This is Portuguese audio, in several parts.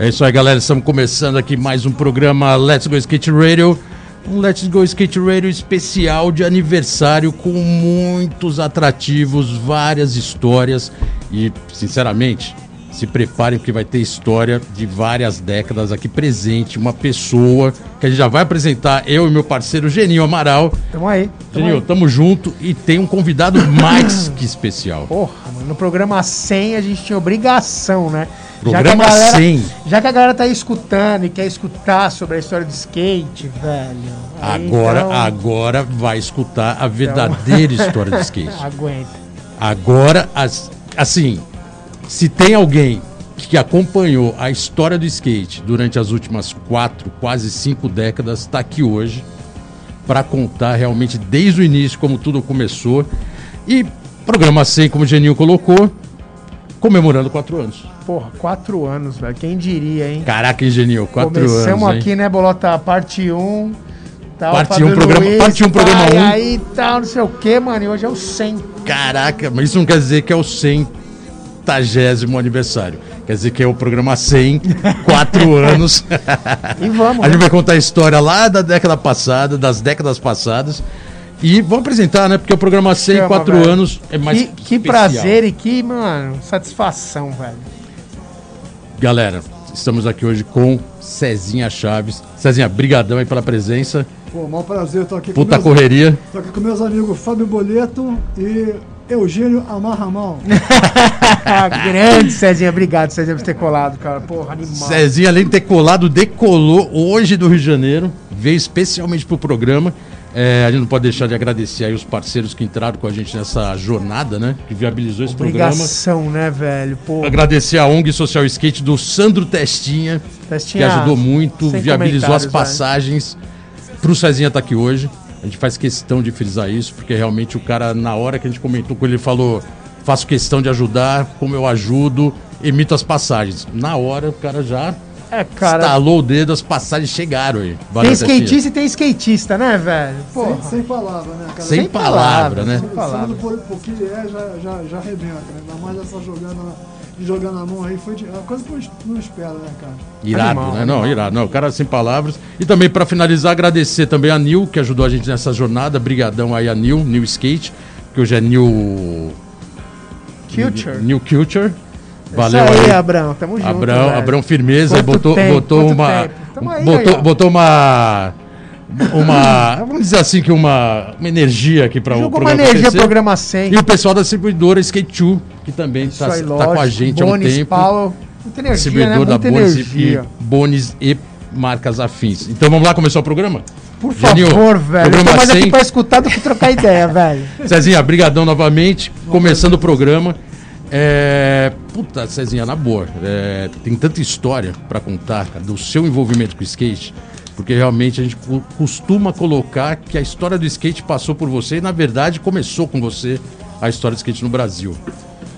É isso aí, galera. Estamos começando aqui mais um programa Let's Go Skate Radio. Um Let's Go Skate Radio especial de aniversário com muitos atrativos, várias histórias e, sinceramente, se preparem porque vai ter história de várias décadas aqui presente. Uma pessoa que a gente já vai apresentar, eu e meu parceiro Geninho Amaral. Tamo aí. Tamo Geninho, aí. tamo junto e tem um convidado mais que especial. Porra, mano, no programa 100 a gente tinha obrigação, né? Programa a galera, 100. Já que a galera tá aí escutando e quer escutar sobre a história do skate, velho. aí Agora, então, agora vai escutar a verdadeira história do skate. Aguenta. Agora, as- assim, se tem alguém que acompanhou a história do skate durante as últimas quatro, quase cinco décadas, está aqui hoje para contar realmente desde o início como tudo começou. E programa 100, como o Geninho colocou, comemorando quatro anos. Porra, quatro anos, velho. Quem diria, hein? Caraca, hein, Geninho? Quatro Começamos anos. hein? aqui, né, Bolota? Parte 1. Tal, Parte Fábio um, programa- Luiz, parte um, programa pai, um. Aí tal, não sei o que, mano. E hoje é o 100. Caraca, mas isso não quer dizer que é o centagésimo aniversário. Quer dizer que é o programa 100, quatro anos. E vamos, A gente né? vai contar a história lá da década passada, das décadas passadas. E vamos apresentar, né? Porque o programa 100, Chama, quatro velho. anos é mais Que, que especial. prazer e que, mano, satisfação, velho. Galera, estamos aqui hoje com Cezinha Chaves. Cezinha, brigadão aí pela presença. Pô, maior prazer, tô aqui, Puta com meus, correria. tô aqui com meus amigos Fábio Boleto e Eugênio Amarramão. Grande, Cezinha. Obrigado, Cezinha, por ter colado, cara. Porra, animal. Cezinha, além de ter colado, decolou hoje do Rio de Janeiro. Veio especialmente pro programa. É, a gente não pode deixar de agradecer aí os parceiros que entraram com a gente nessa jornada, né? Que viabilizou esse programa. Obrigação, né, velho? Pô, Agradecer a ONG Social Skate do Sandro Testinha, que Testinha, ajudou muito, viabilizou as comentários, passagens pro Cezinha estar aqui hoje. A gente faz questão de frisar isso, porque realmente o cara, na hora que a gente comentou com ele, ele falou: faço questão de ajudar, como eu ajudo, emito as passagens. Na hora, o cara já É, cara. estalou o dedo, as passagens chegaram aí. Valeu, Tem skatista e tem skatista, né, velho? Porra. Sem, sem palavra, né, cara? Sem sem palavra, palavras, né? sem palavras. Pensando por, por que é, já, já, já arrebenta, né? Ainda mais essa jogando, de jogar na mão aí, foi de, é uma coisa que não es- não espera, né, cara? Irado, Animal, né? Não, irado. Não, o cara sem palavras. E também, para finalizar, agradecer também a Nil, que ajudou a gente nessa jornada. Brigadão aí a Nil, New Skate, que hoje é New... Culture. New Culture. Valeu Isso aí, aí. Abrão. Tamo junto. Abrão, velho. Abrão firmeza, Quanto botou, tempo, botou uma, aí, botou, aí, botou uma, uma, vamos dizer assim que uma, uma energia aqui para o Jogou uma programa energia programa 100. E o pessoal da distribuidora Skate 2, que também está tá com a gente há um tempo. Paulo. Muita energia, né? distribuidor da Muita Bonis e, energia. e Bonis e marcas afins. Então vamos lá começar o programa? Por favor, velho. Eu tô programa mais aqui 100. pra escutar do que trocar ideia, velho. Cezinha, brigadão novamente, começando o programa. É, puta, Cezinha, na boa, é, tem tanta história pra contar cara, do seu envolvimento com o skate, porque realmente a gente costuma colocar que a história do skate passou por você e na verdade começou com você a história do skate no Brasil.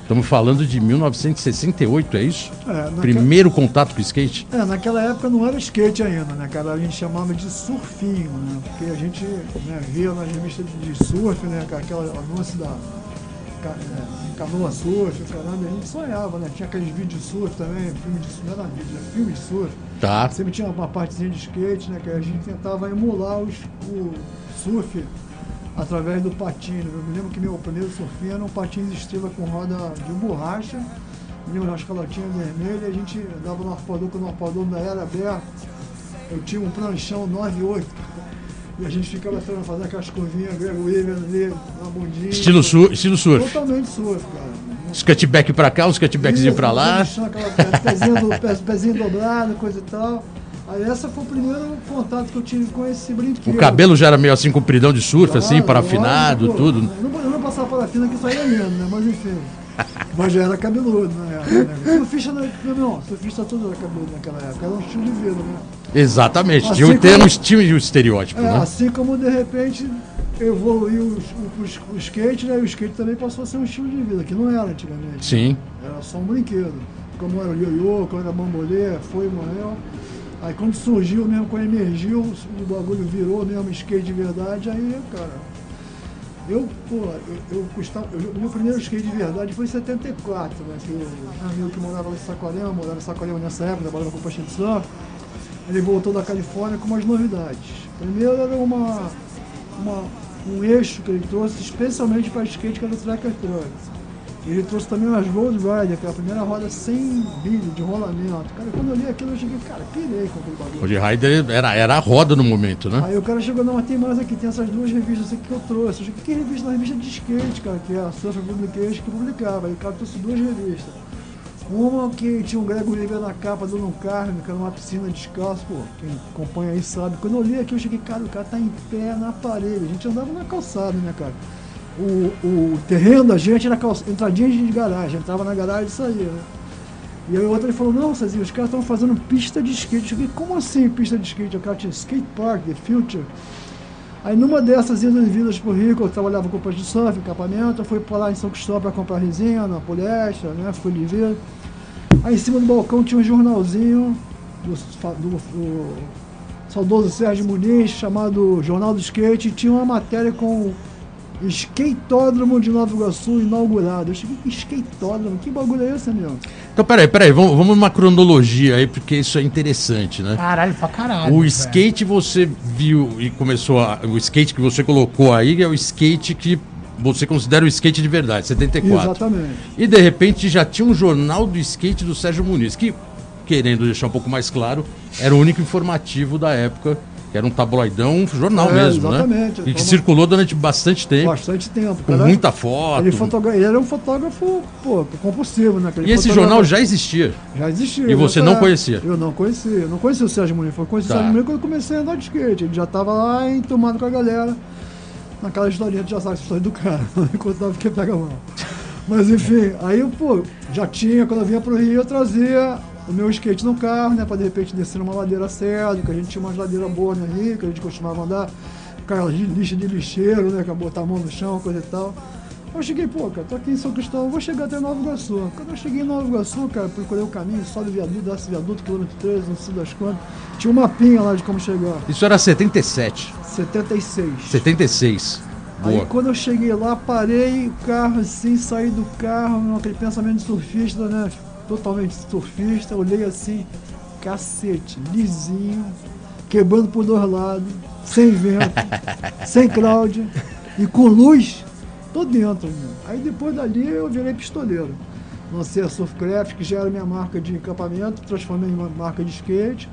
Estamos falando de 1968, é isso? É, naquela- Primeiro contato com o skate? É, naquela época não era skate ainda, né, cara? A gente chamava de surfinho, né? Porque a gente né, via nas revistas de, surf, né, cara? Aquela anúncio da canoa surf, caramba, e a gente sonhava, né? Tinha aqueles vídeos de surf também, filme de surf, não era vídeo, era filme de surf. Tá. Sempre tinha uma partezinha de skate, né? Que a gente tentava emular os, o surf através do patinho. Eu me lembro que meu primeiro surfinho era um patins de estrela com roda de borracha. Me lembro das calotinhas vermelhas, a gente dava no arpador, quando o arpador ainda era aberto. Eu tinha um pranchão 9,8. E a gente ficava tentando fazer aquelas curvinhas, Greg Williams ali, na bundinha. Estilo, sur, estilo surf. Totalmente surf, cara. Os cutback pra cá, os cutbackzinho pra lá. Pezinho, do, pezinho dobrado, coisa e tal. Aí essa foi o primeiro contato que eu tive com esse O brinquedo. cabelo já era meio assim, compridão de surf, assim, Claro, parafinado, lógico, tudo. Eu não, eu não passava parafina que saía mesmo, né? Mas enfim. Mas já era cabeludo na época, né? Surfista não, não, surfista todo era cabeludo naquela época. Era um estilo de vida, né? Exatamente. Assim Tinha um como- termo, estilo e um estereótipo, É, né? assim como de repente evoluiu o, os- o skate, né? O skate também passou a ser um estilo de vida, que não era antigamente. Sim. Era só um brinquedo. Como era o ioiô, quando era bambolê, foi e morreu. Aí quando surgiu mesmo, quando emergiu, o bagulho virou mesmo skate de verdade, aí, cara. Eu, pô, eu, eu custava. eu- O meu primeiro skate de verdade foi em 74, né? Que um amigo que morava lá em Saquarema, morava em Saquarema nessa época, trabalhava com pastinha de surf. Ele voltou da Califórnia com umas novidades. Primeiro era uma, uma- um eixo que ele trouxe especialmente para skate, que era o Tracker Truck. Ele trouxe também umas Road Rider, que é a primeira roda sem bilho, de rolamento. Cara, quando eu li aquilo, eu cheguei, cara, pirei com aquele bagulho. De Rider era, era a roda no momento, né? Aí o cara chegou, não, mas tem mais aqui, tem essas duas revistas aqui que eu trouxe. Eu cheguei, que revista? Uma revista de skate, cara, que é a Surf Publication que publicava. Aí o cara trouxe duas revistas. Uma que tinha um Grego Oliveira na capa dando um carne, que era uma piscina descalço, pô, quem acompanha aí sabe. Quando eu li aqui, eu cheguei, cara, o cara tá em pé na parede. A gente andava na calçada, né, cara? O, o terreno da gente era calça, entradinha de garagem, entrava na garagem e saía, né? E aí o outro ele falou, não, Cezinho, os caras estão fazendo pista de skate. Eu cheguei, como assim pista de skate? O cara tinha skate park, the future. Aí numa dessas idas e vindas pro Rico, eu trabalhava com roupas de surf, acampamento, eu fui para lá em São Cristóvão para comprar resina, poliéster, né, fui livre. Aí em cima do balcão tinha um jornalzinho do, do- do saudoso Sérgio Muniz, chamado Jornal do Skate, e tinha uma matéria com o Skateódromo de Nova Iguaçu inaugurado. Eu cheguei, que skateódromo? Que bagulho é esse, meu? Então, peraí, peraí, vamos, vamos numa cronologia aí, porque isso é interessante, né? Caralho, pra caralho. O velho. skate você viu e começou a, O skate que você colocou aí é o skate que você considera o skate de verdade, 74. Exatamente. E de repente já tinha um jornal do skate do Sérgio Muniz, que, querendo deixar um pouco mais claro, era o único informativo da época, que era um tabloidão, um jornal É, mesmo, exatamente. né? E que circulou durante bastante tempo, Bastante tempo. com muita foto. Ele, fotogra- ele era um fotógrafo pô, compulsivo, né? Aquele E esse fotógrafo- jornal já existia. já existia. E você não época. conhecia? Eu não conhecia. Eu não conhecia o Sérgio Muniz. Eu conheci Tá. o Sérgio Muniz quando eu comecei a andar de skate. Ele já estava lá entomado com a galera. Naquela historinha, já sabe essa história do cara. Enquanto tava que pega a mão. Mas enfim, aí eu, pô, já tinha, quando eu vinha pro Rio, eu trazia o meu skate no carro, né? Pra de repente descer numa ladeira cedo, que a gente tinha umas ladeiras boas no Rio, que a gente costumava andar, aquela de lixa de lixeiro, né? Que botar a mão no chão, coisa e tal. Eu cheguei, pô, cara, tô aqui em São Cristóvão, vou chegar até Nova Iguaçu. Quando eu cheguei em Nova Iguaçu, cara, procurei o caminho, sobe o viaduto, desce o viaduto, quilômetro 13, não sei das quantas. Tinha um mapinha lá de como chegar. Isso era 77, 76. 76. Aí Boa. quando eu cheguei lá, parei o carro assim, saí do carro, aquele pensamento de surfista, né? Totalmente surfista, olhei assim, cacete, lisinho, quebrando por dois lados, sem vento, sem crowd e com luz, tô dentro. Meu. Aí depois dali eu virei pistoleiro. Lancei a Surfcraft, que já era minha marca de acampamento, transformei em uma marca de skate.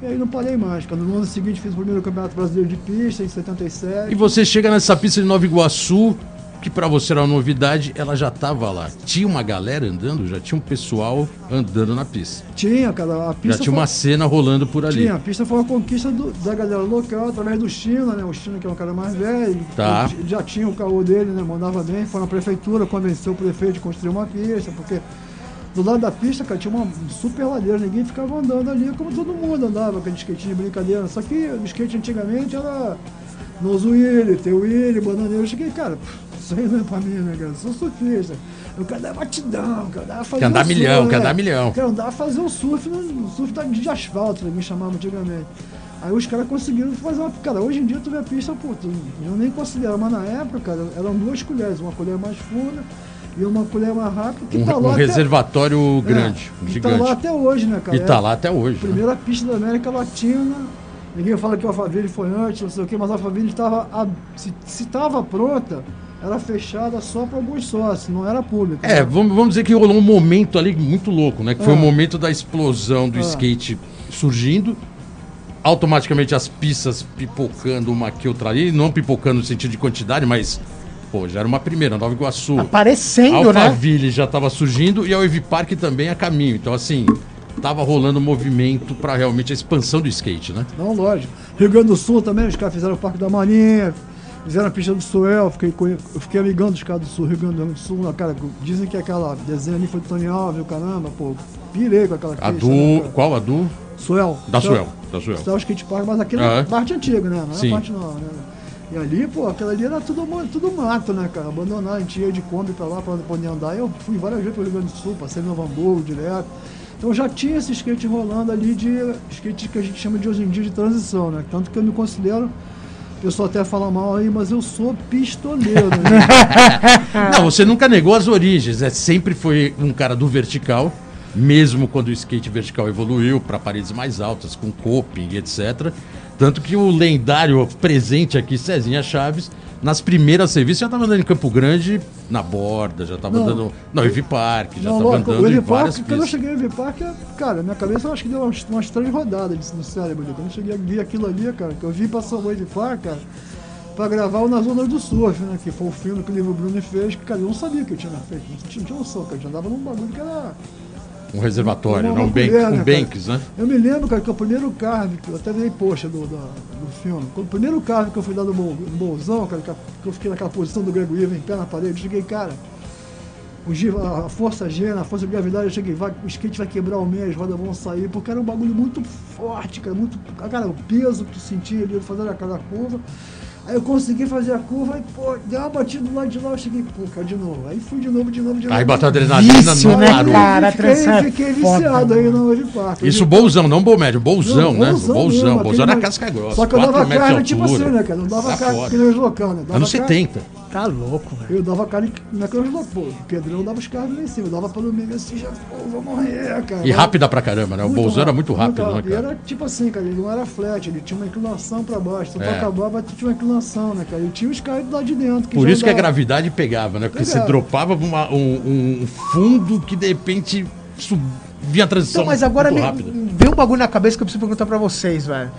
E aí não parei mais. Quando no ano seguinte fiz o primeiro campeonato brasileiro de pista, em 77. E você chega nessa pista de Nova Iguaçu, que pra você era uma novidade, ela já tava lá. Tinha uma galera andando, já tinha um pessoal andando na pista. Tinha, cara, a pista. Já tinha uma foi, cena rolando por ali. tinha, a pista foi uma conquista do- da galera local, através do China, né? O China, que é um cara mais velho. Tá. ele já tinha o carro dele, né? Mandava bem, foi na prefeitura, convenceu o prefeito de construir uma pista, porque do lado da pista, cara, tinha uma super ladeira, ninguém ficava andando ali como todo mundo andava, aquele skatinho de brincadeira. Só que o skate antigamente era Nose Willy, Teu Willy, Bananeiro. Eu cheguei, cara, aí não é pra mim, né, cara? Eu sou surfista. Eu quero dar batidão, quero dar fazer Quer andar um milhão, surf, quer é. andar milhão. Quero andar fazer um surf, no, surf de asfalto, né, me chamavam antigamente. Aí os caras conseguiram fazer uma. Cara, hoje em dia tu vê a pista, pô, tu, eu nem considero, mas na época, cara, eram duas colheres, uma colher mais funda e uma colher mais rápida, que Um, tá um até- reservatório é, grande, que gigante. Tá lá até hoje, né, cara? e tá É lá até hoje. né? Primeira pista da América Latina. Ninguém fala que o Alphaville foi antes, não sei o quê, mas a Alphaville estava. Se estava pronta, era fechada só para alguns sócios, não era pública. É, né? vamos, vamos dizer que rolou um momento ali muito louco, né? Que foi É. o momento da explosão do É. skate surgindo. Automaticamente as pistas pipocando uma aqui, outra ali. Não pipocando no sentido de quantidade, mas, pô, já era uma primeira. Nova Iguaçu. Aparecendo, né? Alphaville já estava surgindo e a Wave Park também a caminho. Então, assim, tava rolando um movimento para realmente a expansão do skate, né? Não, lógico. Rio Grande do Sul também, os caras fizeram o Parque da Marinha, fizeram a pista do Suel, fiquei, conhe- eu fiquei amigando os caras do Sul, Rio Grande do Sul, cara, dizem que aquela desenho ali foi do Tony Alves, caramba, pô, pirei com aquela A pista, do. né? Qual a do? Suel. Da Suel. Da Suel. Suel Skate Park, mas aquilo Ah, é parte antiga, né? Não é a parte nova, né? E ali, pô, aquela ali era tudo, tudo mato, né, cara? Abandonado, a gente ia de Kombi pra lá pra poder andar. Eu fui várias vezes pro Rio Grande do Sul, passei no Hamburgo direto. Então já tinha esse skate rolando ali de skate que a gente chama de hoje em dia de transição, né? Tanto que eu me considero, o pessoal até fala mal aí, mas eu sou pistoleiro, né? Não, você nunca negou as origens, é sempre foi um cara do vertical, mesmo quando o skate vertical evoluiu para paredes mais altas, com coping etc. Tanto que o lendário presente aqui, Cezinha Chaves, nas primeiras serviços já estava andando em Campo Grande, na borda, já estava andando na Ivy Park, já estava andando em várias Park, quando eu cheguei no Evi Park, cara, minha cabeça eu acho que deu umas, umas três rodadas no cérebro. Quando eu cheguei a ver aquilo ali, cara, que eu vi passar o Evi Park, cara, pra gravar o Nas Ondas do Surf, né? Que foi o filme que o livro Bruno fez, que, cara, eu não sabia que eu tinha feito. Não tinha, não tinha noção, cara. Eu já andava num bagulho que era. Um reservatório, Uma né? um, bank, né, um banks, né? Eu me lembro, cara, que o primeiro carve, que eu até virei poxa do, do, do filme. Quando o primeiro carve que eu fui dar no, bol- no bolsão, cara, que eu fiquei naquela posição do Grego Ivan em pé na parede, eu cheguei, cara. O G, a a força G, a força de gravidade, eu cheguei, vai, o skate vai quebrar o meio, as rodas vão sair, porque era um bagulho muito forte, cara, muito. Cara, o peso que tu sentia ali fazendo aquela curva. Aí eu consegui fazer a curva e, pô, deu uma batida do lado de lá, eu cheguei, pô, cara, de novo. Aí fui de novo, de novo, de novo. Aí bateu a adrenalina, Vício, não né, parou. cara? fiquei, é fiquei viciado aí no Wave Park. Isso bolzão, não bom médio, bolzão, né? Bolzão Bolzão, mesmo, bolzão era aquele- casca grossa. Só que eu dava de carga tipo assim, né, cara? Não dava Tá carga fora. que nem os loucão, né? Dava Anos carga- 70. Tá louco, velho. Eu dava carga naqueles loucos. Pô, o Pedrão dava os carros lá em cima. Eu dava pelo meio assim, já, pô, vou morrer, cara. E rápida pra caramba, né? O bolzão era muito rápido, né, E cara? era tipo assim, cara, ele não era flat, ele tinha uma inclinação pra baixo. Se tu É. acabava, tu tinha uma inclinação, né, cara? E tinha os caras do lado de dentro. Por isso que a andava. gravidade pegava, né? Porque você Pegava. dropava uma- um, um fundo que de repente subia a transição Então, mas agora me, veio um bagulho na cabeça que eu preciso perguntar pra vocês, velho.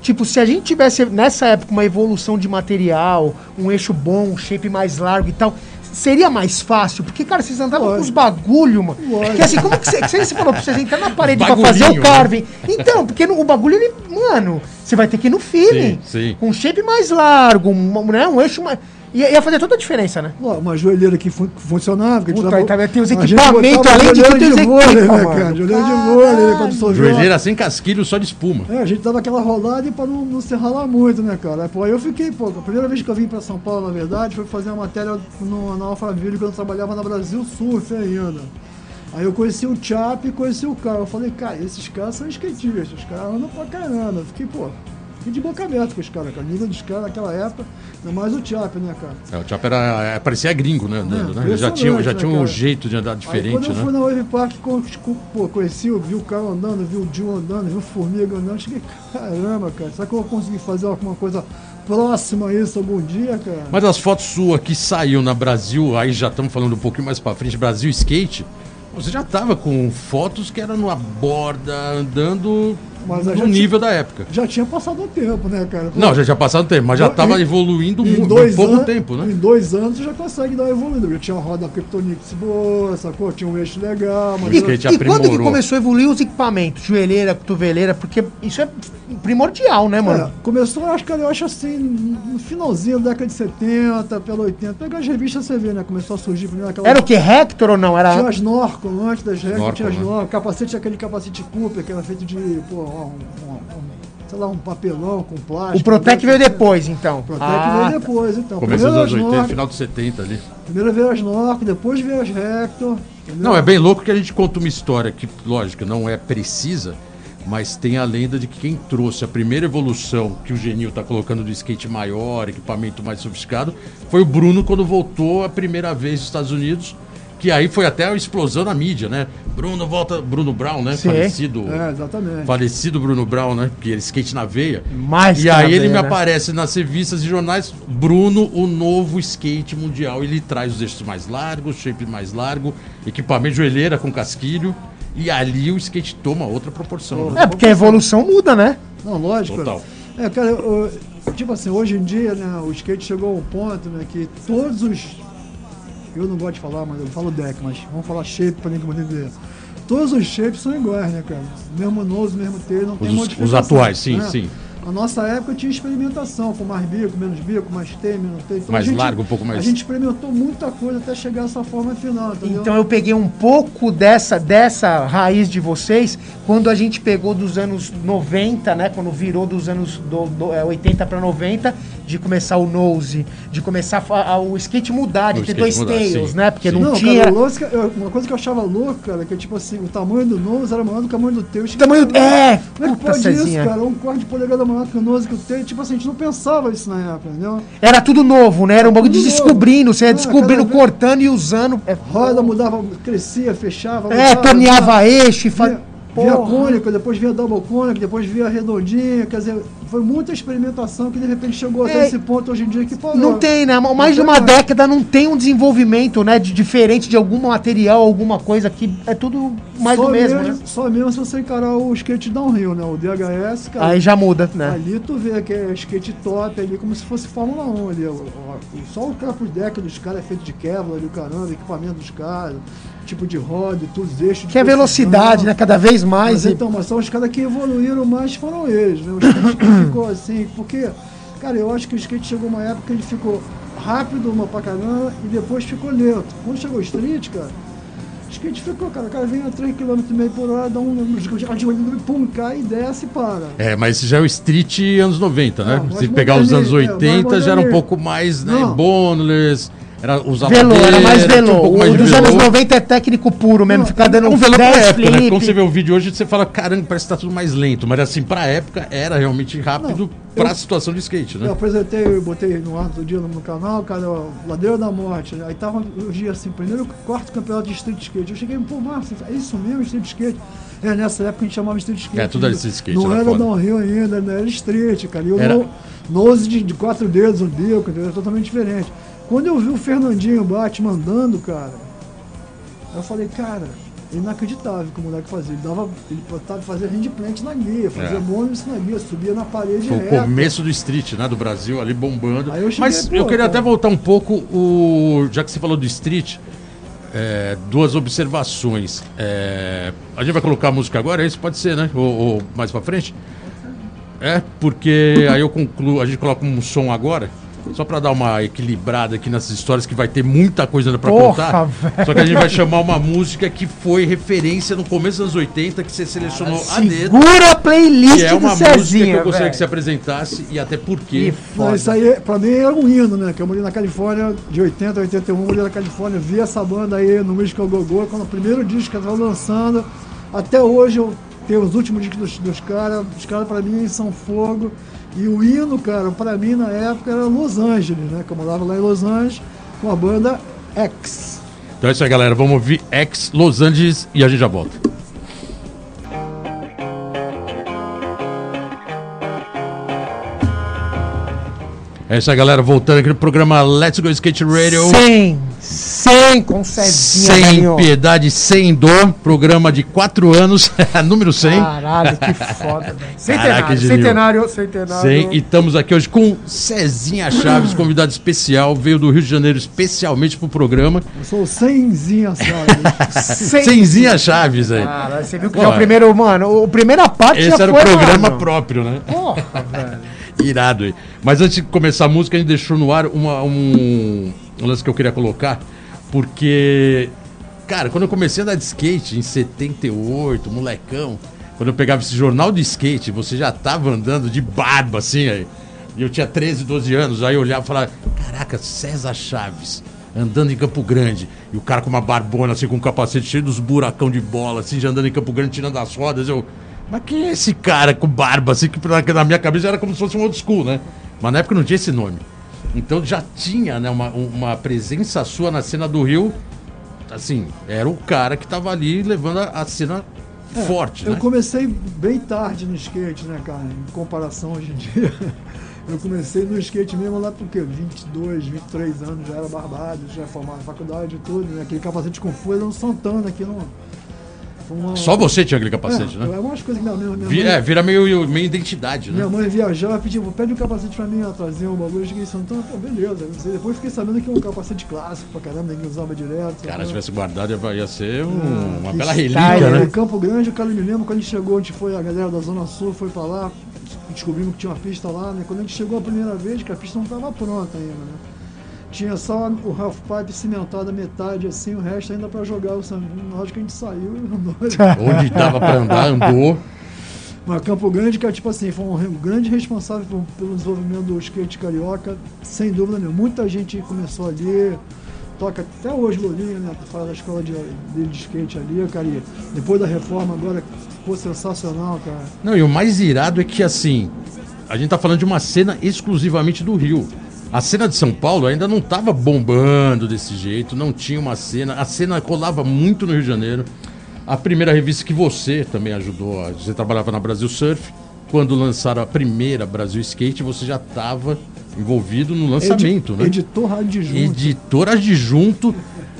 Tipo, se a gente tivesse nessa época uma evolução de material, um eixo bom, um shape mais largo e tal, seria mais fácil? Porque, cara, vocês andavam com os Lógico. bagulho, mano. Lógico. Porque assim, como que você, que você falou pra vocês entrar na parede pra fazer o carving? Então, porque no- o bagulho, ele, mano, você vai ter que ir no feeling. Sim, sim. Com um shape mais largo, um, né, um eixo mais... Ia, ia fazer toda a diferença, né? Ó, Uma joelheira que fun- funcionava. Que a gente Puta, dava- aí também tem os equipamentos, além de joelheira tudo, tem os vôlei, né, cara? Joelheira de vôlei, quando soltou. Joelheira sem casquilho, só de espuma. É, a gente dava aquela rolada e pra não, não se ralar muito, né, cara? Aí, Pô, aí eu fiquei, pô, a primeira vez que eu vim pra São Paulo, na verdade, foi fazer uma matéria no, na Alphaville, quando eu trabalhava na Brasil Surf ainda. Aí eu conheci o Chap e conheci o cara. Eu falei, cara, esses caras são skatistas, os caras andam pra caramba. Eu fiquei, pô, fiquei de boca aberta com os caras, cara. O nível dos caras naquela época, ainda mais o Chap, né, cara? É, o Chapa era, é, parecia gringo, né? É, né? Já tinha, já impressionante, tinha né, um jeito de andar Aí diferente, quando eu fui né? na Wave Park, pô, conheci, vi o cara andando, vi o Jill andando, vi o Formiga andando, cheguei, caramba, cara, será que eu vou conseguir fazer alguma coisa próxima a isso algum dia, cara? Mas as fotos suas que saiu na Brasil, aí já estamos falando um pouquinho mais pra frente, Brasil Skate, você já tava com fotos que eram numa borda, andando Mas no nível da época. Já tinha passado o tempo, né, cara? Não, já tinha passado tempo, mas já Em- tava em- evoluindo em dois pouco anos- tempo, né? Em dois anos você já consegue dar evoluída. Já tinha uma roda Kryptonix boa, sacou? Tinha um eixo legal, mas... O skate E quando que começou a evoluir os equipamentos? Joelheira, cotoveleira, porque isso é primordial, né, mano? É, começou, acho que eu acho assim, no finalzinho da década de 70, pela 80. Pega as revistas você vê, né? Começou a surgir primeiro aquela. Era o que? Hector ou não? Era. Tinha as Norcon, antes das Norcon, tinha as né? Norcon. Capacete, aquele capacete Cooper, que era feito de, pô, um, sei lá, um papelão com plástico. O Protec veio depois, então. O Protec Ah, veio depois, então. Anos as 80, Norcon, final dos 70 ali. primeiro veio as Norcon, depois veio as Hector. entendeu? Não, é bem louco que a gente conta uma história que, lógico, não é precisa, mas tem a lenda de que quem trouxe a primeira evolução que o Genil tá colocando do skate maior, equipamento mais sofisticado, foi o Bruno quando voltou a primeira vez dos Estados Unidos, que aí foi até a explosão na mídia, né? Bruno volta, Bruno Brown, né? Sim. Falecido. É, exatamente. Falecido Bruno Brown, né? Que ele skate na veia. Mais E que na aí ele veia, me né? aparece nas revistas e jornais, Bruno, o novo skate mundial. Ele traz os eixos mais largos, shape mais largo, equipamento joelheira com casquilho. E ali o skate toma outra proporção. né? É, porque a evolução muda, né? Não, lógico. Total. É, cara, eu- tipo assim, hoje em dia, né, o skate chegou a um ponto, né, que todos os. Eu não gosto de falar, mas eu falo deck, mas vamos falar shape pra ninguém poder ver. todos os shapes são iguais, né, cara? Mesmo nose, mesmo tail, não tem Os, modificação. os atuais, sim, né? sim. Na nossa época tinha experimentação, com mais bico, menos bico, mais T, menos T. Então, Mais gente, largo, um pouco mais- A gente experimentou muita coisa até chegar a essa forma final, entendeu? Então eu peguei um pouco dessa, dessa raiz de vocês quando a gente pegou dos anos 90, né? Quando virou dos anos do, do, é, 80 para 90, de começar o nose, de começar a- a- o skate mudar, de O ter dois mudar, tails, sim, né? Porque sim. não, Não, tinha. cara, o lance que eu- uma coisa que eu achava louco, cara, que tipo assim, o tamanho do nose era maior do que o tamanho do teu. O tamanho. É! Como é que pode isso, Cezinha. cara? Um quarto de polegada maior que o nose que o teu. Tipo assim, a gente não pensava isso na época, entendeu? Era tudo novo, né? Era um bagulho de descobrindo, você ia Ah, descobrindo, vez- cortando e usando. É, Roda mudava, crescia, fechava. é torneava eixo e Via, fazia. via cônica, depois via double cônica, depois via redondinha, quer dizer, foi muita experimentação que de repente chegou até É, esse ponto hoje em dia que parou. Não tem, né? Mais de uma mais. década não tem um desenvolvimento, né? De diferente de algum material, alguma coisa que é tudo mais só do mesmo, né? Só mesmo se você encarar o skate downhill, né? O DHS, cara. Aí já muda, né? Ali tu vê que é skate top ali, como se fosse Fórmula 1 ali. ó, ó, Só o capuz deck dos caras é feito de Kevlar ali, o caramba, equipamento dos caras, tipo de roda, tudo os eixos. Que é velocidade, né? Cada vez mais. Mas e- então, mas são os caras que evoluíram mais foram eles, né? O skate que ficou assim, porque, cara, eu acho que o skate chegou uma época que ele ficou rápido uma pra caramba e depois ficou lento. Quando chegou o street, cara, o skate ficou, cara, o cara vem a 3,5 km por hora, dá um. pum, cai e desce e para. É, mas esse já é o street anos 90, né? Ah, Se pegar os anos moderninho, é, 80, mais já era um pouco mais, né, Não. boneless, era usava Velô, era mais madeira, velô. um pouco o dos anos velô. 90 é técnico puro mesmo, Não, ficar dando É um velô pra 10 época, né? Quando você vê o vídeo hoje, você fala, caramba, parece que tá tudo mais lento. Mas assim, pra época, era realmente rápido Não, pra eu- situação de skate, Eu né? apresentei, eu botei no ar outro dia no, canal, cara, ó, Ladeira da Morte. Aí tava o dia assim, primeiro quarto campeonato de street skate. Eu cheguei, pô, Márcio, é isso mesmo, street skate? É, nessa época a gente chamava street skate. É, tudo era street skate, Não era era foda. downhill ainda, não era street, cara. E eu Era- no, nose de, de quatro dedos, um bico, entendeu? Totalmente diferente. Quando eu vi o Fernandinho Batman andando, cara, eu falei, cara, inacreditável que o moleque fazia. Ele dava, ele botava fazer handplant na guia, fazia É. bônus na guia, subia na parede Foi o começo do street, né? Do Brasil ali bombando. Eu cheguei, Mas pô, eu queria cara. até voltar um pouco, o... já que você falou do street, é, duas observações. É, A gente vai colocar a música agora, isso pode ser, né? Ou, ou mais pra frente? É, porque aí eu concluo, a gente coloca um som agora, só pra dar uma equilibrada aqui nessas histórias, que vai ter muita coisa Porra, contar. velho. Só que a gente vai chamar uma música que foi referência no começo dos anos 80, que você selecionou a dedo. Segura a playlist Que é uma do música que Cezinha, eu gostaria velho. que você apresentasse e até por quê. Que Não, foda. isso aí, pra mim, era um hino, né? Que eu morei na Califórnia, de 80 a 81, morei na Califórnia, vi essa banda aí no Musical Gogô, quando o primeiro disco que eu tava lançando. Até hoje eu tenho os últimos discos dos, dos caras, os caras pra mim são fogo. E o hino, cara, pra mim na época era Los Angeles, né? Que eu morava lá em Los Angeles com a banda X. Então é isso aí, galera. Vamos ouvir Ex Los Angeles e a gente já volta. É isso aí, galera. Voltando aqui no programa Let's Go Skate Radio. Sem, sem com Cezinha, Sem piedade, sem dor. Programa de 4 anos, número 100. Caralho, que foda. Caraca, Centenário, centenário, centenário. 100. E estamos aqui hoje com Cezinha Chaves, convidado especial. Veio do Rio de Janeiro especialmente pro programa. Eu sou o Senzinha, sabe? Cem- Cezinha Chaves aí. Caralho, você viu que Pô, já é o primeiro, mano, o primeira parte Esse já era o foi, programa mano. próprio, né? Porra, velho. Irado aí. Mas antes de começar a música, a gente deixou no ar uma- um, um lance que eu queria colocar, porque, cara, quando eu comecei a andar de skate em 78, molecão, quando eu pegava esse jornal de skate, você já tava andando de barba, assim, aí. E eu tinha 13, 12 anos, aí eu olhava e falava, caraca, César Chaves, andando em Campo Grande. E o cara com uma barbona, assim, com um capacete cheio dos buracão de bola, assim, já andando em Campo Grande, tirando as rodas, eu... Mas quem é esse cara com barba, assim, que na- minha cabeça era como se fosse um old school, né? Mas na época não tinha esse nome. Então já tinha, né, uma, uma presença sua na cena do Rio, assim, era o cara que tava ali levando a, a cena forte, Eu né? comecei bem tarde no skate, né, cara? Em comparação hoje em dia. Eu comecei no skate mesmo lá porque 22, 23 anos, já era barbado, já formado na faculdade e tudo, né? Aquele capacete com folha no Santana aqui no. Uma, Só você tinha aquele capacete, é, né? É coisas que minha, minha, Vi- mãe, é, vira meio, meio identidade, né? minha mãe viajava, pedia, pede um capacete pra mim, trazia um bagulho, eu cheguei em Santana, pô, beleza. Depois fiquei sabendo que é um capacete clássico pra caramba, ninguém usava direto. Cara, né? se tivesse guardado ia- ia ser um- uma que bela style, relíquia, né? né? Em Campo Grande, o cara me lembra quando a gente chegou, a gente foi, a galera da Zona Sul foi pra lá, descobrimos que tinha uma pista lá, né? Quando a gente chegou a primeira vez, que a pista não estava pronta ainda, né? Tinha só o half pipe cimentado a metade, assim, o resto ainda pra jogar o San... Na hora que a gente saiu, e andou. Onde dava pra andar, andou. Mas Campo Grande, que é tipo assim, foi um grande responsável pelo desenvolvimento do skate carioca, sem dúvida nenhuma. Muita gente começou ali, toca até hoje Lourinho, né? Faz a escola de, dele de skate ali, cara. E depois da reforma agora ficou sensacional, cara. Não, e o mais irado é que, assim, a gente tá falando de uma cena exclusivamente do Rio. A cena de São Paulo ainda não tava bombando desse jeito, não tinha uma cena. A cena colava muito no Rio de Janeiro. A primeira revista que você também ajudou, a- você trabalhava na Brasil Surf. Quando lançaram a primeira Brasil Skate, você já estava envolvido no lançamento, Edi- né? Editor adjunto. Editor adjunto.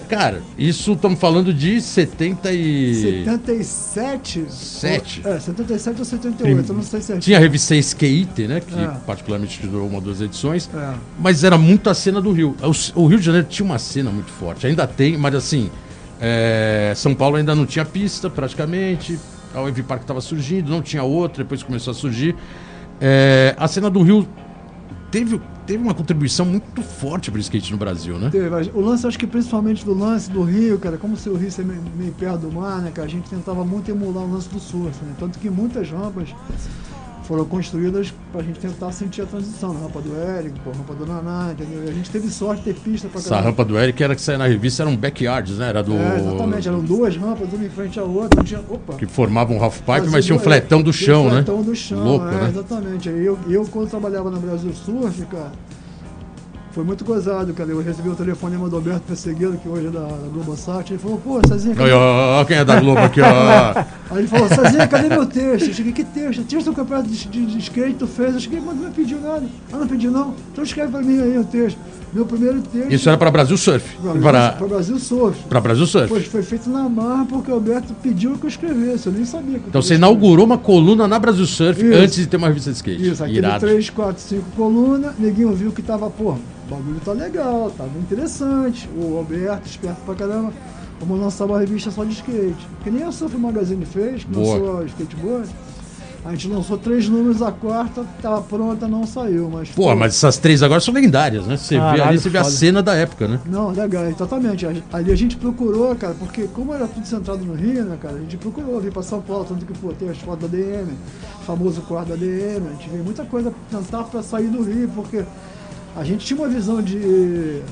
Cara, isso estamos falando de 70 e... 77? Sete. É, 77 ou 78, eu não sei certinho. Tinha a revista Skate, né? Que É. particularmente durou uma ou duas edições. É. Mas era muito a cena do Rio. O, o Rio de Janeiro tinha uma cena muito forte. Ainda tem, mas assim. é, São Paulo ainda não tinha pista praticamente. A Wave Park estava surgindo, não tinha outra, depois começou a surgir. É, a cena do Rio teve, teve uma contribuição muito forte para o skate no Brasil, né? Teve, O lance, acho que principalmente do lance do Rio, cara, como se o Rio ser meio, meio perto do mar, né, a gente tentava muito emular o lance do surf, né? Tanto que muitas rampas foram construídas pra gente tentar sentir a transição, na rampa do Érico, pô, rampa do Naná, entendeu? E a gente teve sorte de ter pista pra Essa caramba. rampa do Eric era que saía na revista, eram backyards, né? Era do. É, exatamente, eram duas rampas, uma em frente à outra, tinha. Opa! Que formavam um half pipe, mas tinha um fletão do chão, um né? fletão do chão, Louco, é, né? exatamente. Eu, eu, quando trabalhava na Brasil Surf, cara, foi muito gozado, cara. Eu recebi o telefonema do Alberto Pessegueiro, que hoje é da, da Globosat, ele falou, pô, Cezinha, cadê... Ó, quem é da Globo aqui, ó. Aí ele falou, Cezinha, cadê meu texto? Eu cheguei, que texto? Texto do campeonato de, de, de skate tu fez? Eu cheguei, mas não pediu nada. Ah, não pediu não? Então escreve pra mim aí o texto. Meu primeiro texto... Isso era para Brasil Surf. Para pra Brasil Surf. para Brasil Surf. Foi, foi feito na marra porque o Alberto pediu que eu escrevesse, eu nem sabia. Que eu Então você inaugurou uma coluna na Brasil Surf Isso. antes de ter uma revista de skate. Isso, aquele Irado. 3, 4, 5 colunas, neguinho viu que tava, pô, o bagulho tá legal, tava interessante. O Alberto, esperto pra caramba, vamos lançar uma revista só de skate. Que nem a Surf Magazine fez, que Boa. lançou a skateboard. A gente lançou três números, a quarta tava pronta, não saiu, mas. Pô, mas essas três agora são lendárias, né? Você vê Caralho, ali, você vê a cena da época, né? Não, legal, exatamente. Ali a gente procurou, cara, porque como era tudo centrado no Rio, né, cara, a gente procurou vir pra São Paulo, tanto que, pô, tem as fotos da DM, famoso quarto da DM, a gente veio muita coisa tentar pra sair do Rio, porque a gente tinha uma visão de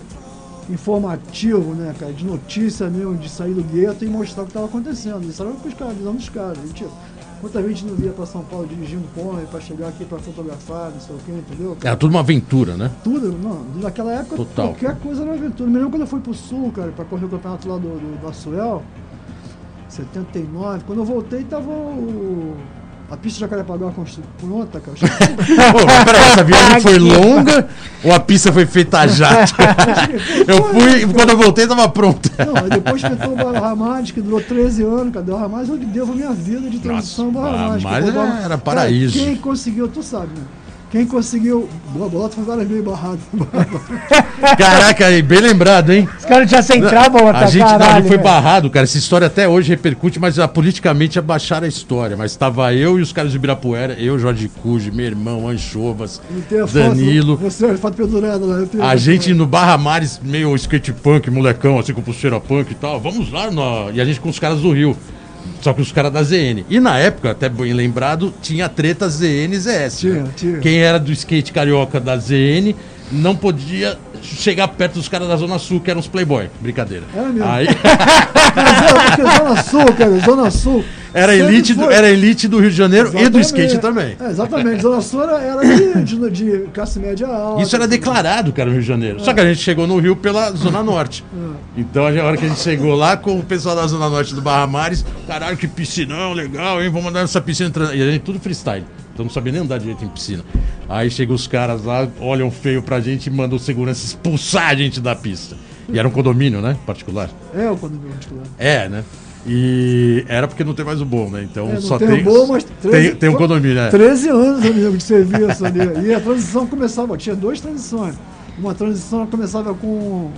informativo, né, cara, de notícia mesmo, de sair do gueto e mostrar o que estava acontecendo. Isso era com os caras, a visão dos caras. A gente, quanta gente não via pra São Paulo dirigindo pônei pra chegar aqui pra fotografar, não sei o que, entendeu? Era tudo uma aventura, né? Tudo, não, naquela época Total. qualquer coisa era aventura. Me lembro quando eu fui pro sul, cara, pra correr o campeonato lá do, do, do Açuel, 79, quando eu voltei tava o. A pista de Jacarepaguá pronta, cara. Pô, mas peraí, essa viagem foi longa ou a pista foi feita a jato? Eu fui, quando eu voltei, tava pronta. Não, aí depois pintou o Barra Ramades, que durou 13 anos, cadê o Ramades? Eu que devo a minha vida de transição ao Nossa, Barra Ramades. o Barra- era paraíso. Cara, quem conseguiu, tu sabe, né? Quem conseguiu. Boa bolota foi várias vezes barrado. Caraca, aí, bem lembrado, hein? Os caras já centravam A até gente, não, a caralho. gente foi barrado, cara. Essa história até hoje repercute, mas ah, politicamente abaixaram a história. Mas estava eu e os caras de Ibirapuera, eu, Jorge Cuji, meu irmão, Anchovas, Não tem a foto, Danilo. Você é foto pendurada lá. tenho- A gente no Barra Mares, meio skate punk, molecão, assim, com pulseira punk e tal. Vamos lá, no... e a gente com os caras do Rio. Só que os caras da ZN. E na época, até bem lembrado, tinha treta ZN ZS. Tinha, né? tinha. Quem era do skate carioca da ZN não podia chegar perto dos caras da Zona Sul, que eram os Playboy. Brincadeira. É mesmo? Aí, Porque Zona Sul, cara, Zona Sul. era, elite do, era elite do Rio de Janeiro e do Exatamente. skate também. É, exatamente, Zona Sul era, era de, de, de classe média alta. Isso era declarado, cara, no Rio de Janeiro. Só que a gente chegou no Rio pela Zona Norte. Então, a hora que a gente chegou lá com o pessoal da Zona Norte do Barra Mares, caralho, que piscinão, legal, hein? Vamos andar nessa piscina. E a gente tudo freestyle. Então não sabia nem andar direito em piscina. Aí chegam os caras lá, olham feio pra gente e mandam o segurança expulsar a gente da pista. E era um condomínio, né? Particular. É o condomínio particular. É, né? E era porque não tem mais o bom, né? Então É, só tem tem. o bom, mas tem, 13 tem um condomínio, né? 13 anos lembro de serviço ali. E a transição começava, tinha duas transições. Uma transição começava com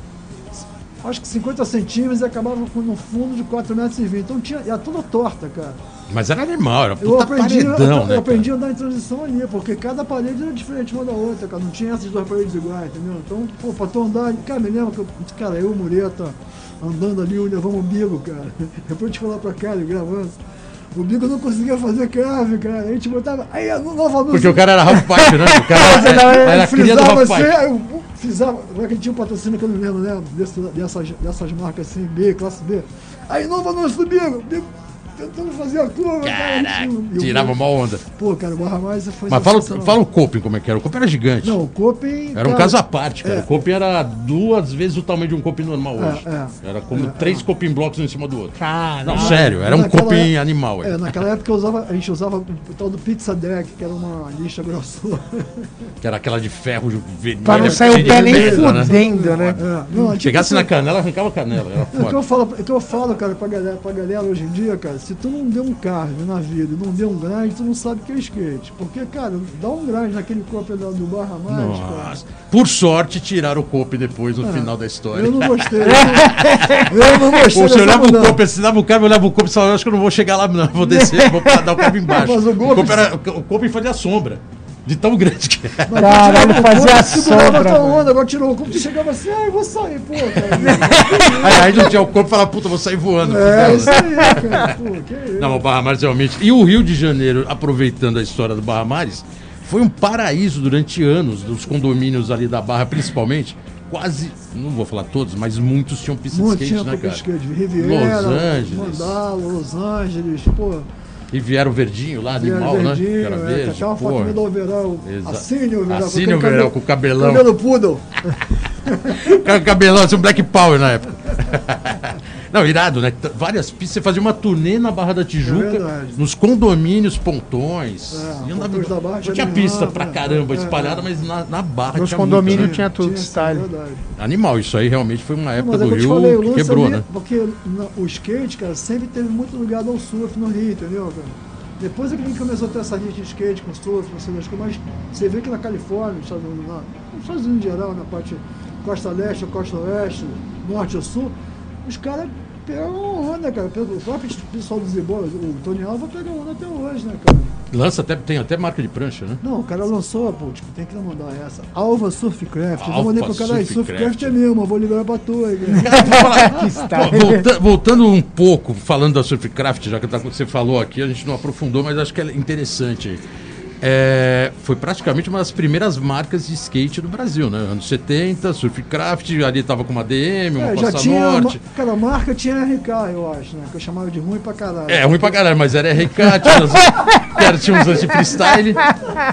acho que 50 centímetros e acabava com no fundo de 4 metros e 20. Então tinha, era toda torta, cara. Mas era animal, era Eu puta aprendi, paredão, eu, né? eu aprendi a andar em transição ali, porque cada parede era diferente uma da outra, cara. Não tinha essas duas paredes iguais, entendeu? Então, pô, pra tu andar. Cara, me lembro que eu, cara, eu, Mureta, andando ali, levamos o bigo, cara. Depois de falar pra cá, gravando. O bigo não conseguia fazer crave, cara. A gente botava. Aí, novamente. Porque o cara era Pipe, né? O cara era, era cria do frisava Ralph assim, eu frisava, agora que ele tinha um patrocínio que eu não lembro, né? Desse, dessas, dessas marcas assim, B, classe B. Aí Nova Norte do Bigo, Bigo tentando fazer a curva, cara. Caraca, o- tirava uma onda. Pô, cara, o Barra Mais foi Mas fala, fala o Coping como é que era. O Coping era gigante. Não, o Coping. Era um cara, caso à parte, cara. é. O Coping era duas vezes o tamanho de um Coping normal hoje. é. Era como É, três Coping blocos um em cima do outro. Caralho. Não, sério, era um é- animal. É, É. naquela época eu usava, a gente usava o tal do Pizza Deck, que era uma lixa grossura. Que era aquela de ferro vermelho. Pra não sair o pé nem fudendo, né? É, não, tipo Chegasse na assim, canela, arrancava a canela. Era É o que eu foda. falo, é o que eu falo, cara, pra galera, pra galera hoje em dia, cara, se tu não deu um carro na vida, não deu um grind, tu não sabe o que é skate. Porque, cara, dá um grind naquele copo do do Barra Mais, Nossa. Por sorte, tiraram o Coping depois, no final da história. Eu não gostei. Eu não, eu não gostei. Olhava o mudança. Coping, assinava o cara, olhava o Coping e falava, acho que eu não vou chegar lá, não. Vou descer, vou dar o cabo embaixo. Mas o o, Coping- Coping era, o Coping fazia sombra. De tão grande que era. Caralho, tirava o fazia a sombra, onda, agora tirou o copo, tu chegava assim, ah, eu vou sair, pô, cara. Aí, aí não tinha o Coping e falava, puta, vou sair voando. É, isso aí, cara. Pô, que isso. Não, o Barra Mares realmente. E o Rio de Janeiro, aproveitando a história do Barra Mares, foi um paraíso durante anos, dos condomínios ali da Barra, principalmente. Quase, não vou falar todos, mas muitos tinham pista de Muito skate, tinha né, cara? skate. Riviera, Los Angeles. Mandala, Los Angeles, pô. E vieram o verdinho lá, animal, né? verdinho, Cara é, verde, Aquela pô. fotinha do overall. Exa- Assine o overall. Assine o overall cabelo- com o cabelão. Cabelo poodle. Cara, cabelão, assim, um Black Power na época. Não, irado, né? Várias pistas. Você fazia uma turnê na Barra da Tijuca, É nos condomínios, pontões. É, andava- pontões da Barra não tinha pista lá, pra caramba, é, espalhada, é. mas na, na Barra Nos tinha condomínios muita, né? tinha tudo Tinha, style. é. Animal, isso aí realmente foi uma época Mas é do Rio falei, que quebrou, ali, né? Porque o skate, cara, sempre teve muito ligado ao surf no Rio, entendeu, cara? Depois é que a gente começou a ter essa linha de skate com surf, não sei das coisas, mas você vê que na Califórnia, nos Estados Unidos, lá, nos Estados Unidos em geral, na parte costa leste, costa oeste, norte ou sul, os caras pegam onda, cara. O próprio pessoal do Zibola, o Tony Alva pega onda até hoje, né, cara? Lança até, tem até marca de prancha, né? Não, o cara lançou, pô, tipo, tem que mandar essa. Alva Surfcraft. Eu Alva mandei pro cara aí, Surfcraft. Surfcraft é mesmo, eu vou liberar pra tu aí, cara. Volta- voltando um pouco, falando da Surfcraft, já que tá- você falou aqui, a gente não aprofundou, mas acho que é interessante. aí. É, foi praticamente uma das primeiras marcas de skate do Brasil, né? Anos 70, Surfcraft, ali tava com uma DM, uma É, já tinha. Norte. ma- Cara, a marca tinha RK, eu acho, né? Que eu chamava de ruim pra caralho. É, ruim pra caralho, mas era RK, tinha, uns- cara, tinha uns anti-freestyle.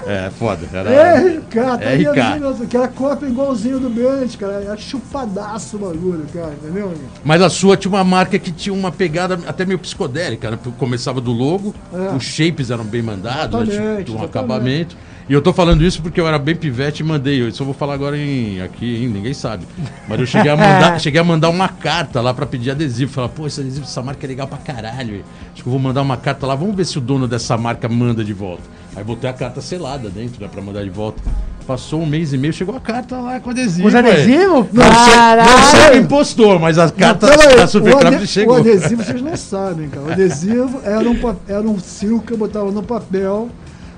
É, foda. Era... RK, tá RK. que era cópia igualzinho do Bennett, cara. Era chupadaço o bagulho, cara, entendeu? Mas a sua tinha uma marca que tinha uma pegada até meio psicodélica, né? Começava do logo, É. os shapes eram bem mandados, né? Exatamente, exatamente. Acabamento. E eu tô falando isso porque eu era bem pivete e mandei. Eu só vou falar agora em aqui, hein? ninguém sabe. Mas eu cheguei a mandar, cheguei a mandar uma carta lá pra pedir adesivo. Falar, pô, esse adesivo dessa marca é legal pra caralho. Acho que eu vou mandar uma carta lá, vamos ver se o dono dessa marca manda de volta. Aí botei a carta selada dentro, né, pra mandar de volta. Passou um mês e meio, chegou a carta lá com adesivo. Os adesivos? Não sei, não sei quem postou, mas a carta da Supercraft chegou. o adesivo vocês não sabem, cara. O adesivo era um, era um que eu botava no papel,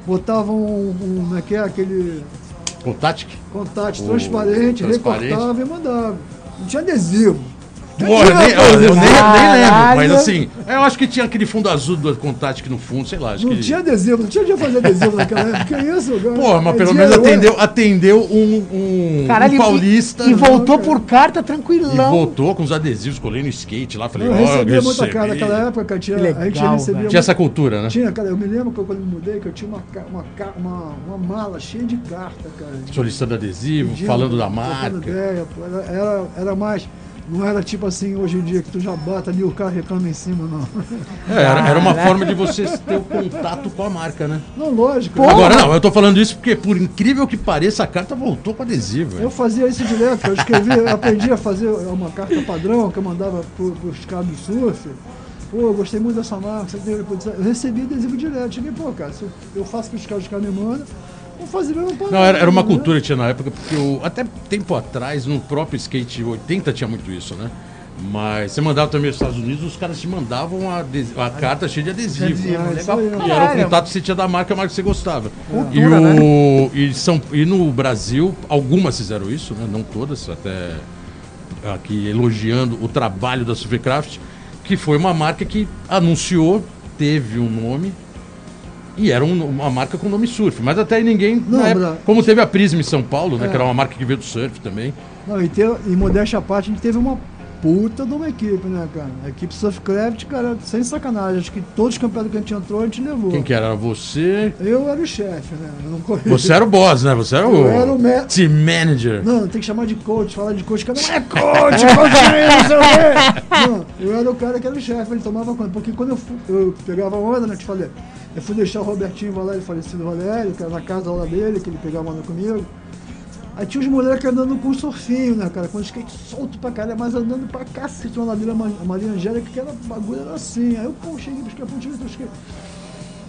botava um, um como é que é, aquele Contatic? contato O transparente, transparente. recortava e mandava. Não tinha adesivo. Porra, eu nem, eu, eu nem, eu nem lembro, mas assim, eu acho que tinha aquele fundo azul do Contatic no fundo, sei lá. Acho Não que... tinha adesivo, não tinha de fazer adesivo naquela época. Que isso, cara? Porra, mas É pelo menos e hoje. atendeu, atendeu um, um, Caralho, um e- paulista E, né? voltou por carta E tranquilão. voltou com os adesivos, colei no skate lá, falei, Eu ó, recebia muita recebi. cara naquela época, tinha, Que a gente legal, recebia. Tinha essa cultura, né? Tinha, cara, eu me lembro que eu, quando me mudei, que eu tinha uma, uma, uma, uma mala cheia de carta, cara. Solicitando adesivo, Pedindo, falando da marca. Ideia, era, era mais. Não era tipo assim hoje em dia que tu já bata ali o carro reclama em cima, não. É, era, era uma forma de você ter o contato com a marca, né? Não, lógico. Agora não, eu tô falando isso porque, por incrível que pareça, a carta voltou com adesivo. Eu velho. fazia isso direto, eu escrevia, eu aprendi a fazer uma carta padrão que eu mandava pro, pros caras do surf. Pô, eu gostei muito dessa marca, você tem Eu recebi adesivo direto. Cheguei, pô, cara, eu, eu faço caras, os caras me mandam, vou fazer mesmo para Não, era, era uma né? cultura que tinha na época, porque eu, até tempo atrás, no próprio skate 80 tinha muito isso, né? Mas você mandava também nos Estados Unidos, os caras te mandavam a, a carta cheia de adesivo. adesivo ah, legal. E era o contato que você tinha da marca, a marca que você gostava. Cultura, e, o, né? e, são, e no Brasil, algumas fizeram isso, né? não todas, até aqui elogiando o trabalho da Supercraft, que foi uma marca que anunciou, teve um nome, e era um, uma marca com nome surf. Mas até aí ninguém. Não, época, como teve a Prisma em São Paulo, né? É. Que era uma marca que veio do surf também. Não, e, ter, e modéstia à parte, a gente teve uma puta de uma equipe, né, cara? A equipe Surfcraft, cara, sem sacanagem. Acho que todos os campeonatos que a gente entrou, a gente levou. Quem que era? Você? Eu era o chefe, né? Eu não Você era o boss, né? Você era o, eu era o ma team manager. Não, tem que chamar de coach. Falar de coach, cara, não é coach, coach, não sei o quê. Não, eu era o cara que era o chefe, ele tomava conta. Porque quando eu, eu pegava onda, né, te falei, eu fui deixar o Robertinho Valério, falecido Valério, que era na casa lá dele, que ele pegava onda comigo. Aí tinha os moleques andando com surfinho, né, cara? Com skate solto pra caralho, mas andando pra cacete uma ladeira Maria Angélica, que era bagulho era assim. Aí eu, pô, cheguei buscar ponte de skate.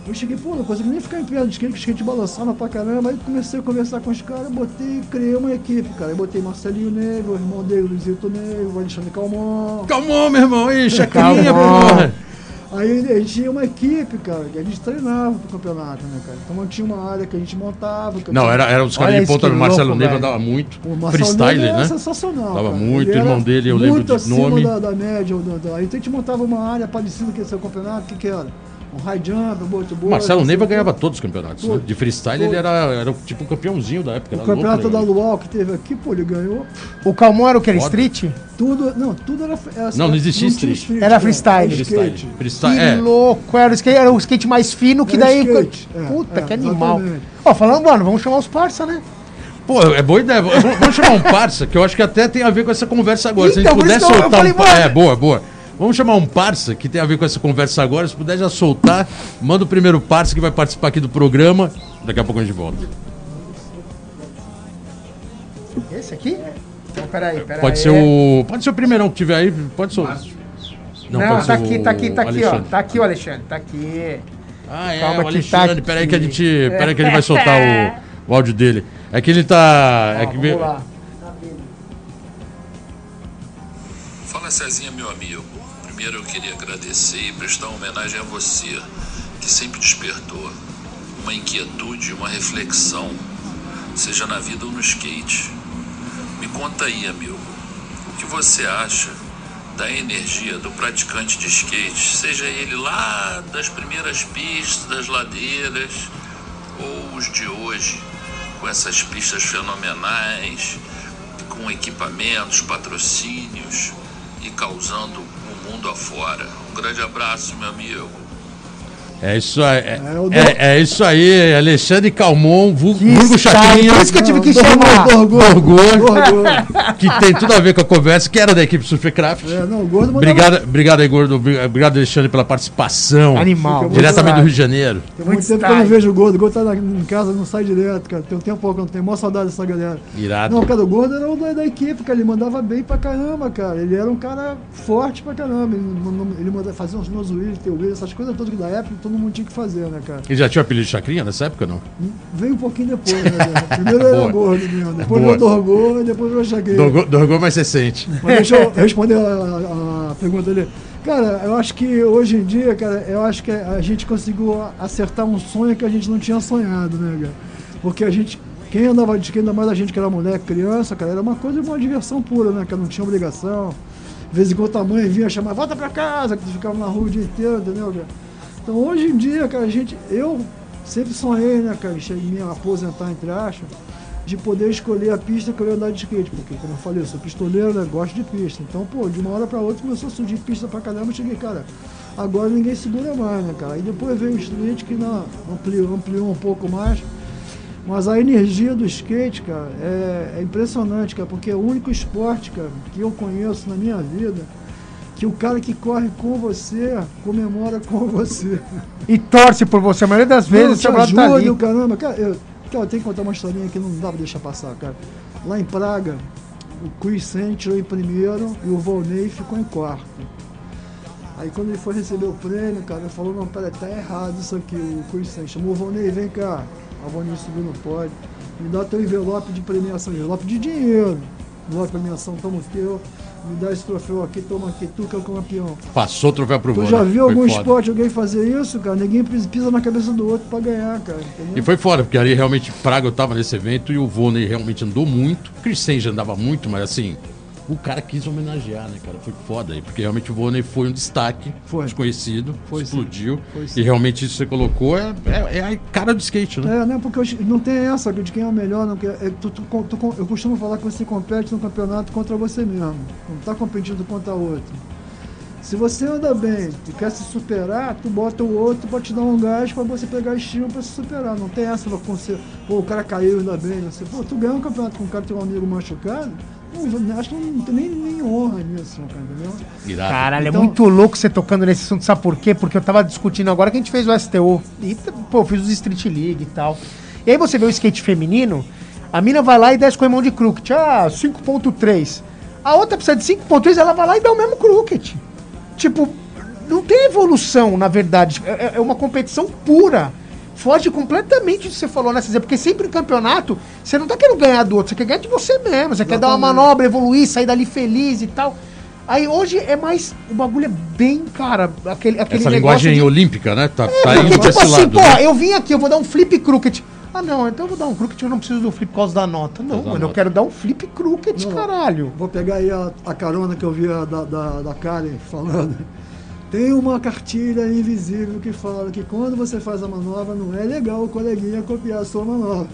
Eu cheguei, pô, não consegui nem ficar em pé de skate, que o skate balançava pra caramba. Aí comecei a conversar com os caras, botei, criei uma equipe, cara. Aí botei Marcelinho Negro, o irmão dele, Luizito Negro, o Alexandre Calmon. Calmon, meu irmão, aí, chacrinha, porra. Aí a gente tinha uma equipe, cara, que a gente treinava pro campeonato, né, cara? Então tinha uma área que a gente montava. Não, era, era os caras de ponta do Marcelo Neiva dava muito. O Marcelo Freestyle, né? sensacional. Dava cara. muito, o irmão dele, eu lembro de nome. Da, da média. Do, do, aí a gente montava uma área parecida com esse campeonato, o que, que era? Um high jump, um bote bote. Marcelo Neiva ganhava todos os campeonatos. Né? De freestyle ele era, era tipo campeãozinho da época. O campeonato da Luau que teve aqui, pô, ele ganhou. O Calmon era o que? Era street? Tudo, não, tudo era. era não, não existia não street. street. Era freestyle. freestyle. freestyle. Que é. louco, era o, skate, era o skate mais fino que era daí. Skate. É, Puta, é, que animal. Ó, falando, mano, vamos chamar os parça, né? Pô, é boa ideia. Vamos chamar um parça, que eu acho que até tem a ver com essa conversa agora. Então, Se a gente puder soltar falei, um. Mano, é, boa, boa. Vamos chamar um parça que tem a ver com essa conversa agora. Se puder já soltar, manda o primeiro parça que vai participar aqui do programa. Daqui a pouco a gente volta. Esse aqui? Então, peraí, peraí. Pode ser o. Pode ser o primeirão que tiver aí. Pode ser. Não, Não tá aqui, tá aqui, tá aqui, ó. Tá aqui o Alexandre, tá aqui. Ah, é, Calma o Alexandre. Tá peraí que a gente. Peraí que ele vai soltar o, o áudio dele. É que ele tá. é que... Vamos lá. Fala Cezinha, meu amigo. Primeiro eu queria agradecer e prestar homenagem a você, que sempre despertou uma inquietude, uma reflexão, seja na vida ou no skate. Me conta aí, amigo, o que você acha da energia do praticante de skate, seja ele lá das primeiras pistas, das ladeiras, ou os de hoje, com essas pistas fenomenais, com equipamentos, patrocínios e causando mundo afora. Um grande abraço, meu amigo. É isso aí, é, é, é, isso aí, Alexandre Calmon, vulgo Chacrinha. Por isso que eu tive que chamar. Gorgor, que tem tudo a ver com a conversa, que era da equipe Supercraft. É, não, Gordo obrigado, obrigado aí, Gordo. Obrigado, Alexandre, pela participação. Animal. Diretamente do Rio de Janeiro. Tem muito tempo que eu não vejo o Gordo. O Gordo tá em casa, não sai direto, cara. Tem um tempo que eu não tenho maior saudade dessa galera. Irado. Não, cara, o Gordo era o da, da, equipe, cara. Ele mandava bem pra caramba, cara. Ele era um cara forte pra caramba. Ele, ele mandava, fazia uns nose wheels, essas coisas todas que da época todo mundo tinha que fazer né, cara? E já tinha o apelido de Chacrinha nessa época, não? Veio um pouquinho depois, né? Primeiro era gordo mesmo, depois veio Dorgô e depois veio Chacrinha. Dorgô mais recente. Mas deixa eu responder a, a, a pergunta dele. Cara, eu acho que hoje em dia, cara, eu acho que a gente conseguiu acertar um sonho que a gente não tinha sonhado, né, cara? Porque a gente, quem andava de skate, ainda mais a gente que era moleque, criança, cara, era uma coisa, uma diversão pura, né? Que não tinha obrigação. De vez em quando a mãe vinha chamar, volta pra casa, que tu ficava na rua o dia inteiro, entendeu, cara? Então hoje em dia, cara, a gente, eu sempre sonhei, né, cara, em me aposentar entre aspas, de poder escolher a pista que eu ia andar de skate, porque como eu falei, eu sou pistoleiro, né, gosto de pista. Então, pô, de uma hora para outra começou a surgir pista pra caramba, eu cheguei, cara, agora ninguém segura mais, né, cara. Aí depois veio o street que não, ampliou, ampliou um pouco mais. Mas a energia do skate, cara, é, é impressionante, cara, porque é o único esporte, cara, que eu conheço na minha vida que o cara que corre com você comemora com você. E torce por você, a maioria das vezes não, te ajuda, tá ali. caramba. Cara, eu, cara, eu tenho que contar uma historinha que não dá pra deixar passar, cara. Lá em Praga, o Chris Sen tirou em primeiro e o Volney ficou em quarto. Aí quando ele foi receber o prêmio, cara, ele falou, não, peraí, tá errado isso aqui, o Christian. Chamou o Vonei, vem cá. A Vonei subiu no pódio. Me dá teu envelope de premiação, envelope de dinheiro. Envelope de premiação, toma aqui, eu. Me dá esse troféu aqui, toma aqui, tu que é o campeão. Passou o troféu pro Tu já viu algum foda. esporte alguém fazer isso, cara? Ninguém pis- pisa na cabeça do outro pra ganhar, cara. Entendeu? E foi fora, porque ali realmente Praga eu tava nesse evento e o Vônei realmente andou muito. O Christian já andava muito, mas assim, o cara quis homenagear, né, cara? Foi foda aí, porque realmente o Vônei foi um destaque, Foi. desconhecido, Foi explodiu. Foi e realmente isso que você colocou é, é, é a cara do skate, né? É, né? Porque não tem essa de quem é o melhor. Não, quer- é, tu- tu- tu- eu costumo falar que você compete no campeonato contra você mesmo. Não está competindo contra outro. Se você anda bem e quer se superar, tu bota o outro para te dar um gás para você pegar estímulo para se superar. Não tem essa pra você, pô, o cara caiu ainda bem. Você, pô, tu ganha um campeonato com um cara um amigo machucado, não, acho que não tem nem, nem honra nisso, cara, entendeu? Irado. Caralho, Então- é muito louco você tocando nesse assunto, sabe por quê? Porque eu tava discutindo agora que a gente fez o STO. E, pô, eu fiz os Street League e tal. E aí você vê o skate feminino, a mina vai lá e desce com a mão de crooked. Ah, 5.3. A outra precisa de 5.3, ela vai lá e dá o mesmo crooked. Tipo, não tem evolução, na verdade. É, é uma competição pura. Foge completamente do que você falou, né? Porque sempre em campeonato, você não tá querendo ganhar do outro, você quer ganhar de você mesmo. Você quer dar uma Exatamente. manobra, evoluir, sair dali feliz e tal. Aí hoje é mais. O bagulho é bem, cara. Aquele, aquele Essa negócio linguagem de- olímpica, né? Tá, tá porque, indo tipo desse assim, lado. pô, né? eu vim aqui, eu vou dar um flip crooked. Ah, não, então eu vou dar um crooked, eu não preciso do flip por causa da nota. Não, mano, eu quero dar um flip crooked, Não. caralho. Vou pegar aí a, a carona que eu vi a da, da, da Karen falando. Tem uma cartilha invisível que fala que quando você faz a manobra não é legal o coleguinha copiar a sua manobra.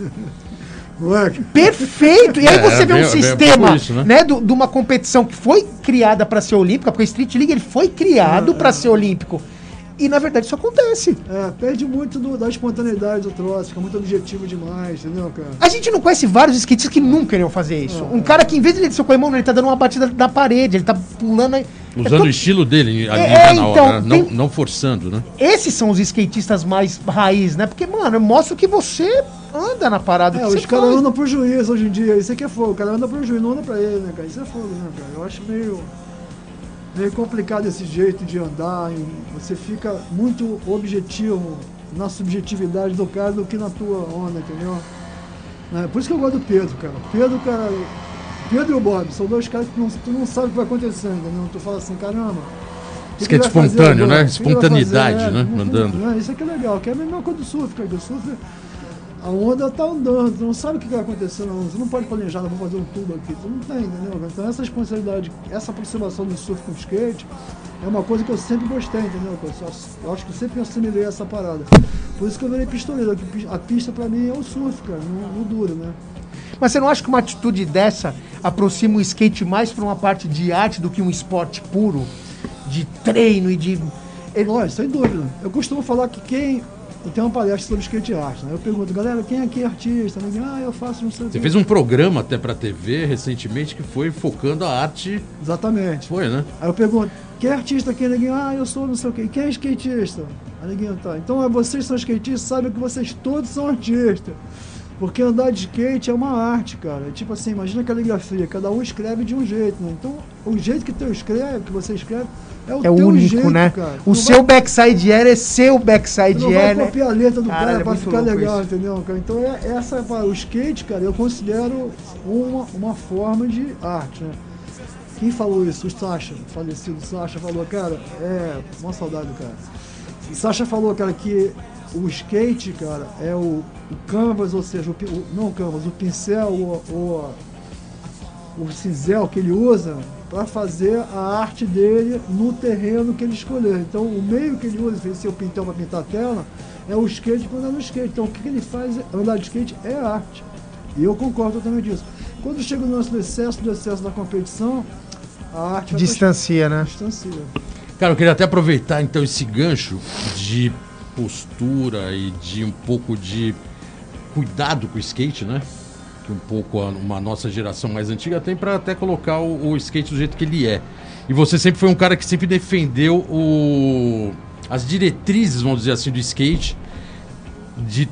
Moleque, Perfeito! E aí É, você vê bem- um bem- sistema, por isso, né? né, do- de uma competição que foi criada para ser olímpica, porque o Street League ele foi criado É, para é. ser olímpico. E na verdade isso acontece. é, perde muito do- da espontaneidade do troço, fica muito objetivo demais, entendeu, cara? A gente não conhece vários skatistas que nunca iriam fazer isso. É. Um cara que, em vez de ele ser com a mão, ele tá dando uma batida da parede, ele tá pulando. aí. Usando É o estilo dele ali É, né, é, na então, hora, né? não, tem- não forçando, né? Esses são os skatistas mais raiz, né? Porque, mano, mostra que você anda na parada. É, que os caras andam pro juiz hoje em dia, isso aqui é fogo, o cara anda pro juiz, não anda pra ele, né, cara? Isso é fogo, né, cara? Eu acho meio, meio complicado esse jeito de andar, você fica muito objetivo na subjetividade do cara do que na tua onda, entendeu? Né? Por isso que eu gosto do Pedro, cara. Pedro, cara, Pedro e o Bob são dois caras que não, tu não sabe o que vai acontecer, entendeu? Tu fala assim, caramba. que Isso que é fazer espontâneo, né? Que ele vai Espontaneidade, fazer? né? não- Andando. não, isso aqui é legal, que é a mesma coisa do surf, cara. Do surf, a onda tá andando, tu não sabe o que vai acontecer não. Você não pode planejar, não vou fazer um tubo aqui. Tu não tem, entendeu? Então essa responsabilidade, essa aproximação do surf com o skate é uma coisa que eu sempre gostei, entendeu? Eu, acho que eu sempre assimilei essa parada. Por isso que eu virei pistoleiro. A pista pra mim é o surf, cara, no, no duro, né? Mas você não acha que uma atitude dessa aproxima o skate mais pra uma parte de arte do que um esporte puro? De treino e de. Ele- Lógico, sem dúvida. Eu costumo falar que quem. Eu tenho uma palestra sobre skate art, né? Eu pergunto, galera, quem aqui é artista? Ninguém, ah, eu faço não sei Você quê." fez um programa até pra TV recentemente que foi focando a arte. Exatamente. Foi, né? Aí eu pergunto, quem é artista aqui? Ninguém, ah, eu sou não sei o quê. Quem é skatista? Aí ninguém tá. Então é, vocês são skatistas, sabem que vocês todos são artistas. Porque andar de skate é uma arte, cara. É tipo assim, imagina a caligrafia, cada um escreve de um jeito, né? Então, o jeito que tu escreve, que você escreve, é o É teu único, jeito, né? cara. O Tu seu vai- backside air é seu Tu backside não vai air, né? copiar a letra do Caralho, cara é pra ficar legal, isso. entendeu? cara? Então é, essa, o skate, cara, eu considero uma, uma forma de arte, né? Quem falou isso? O Sasha, o falecido Sasha, falou, cara, é. Uma saudade do cara. O Sasha falou, cara, que o skate, cara, é o, o canvas, ou seja, o, o- não o canvas, o pincel, o, o, o cinzel que ele usa para fazer a arte dele no terreno que ele escolher. Então, o meio que ele usa, se ser o pintel para pintar a tela, é o skate para andar no skate. Então, o que que ele faz? é- Andar de skate é arte. E eu concordo totalmente disso. Quando chega o lance do excesso, do excesso da competição, a arte pra- Distancia, né? distancia. Cara, eu queria até aproveitar então esse gancho de postura e de um pouco de cuidado com o skate, né? Que um pouco a- uma nossa geração mais antiga tem para até colocar o, o skate do jeito que ele é. E você sempre foi um cara que sempre defendeu o, as diretrizes, vamos dizer assim, do skate de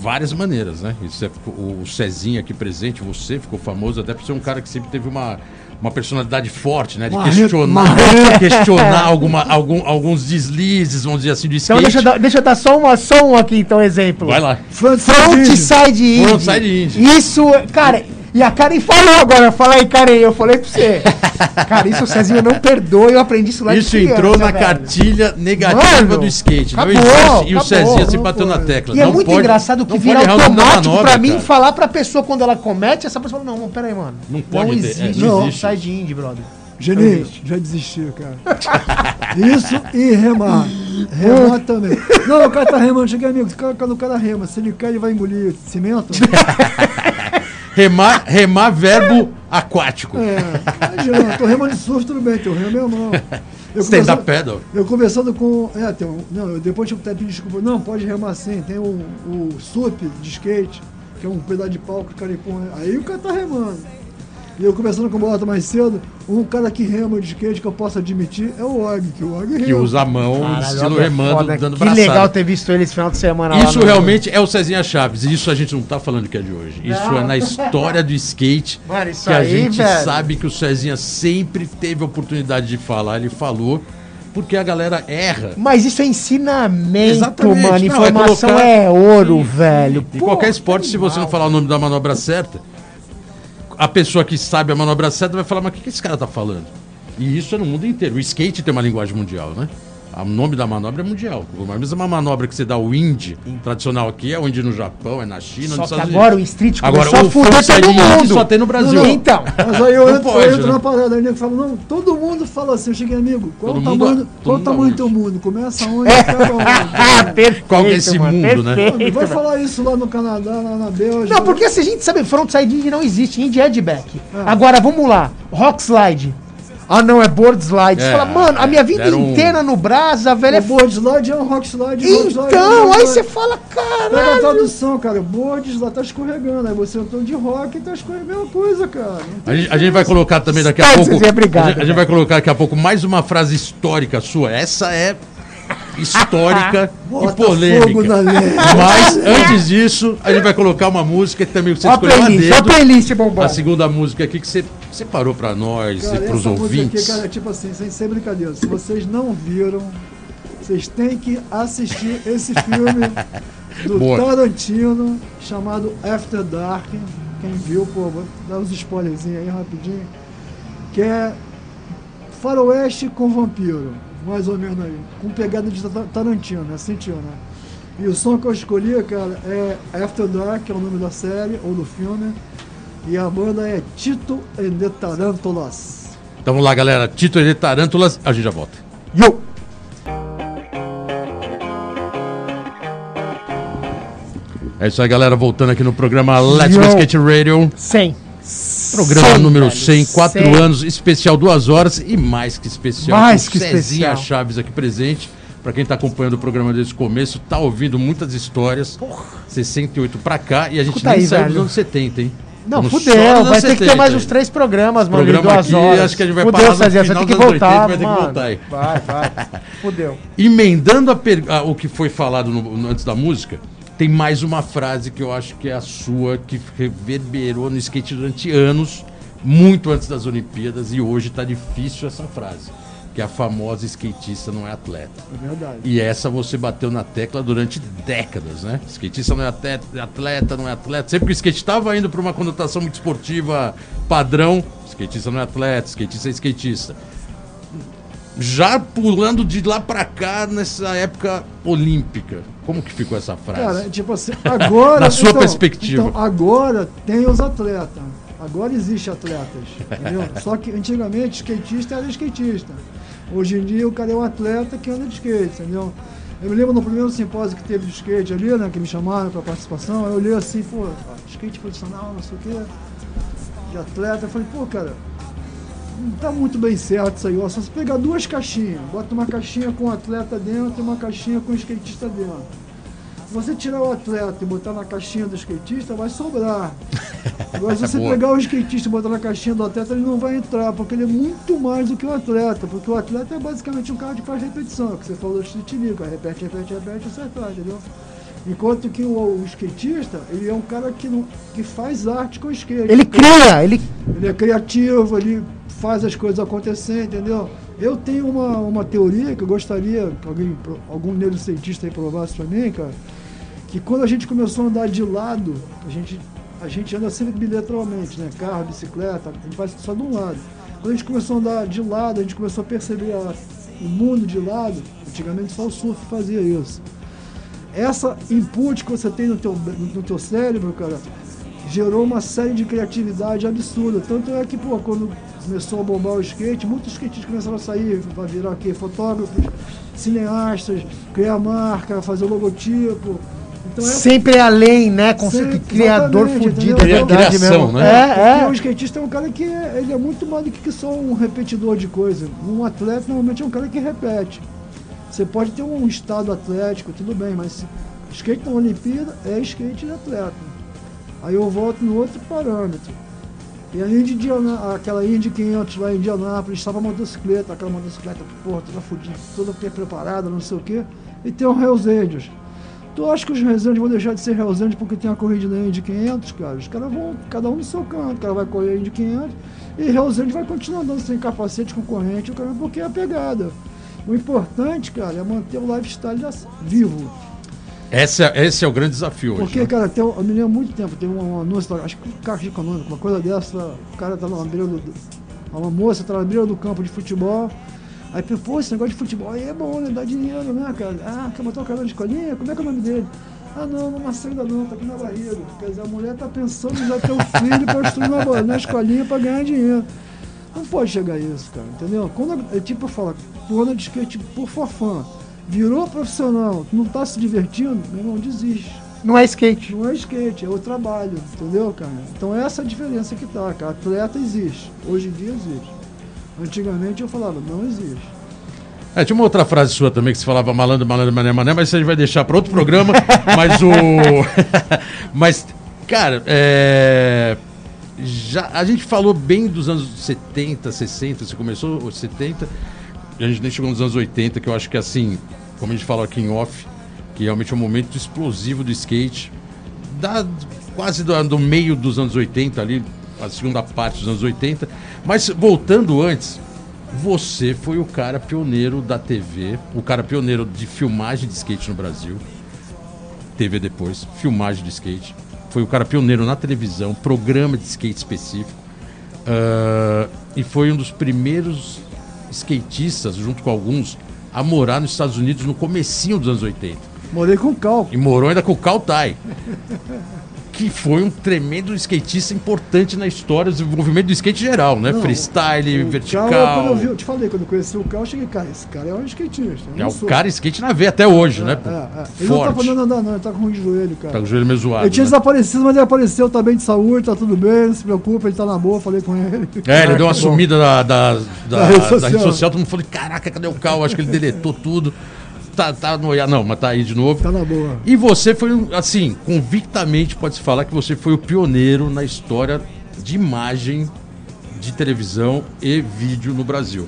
várias maneiras, né? Isso é, o Cezinha aqui presente, você ficou famoso até por ser um cara que sempre teve uma, uma personalidade forte, né? De questionar, questionar alguma, algum, alguns deslizes, vamos dizer assim, do Então skate. deixa eu, dar, deixa eu dar só, uma, só um aqui, então, exemplo. Vai lá. Frontside indie. Frontside indie. Isso, cara, e a Karen falou agora, fala aí, Karen, eu falei pra você. cara, isso o Cezinho não perdoa, eu aprendi isso lá de Isso criança, entrou na velho. cartilha negativa Mano, do skate. acabou, não existe. E o Cezinha se não bateu na tecla. E é Não muito pode- engraçado que não vira automático manobra, pra mim cara. falar pra pessoa quando ela comete, essa pessoa fala, não, peraí, mano. Não pode é, existe. não existe. Sai de indie, brother. Geninho, já desistiu, cara. Isso e remar. Remar também. Não, o cara tá remando, cheguei amigo. Cara, quando o cara rema, se ele cai, ele vai engolir cimento. Remar, remar verbo aquático. É, imagina, tô remando de surf, tudo bem, teu remo é. Eu Stand up pedal. Eu conversando com. É, tem um, não, eu depois tive até pedir desculpa. Não, pode remar sim. Tem o, o SUP de skate, que é um pedaço de pau que o cara empurra. Aí o cara tá remando. E eu conversando com o Bota mais cedo, um cara que rema de skate que eu posso admitir é o Og, que o Og rema. Que usa a mão, Caralho, estilo é remando, foda. dando Que braçada. legal ter visto ele esse final de semana lá Isso realmente é o Cezinha Chaves. E isso a gente não tá falando que é de hoje. Isso Não. é na história do skate. Mano, isso que a aí, gente velho. sabe que o Cezinha sempre teve a oportunidade de falar. Ele falou porque a galera erra. Mas isso é ensinamento, Exatamente. mano. Não, é Informação colocar- é, ouro, velho. Em Pô, qualquer esporte, se você não falar o nome da manobra certa, a pessoa que sabe a manobra certa vai falar, mas o que, que esse cara tá falando? E isso é no mundo inteiro. O skate tem uma linguagem mundial, né? O nome da manobra é mundial. Mas uma manobra que você dá o indie tradicional aqui, é o indie no Japão, é na China, Só nos Estados agora o street Agora, começou a o fuder todo mundo. só tem no Brasil. Não, não, Então, Mas aí eu Não entro, pode, eu entro né? na parada, aí o nego fala, não, todo mundo fala assim, eu cheguei amigo, qual Todo o mundo- tamanho, todo qual o mundo tamanho do teu mundo? Começa onde, acaba onde? perfeito, Qual que é esse mano, mundo, né? perfeito, Vai mano. falar isso lá no Canadá, lá na Bélgica. Não, porque se a gente sabe, frontside indie não existe, indie é de back. Ah. Agora, vamos lá, rock slide. Ah, não, é board slide. Você É, fala, mano, a minha vida um- inteira no Brasa, velho, é board slide é um rock slide. slide é Então, rock aí slide. você fala, Pega a tradução, cara. Board slide tá escorregando. Aí você entrou de rock e tá escorregando. Mesma coisa, cara. A gente, a gente vai colocar também daqui a Tá, pouco. Obrigado, a gente, a gente velho. vai colocar daqui a pouco mais uma frase histórica sua. Essa é histórica e Bota polêmica. fogo na lenha. Mas antes disso, a gente vai colocar uma música que também você escolheu a playlist, ó a dedo. playlist, bombom. A segunda música aqui que você separou pra nós Cara, e pros essa música ouvintes. aqui, cara, é tipo assim, sem ser brincadeira. Se vocês não viram, vocês têm que assistir esse filme do Boa. Tarantino chamado After Dark. Quem viu, pô, vou dar uns spoilerzinhos aí rapidinho. Que é faroeste com vampiro, mais ou menos aí. Com pegada de Ta- Tarantino, né? Sentiu, né? E o som que eu escolhi, cara, é After Dark, que é o nome da série ou do filme. E a banda é Tito and the Tarantulas. Então vamos lá, galera. Tito de Tarântulas, a gente já volta. Yo! É isso aí, galera. Voltando aqui no programa Let's Go Yo. Skate Radio. 100. Programa 100, número velho, 100, 4 100. anos, especial 2 horas e mais que especial. Mais com que Cezinha especial. Chaves aqui presente. Pra quem tá acompanhando o programa desde o começo, tá ouvindo muitas histórias. 68 pra cá e a gente Escuta nem aí, saiu velho. dos anos 70, hein? Não, Estamos fudeu. Vai anos ter que ter 70 mais uns três programas, mano, Programa duas aqui, horas. acho que a gente vai fudeu, parar Cezinha, você final tem que anos 80, voltar, vai ter que mano. voltar aí. Vai, vai. Fudeu. Emendando a- o que foi falado no- no- antes da música, tem mais uma frase que eu acho que é a sua, que reverberou no skate durante anos, muito antes das Olimpíadas, e hoje tá difícil essa frase. Que é a famosa skatista não é atleta. É verdade. E essa você bateu na tecla durante décadas, né? Skatista não é atleta, atleta não é atleta. Sempre que o skate estava indo para uma conotação muito esportiva padrão, skatista não é atleta, skatista é skatista. Já pulando de lá pra cá nessa época olímpica, como que ficou essa frase? Cara, tipo assim, agora. Na sua perspectiva. Então, agora tem os atletas. Agora existe atletas. Entendeu? Só que antigamente skatista era skatista. Hoje em dia o cara é um atleta que anda de skate, entendeu? Eu me lembro no primeiro simpósio que teve de skate ali, né? Que me chamaram para participação, eu olhei assim, pô, skate profissional, não sei o quê, de atleta. Eu falei, pô, cara, não tá muito bem certo isso aí, ó. Só se pegar duas caixinhas, bota uma caixinha com o atleta dentro e uma caixinha com o skatista dentro. Se você tirar o atleta e botar na caixinha do skatista, vai sobrar. Agora, se você Boa. pegar o skatista e botar na caixinha do atleta, ele não vai entrar, porque ele é muito mais do que o atleta. Porque o atleta é basicamente um cara que faz repetição, que você falou do street league, cara, repete, repete, repete, acertar, entendeu? Enquanto que o, o skatista, ele é um cara que, não, que faz arte com o skate. Ele cria, ele. Ele é criativo, ele faz as coisas acontecer, entendeu? Eu tenho uma, uma teoria que eu gostaria que alguém, algum neurocientista aí provasse pra mim, cara, que quando a gente começou a andar de lado, a gente, a gente anda sempre bilateralmente, né? Carro, bicicleta, a gente faz só de um lado. Quando a gente começou a andar de lado, a gente começou a perceber a, o mundo de lado, antigamente só o surf fazia isso. Essa input que você tem no teu, no teu cérebro, cara, gerou uma série de criatividade absurda. Tanto é que, pô, quando começou a bombar o skate, muitos skatistas começaram a sair, vai virar aqui fotógrafos, cineastas, criar marca, fazer logotipo. Então é... Sempre é além, né? Conceito de criador fudido, é verdade criação, mesmo. Né? É, é. Porque o skatista é um cara que é, ele é muito mais do que só um repetidor de coisa. Um atleta normalmente é um cara que repete. Você pode ter um estado atlético, tudo bem, mas skate na Olimpíada é skate de atleta. Aí eu volto no outro parâmetro. E a Indy aquela Indy 500 lá em Indianápolis, estava motocicleta, aquela motocicleta, porra, toda fodida, toda preparada, não sei o quê. E tem o Hells Angels. Tu acha que os Hells Angels vão deixar de ser Hells Angels porque tem a corrida da Indy 500, cara? Os caras vão, cada um no seu canto, o cara vai correr a Indy 500 e Hells Angels vai continuar andando sem capacete, com corrente, porque é a pegada. O importante, cara, é manter o lifestyle vivo. Esse é, esse é o grande desafio Porque, hoje. Porque, né? cara, tem, eu me lembro muito tempo, teve um, um anúncio, acho que Caixa Econômica, uma coisa dessa, o cara tá na beira do. Uma moça tá na beira do campo de futebol. Aí, pô, esse negócio de futebol aí é bom, né? Dá dinheiro, né, cara? Ah, quer botar o cara de escolinha? Como é que é o nome dele? Ah, não, não nasceu ainda não, tá aqui na barriga. Quer dizer, a mulher tá pensando em já ter o filho pra uma, na escolinha pra ganhar dinheiro. Não pode chegar a isso, cara, entendeu? Quando, é tipo, eu falo, tu anda de skate por forfã virou profissional, não está se divertindo, meu irmão, desiste. Não é skate. Não é skate, é o trabalho, entendeu, cara? Então essa é a diferença que tá, cara. Atleta existe, hoje em dia existe. Antigamente eu falava, não existe. É, tinha uma outra frase sua também que você falava malandro, malandro, mané, mané, mas a gente vai deixar para outro programa. mas o. mas, cara, é. Já, a gente falou bem dos anos 70, 60, você começou os 70, e a gente nem chegou nos anos 80, que eu acho que assim, como a gente fala aqui em off, que realmente é um momento explosivo do skate, da, quase do, do meio dos anos 80 ali, a segunda parte dos anos 80. Mas voltando antes, você foi o cara pioneiro da TV, o cara pioneiro de filmagem de skate no Brasil. TV depois, filmagem de skate. Foi o cara pioneiro na televisão, programa de skate específico. Uh, e foi um dos primeiros skatistas, junto com alguns, a morar nos Estados Unidos no comecinho dos anos 80. Morei com o Cal. E morou ainda com o Cal Tai. Que foi um tremendo skatista importante na história do desenvolvimento do skate geral, né? Não, Freestyle, vertical. Quando eu, vi, eu te falei, quando eu conheci o Cal, eu cheguei, cara, esse cara é um skatista. É o sou. cara skate na veia até hoje, é, né? É, é. Ele Forte. não tá podendo andar, não, ele tá com ruim de joelho, cara. Tá com o joelho meio zoado. Ele tinha né? desaparecido, mas ele apareceu, tá bem de saúde, tá tudo bem, não se preocupa, ele tá na boa, falei com ele. É, ele deu uma sumida da, da, da, da, rede social. da rede social, todo mundo falou, caraca, cadê o Cal? Acho que ele deletou tudo tá, tá no Não, mas tá aí de novo. Tá na boa. E você foi, assim, convictamente pode-se falar que você foi o pioneiro na história de imagem de televisão e vídeo no Brasil.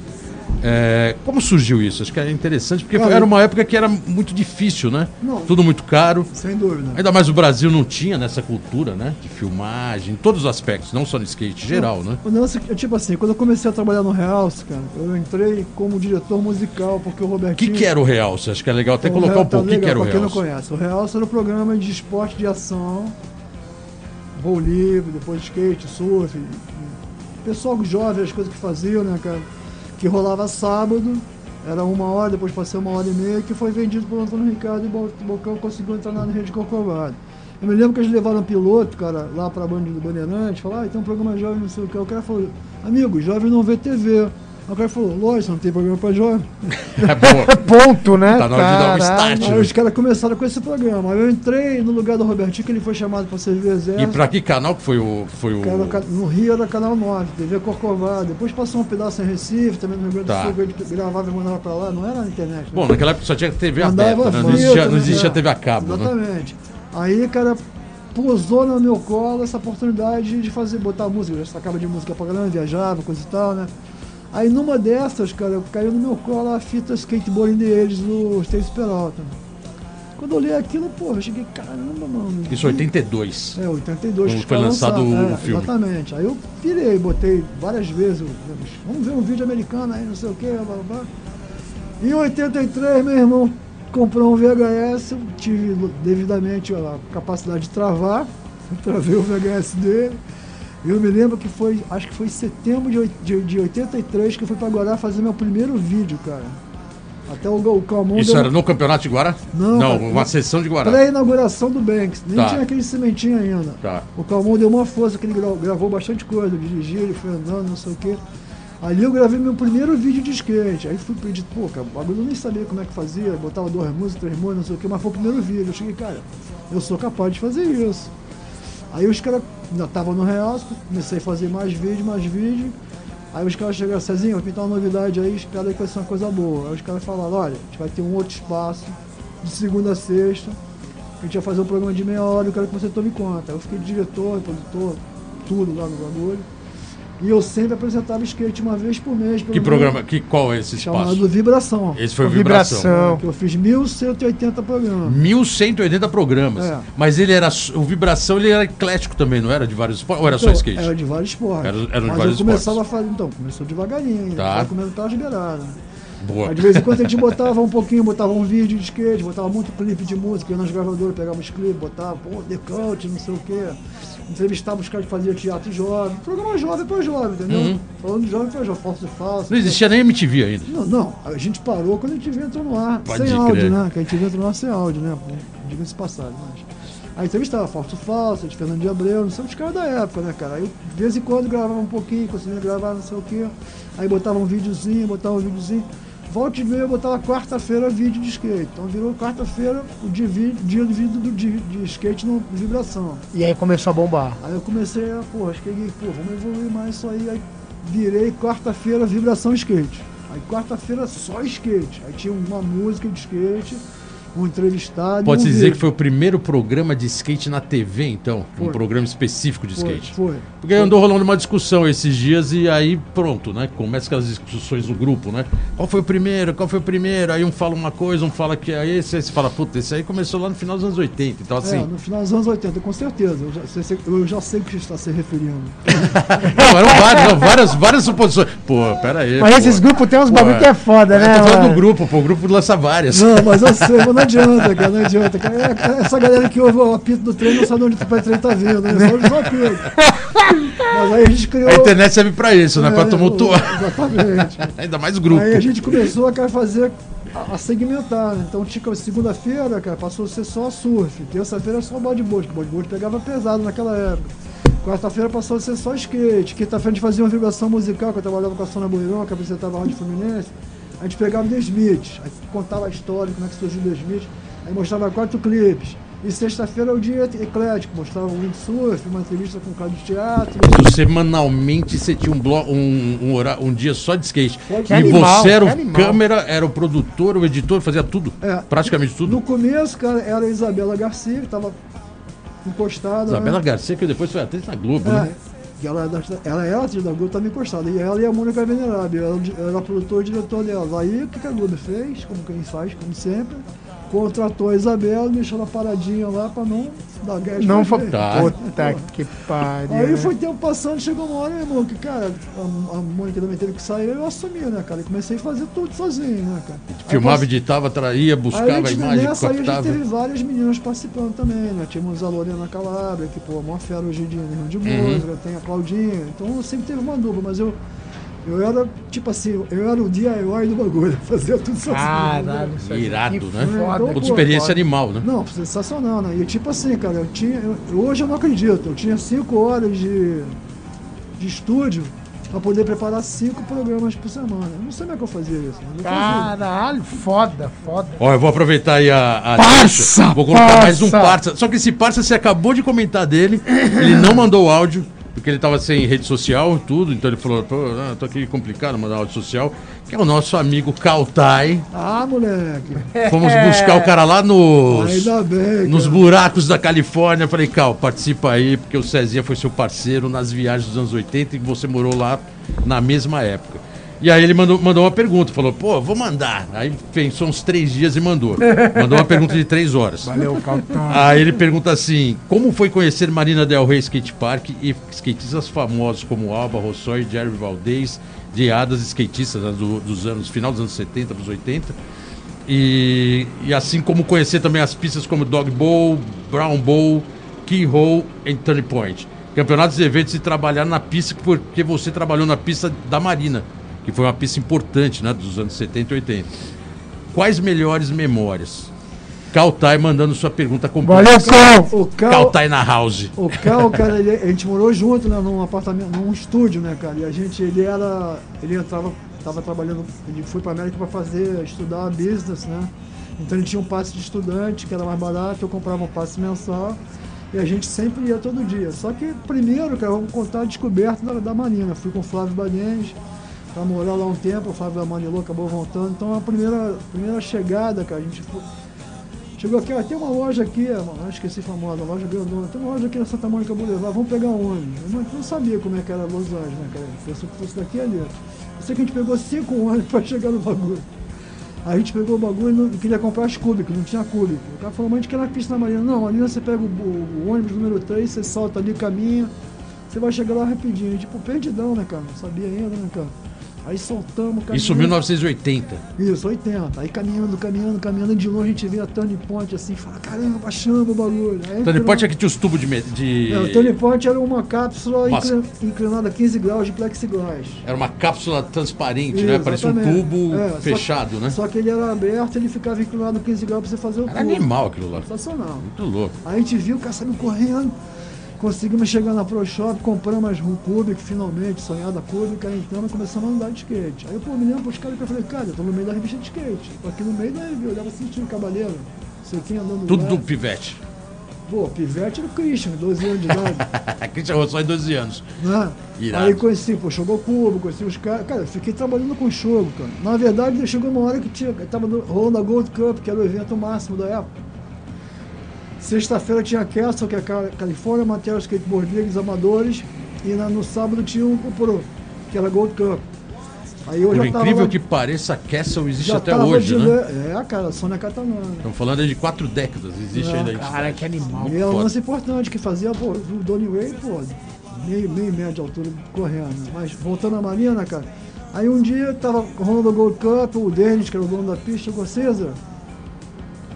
É, como surgiu isso? Acho que é interessante, porque era uma época que era muito difícil, né? Não, Tudo muito caro. Sem dúvida. Ainda mais o Brasil não tinha nessa cultura, né? De filmagem, todos os aspectos, não só no skate, geral, não, né? Não, tipo assim, quando eu comecei a trabalhar no Realce, cara, eu entrei como diretor musical, porque o Robertinho... O que, que era o Realce? Acho que é legal até o colocar Real, um pouco. O tá que, que era o Realce? quem não conhece, o Realce era o programa de esporte de ação, voo livre, depois skate, surf, pessoal jovem, as coisas que faziam, né, cara? Que rolava sábado, era uma hora, depois passei uma hora e meia, que foi vendido por Antônio Ricardo e o Bocão conseguiu entrar na rede Corcovado. Eu me lembro que eles levaram um piloto, cara, lá para a Band do Bandeirante, falaram, ah, tem um programa jovem, não sei o que. O cara falou, amigo, jovem não vê TV. O cara falou, lógico, não tem programa pra jovem. É boa. Ponto, né? Tá na hora de dar um start. Aí né? os caras começaram com esse programa. Aí eu entrei no lugar do Robertinho, que ele foi chamado pra servir exército. E pra que canal que foi o. Foi o... Cara, no Rio era canal 9, TV Corcovado. Depois passou um pedaço em Recife, também no Rio Grande do tá. Sul, ele gravava e mandava pra lá, não era na internet. Né? Bom, naquela época só tinha TV Mandava aberta, né? não existia, não existia TV a cabo. Né? Exatamente. Né? Aí, cara, pousou no meu colo essa oportunidade de fazer, botar música. Eu sacava de música pra galera, viajava, coisa e tal, né? Aí numa dessas, cara, caiu no meu colo a fita skateboarding deles no Stacy Peralta. Quando eu olhei aquilo, porra, eu cheguei, caramba, mano. Isso 82. É, 82 Quando foi lançado lançado. o É, filme. Exatamente. Aí eu pirei, botei várias vezes. Vamos ver um vídeo americano aí, não sei o blá blá blá. Em 83, meu irmão comprou um VHS, eu tive devidamente a capacidade de travar, travei o VHS dele. Eu me lembro que foi, acho que foi em setembro de, de, de 83 que eu fui pra Guará fazer meu primeiro vídeo, cara. Até o, o Calmon Isso deu- era no Campeonato de Guará? Não, Não, cara, uma sessão de Guará. pré-inauguração do Banks. Nem Tá. tinha aquele cimentinho ainda. Tá. O Calmon deu uma força, que ele gra- gravou bastante coisa, dirigiu, ele foi andando, não sei o quê. Ali eu gravei meu primeiro vídeo de skate. Aí fui pedir, pô, cara, o bagulho eu nem sabia como é que fazia, botava duas músicas, três músicas, não sei o quê, mas foi o primeiro vídeo. Eu cheguei, cara, eu sou capaz de fazer isso. Aí os caras ainda estavam no real, comecei a fazer mais vídeo, mais vídeo. Aí os caras chegaram, Cezinho, vai pintar uma novidade aí, espera aí que vai ser uma coisa boa. Aí os caras falaram, olha, a gente vai ter um outro espaço, de segunda a sexta, a gente vai fazer um programa de meia hora, eu quero que você tome conta. Eu fiquei diretor, produtor, tudo lá no bagulho. E eu sempre apresentava skate uma vez por mês. pelo Que programa, que, qual é esse espaço? Chamado Vibração. Esse foi o Vibração. Vibração. Que eu fiz 1180 programas. 1180 programas. É. Mas ele era. O Vibração ele era eclético também, não era? De vários esportes? Ou era só Então, skate? Era de vários esportes. Era- era de Mas vários eu começava esportes. a fazer, então, começou devagarinho, Tá. tá. comendo pelas beiradas. Boa. Aí de vez em quando a gente botava um pouquinho, botava um vídeo de skate, botava muito clipe de música, ia nas gravadoras, pegava os clipes, botava, pô, não sei o quê. Entrevistava os caras que faziam teatro jovem. Programa jovem pra jovem, entendeu? Uhum. Falando de jovem pra jovem, falso e falso. Não existia nem MTV ainda. Não, não, a gente parou quando a gente entrou no ar, Pode sem crer. áudio, né? Que a gente entrou no ar sem áudio, né? Diga-se passado, mas. Aí entrevistava Fausto Falso, de Fernando de Abreu, não sei os caras da época, né, cara? Aí de vez em quando gravava um pouquinho, conseguia gravar não sei o quê. Aí botava um videozinho, botava um videozinho. Volta e meia eu botava quarta-feira vídeo de skate. Então virou quarta-feira o dia, de vídeo do, de, de skate no vibração. E aí começou a bombar. Aí eu comecei a, pô, acho que pô, vamos evoluir mais isso aí. Aí virei quarta-feira vibração skate. Aí quarta-feira só skate. Aí tinha uma música de skate, um entrevistado. Pode-se um dizer que foi o primeiro programa de skate na TV, então? Um Foi. programa específico de Foi, skate. Foi. Porque andou rolando uma discussão esses dias e aí pronto, né? Começa aquelas discussões no grupo, né? Qual foi o primeiro? Qual foi o primeiro? Aí um fala uma coisa, um fala que é esse, aí você fala, puta, esse aí começou lá no final dos anos 80. Então É, assim. no final dos anos 80, com certeza. Eu já sei, eu já sei o que está se referindo. Não, eram vários, não, várias, várias suposições. Pô, pera aí. Mas pô. esses grupos tem uns Pô, bagulho que é foda, Eu né? tô falando mano? do grupo, pô, o grupo lança várias. Não, mas eu sei, mas não adianta, cara, não adianta. cara. É- Essa galera que ouve o apito do trem não sabe onde o trem tá vindo, né? Só o apito. Mas aí a gente criou. A internet serve pra isso, né? Pra É, tumultuar. Exatamente. Ainda mais grupo. Aí a gente começou a cara, fazer, a, segmentar, né? Então tinha segunda-feira, cara, passou a ser só surf. Terça-feira só bodyboard, que bodyboard pegava pesado naquela época. Quarta-feira passou a ser só skate. Quinta-feira a gente fazia uma vibração musical, que eu trabalhava com a Sônia Boirão, que apresentava a Rádio Fluminense. A gente pegava o The Smith, aí contava a história, como é que surgiu o The Smith, aí mostrava quatro clipes. E sexta-feira é o dia eclético, mostrava o windsurf, uma entrevista com o cara de teatro. Isso, Semanalmente você tinha um, blo um, um, hora- um dia só de skate. Que e animal, você era o animal. câmera, era o produtor, o editor, fazia tudo. É. Praticamente tudo. No começo, cara, era a Isabela Garcia, que estava encostada. Isabela né? Garcia, que depois foi atriz na Globo, É, né? E ela, é ela é atriz da Globo, estava encostada. E ela e a Mônica Venerável, ela, era produtor e diretor dela. Aí o que que a Globo fez, como quem faz, como sempre, contratou a Isabela, deixou ela paradinha lá para não dar gás Não pra foi. Tá. Puta que pariu. Aí né? foi tempo passando, chegou uma hora, meu irmão, que, cara, a, a Mônica também teve que sair, eu assumi, né, cara? E comecei a fazer tudo sozinho, né, cara? Aí Filmava, pass- editava, traía, Aí buscava a a gente, imagem, nessa aí a gente teve várias meninas participando também, né? Tínhamos a Lorena Calabria, que pô, é uma fera hoje em dia no Rio de Uhum. Música, tem a Claudinha, então sempre teve uma dupla, mas eu, eu era, tipo assim, eu era o DIY do bagulho, fazia tudo sozinho. Caralho, né? Irado, né? Foda. Então, Outra pô, experiência foda. animal, né? Não, sensacional, né? E tipo assim, cara, eu tinha. eu- hoje eu não acredito, eu tinha cinco horas de, de estúdio pra poder preparar cinco programas por semana. Eu não sei como é que eu fazia isso, eu fazia. Caralho, foda, foda. Ó, eu vou aproveitar aí a, a Parça, deixa. Vou colocar parça. mais um parça. Só que esse parça você acabou de comentar dele, ele não mandou o áudio, porque ele tava sem rede social e tudo, então ele falou, pô, ah, tô aqui complicado mandar áudio social, que é o nosso amigo Kautai. Ah, moleque! Fomos buscar o cara lá nos, bem. nos cara. buracos da Califórnia. Falei, Cal, participa aí, porque o Cezinha foi seu parceiro nas viagens dos anos 80 e você morou lá na mesma época. E aí ele mandou, mandou uma pergunta, falou, pô, vou mandar. Aí pensou uns três dias e mandou. Mandou uma pergunta de três horas. Valeu, Capitão. Aí ele pergunta assim: como foi conhecer Marina Del Rey Skate Park e skatistas famosos como Alba Rossoi, Jerry Valdez, de Adas, skatistas né, do- dos anos, final dos anos 70 para os 80. E, e assim como conhecer também as pistas como Dog Bowl, Brown Bowl, Keyhole e Turning Point. Campeonatos e eventos e trabalhar na pista porque você trabalhou na pista da Marina, que foi uma pista importante né, dos anos 70 e 80. Quais melhores memórias? Kaltai mandando sua pergunta completa. Valeu, Cal! O Cal, Kaltai na house. o Cal, cara, ele- a gente morou junto, né, num apartamento, num estúdio, né, cara? E a gente, ele era, ele entrava, tava trabalhando, ele foi pra América pra fazer, estudar business, né? Então ele tinha um passe de estudante, que era mais barato, eu comprava um passe mensal. E a gente sempre ia todo dia. Só que primeiro, cara, vamos contar a descoberta da, da Marina. Fui com o Flávio Banhens pra morar lá um tempo, o Flávio Manilou acabou voltando. Então a primeira, primeira chegada, cara, a gente foi, Chegou aqui, ó, tem uma loja aqui, esqueci famosa, loja grandona, tem uma loja aqui na Santa Mônica Boulevard, vamos pegar um ônibus. Eu não, sabia como é que era Los Angeles, né, cara? Pensou que fosse daqui ali. Eu sei que a gente pegou cinco ônibus pra chegar no bagulho. A gente pegou o bagulho e queria comprar as cúbicas, não tinha cúbica. O cara falou, mas a gente quer na pista na Marina. Não, ali você pega o, o- o ônibus número 3, você salta ali, caminha, você vai chegar lá rapidinho. E, tipo, perdidão, né, cara? Não sabia ainda, né, cara? Aí soltamos, caminhamos. Isso 1980. Isso, 80. Aí caminhando, caminhando, caminhando, de longe a gente vê a Turning Point assim, fala, caramba, achamos o bagulho. Aí Tony Point é que tinha os tubos de. de... É, o Turning Point era uma cápsula inclin- inclinada a 15 graus de plexiglass. Era uma cápsula transparente, né? Isso, Parecia um tubo É, só- fechado, né? Só que ele era aberto, ele ficava inclinado a 15 graus pra você fazer o Era tubo. animal aquilo lá. Sensacional. Muito louco. Aí a gente viu o cara saindo correndo. Conseguimos chegar na Pro Shop, compramos as Cubic, finalmente, sonhada Cubic, aí então nós começamos a andar de skate. Aí eu pô, me lembro pros caras que eu falei, cara, eu tô no meio da revista de skate. Tô aqui no meio da revista, eu olhava assim, tinha um cavaleiro, sei quem andando Tudo lá. do pivete. Pô, pivete era o Christian, 12 anos de idade. Christian Rossoi, 12 anos. né? Irado. Aí conheci, pô, jogou cubo, conheci os caras. Cara, fiquei trabalhando com jogo, cara. Na verdade, chegou uma hora que tinha, tava rolando a Gold Cup, que era o evento máximo da época. Sexta-feira tinha a Castle, que é a Ca- California Material Skateboard Leagues Amadores, e na- no sábado tinha o Pro, que era a Gold Cup. Aí eu Por já tava incrível lá- que pareça, a Castle existe até tava hoje, de né? le- É, cara, Sônia Catalana. Estamos falando de quatro décadas. Existe É, ainda. Cara, que animal. E é um lance importante que fazia, pô, o Donny Way, pô, meio, meio médio de altura correndo. Mas voltando à Marina, cara, aí um dia tava rolando o Gold Cup, o Denis, que era o dono da pista, chegou, César,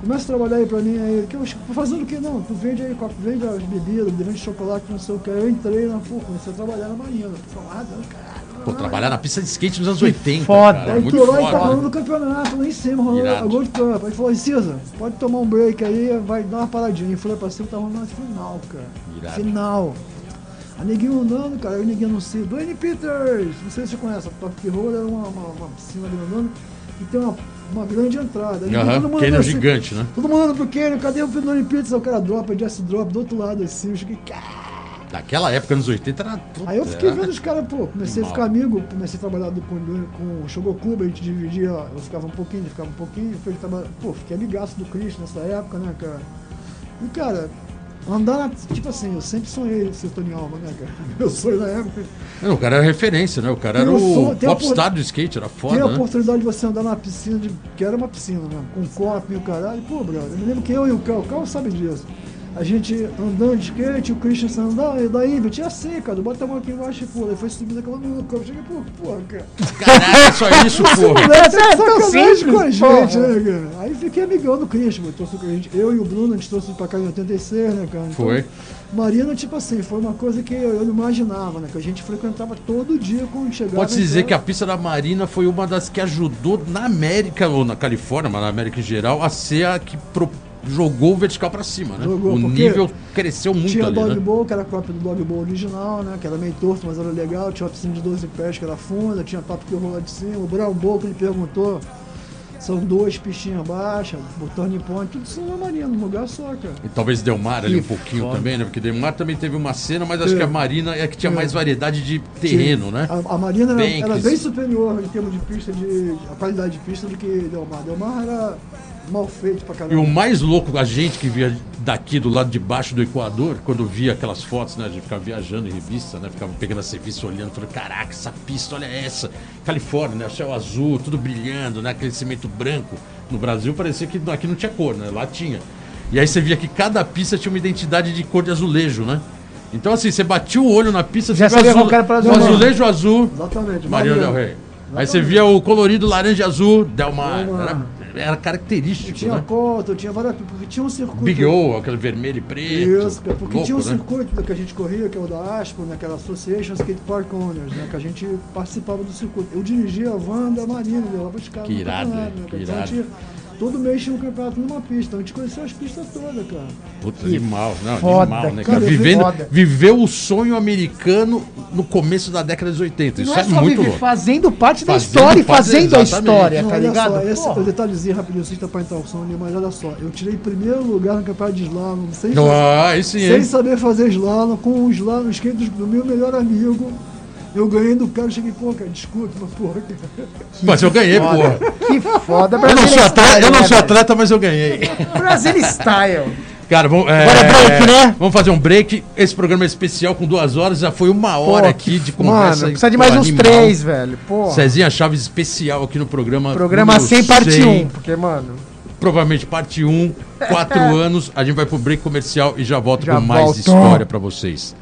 começa a trabalhar aí pra mim aí. Que eu, fazendo o que não? Tu vende aí, copo, vende as bebidas, vende chocolate, não sei o que. Aí eu entrei na, pô, comecei a trabalhar na Marina. Falado, caralho. Pô, trabalhar na pista de skate nos anos 80. foda. Cara, Aí muito lá e tá foda. rolando o campeonato, lá em cima, rolando a Gold Cup. Aí falou, "Aí, Cisa, pode tomar um break aí, vai dar uma paradinha. E falei pra cima, tá rolando a final, cara. Irado. Final. A neguinho andando, cara, aí o neguinho anuncia, Dwayne Peters, não sei se você conhece, a Top Roll era uma, uma, uma piscina grandona e tem uma, uma grande entrada. Mundo Canyon assim, gigante, né? Todo mundo andando pro Canyon, cadê o Peters? Aí O cara dropa, Jesse drop do outro lado assim, eu cheguei, cara. Naquela época, anos 80, era tudo. Aí eu fiquei vendo os caras, pô, comecei a ficar amigo, comecei a trabalhar do- com, com o Shogokuba, a gente dividia, eu ficava um pouquinho, ele ficava um pouquinho, depois ele tava, pô, fiquei amigaço do Chris nessa época, né, cara. E, cara, andar na, tipo assim, eu sempre sonhei ser Tony Alva, né, cara. Meu sonho na época, Não, o cara era referência, né? O cara Tem era o som- o tem a popstar do skate, era ter a foda, né? oportunidade de você andar na piscina, de, que era uma piscina mesmo, com copo e o caralho, pô, brother, eu me lembro que eu e o Cal, o Cal sabe disso. A gente andando de skate, o Christian falando, ah, e daí, Ibit, é assim, cara, bota a mão aqui embaixo e pô, ele foi subindo aquela no eu cheguei, pô, porra, cara. Caraca, só isso, porra. Isso é tão sacanagem simples, com a gente, porra. né, cara? Aí fiquei amigão do Christian, pô, trouxe com a gente, eu e o Bruno, a gente trouxe pra cá em 86, né, cara? Então, Foi. Marina, tipo assim, foi uma coisa que eu, eu não imaginava, né? Que a gente frequentava todo dia quando chegava. Pode-se dizer casa. que a pista da Marina foi uma das que ajudou na América, ou na Califórnia, mas na América em geral, a ser a que pro- jogou o vertical pra cima, né? Jogou, o nível cresceu muito Tinha o ali, Dog né? Bowl, que era a cópia do Dog Bowl original, né? Que era meio torto, mas era legal. Tinha uma piscina de 12 pés, que era funda. Tinha top que rola de cima. O Brown Bowl, que ele perguntou. São duas pistinhas baixas, o turning point, tudo isso na Marina, num lugar só, cara. E talvez Delmar ali Que um pouquinho foda. também, né? Porque Delmar também teve uma cena, mas acho É. que a Marina é que tinha É. mais variedade de terreno, né? A, a Marina era, era bem superior em termos de pista, de a qualidade de pista do que Delmar. Delmar era mal feito pra E caramba. o mais louco, a gente que via daqui do lado de baixo do Equador, quando via aquelas fotos, né? A gente ficava viajando em revista, né? Ficava pegando as revistas, olhando, falando, caraca, essa pista, olha essa. Califórnia, né? O céu azul, tudo brilhando, né? Aquele cimento branco. No Brasil parecia que aqui não tinha cor, né? Lá tinha. E aí você via que cada pista tinha uma identidade de cor de azulejo, né? Então assim, você batia o olho na pista, Já sabia qual era pra o azulejo. azul, Exatamente. Mariano Del. Rey. Aí você via o colorido laranja e azul, Delmar. Delmar. Era, era característico, Tinha né? cota, tinha várias. Porque tinha um circuito. Big O, aquele vermelho e preto. Isso, porque Louco, tinha um né? circuito que a gente corria, que é o da ASPO, né, que era Association Skate Park Owners, né, que a gente participava do circuito. Eu dirigia a van da Marina, levava os caras Que irado, né? Que. Então irado. gente, todo mês tinha um campeonato numa pista, a gente conheceu as pistas todas, cara. Puta, animal, não, foda, animal, né, cara, cara? Vivendo, viveu o sonho americano no começo da década de 80. Isso Não é, é só muito viver louco. fazendo parte da Fazendo história e parte- fazendo a exatamente. história, Não, tá olha ligado? só, esse, Porra. o detalhezinho rapidinho, sem tapar a interrupção ali, mas olha só, eu tirei primeiro lugar no campeonato de slalom, sem, Ah, aí sim, sem hein? saber fazer slalom, com o slalom skate do, meu melhor amigo. Eu ganhei do cara, cheguei, pô, cara, desculpa, mas porra, cara. Mas eu ganhei, porra. Que foda, Eu não Brasil sou atleta, Style, eu não né, sou velho? atleta, mas eu ganhei. Brasil Style. Cara, vamos, é, Agora é break, né? Vamos fazer um break. Esse programa é especial com duas horas, já foi uma hora Pô, aqui de conversa. Mano, precisa de mais Pô, uns animal. três, velho. Pô. Cezinha Chaves especial aqui no programa. Programa 100, parte 100. 1. Porque, mano, Provavelmente parte 1, 4 anos. A gente vai pro break comercial e já volta Já com mais volto. história pra vocês.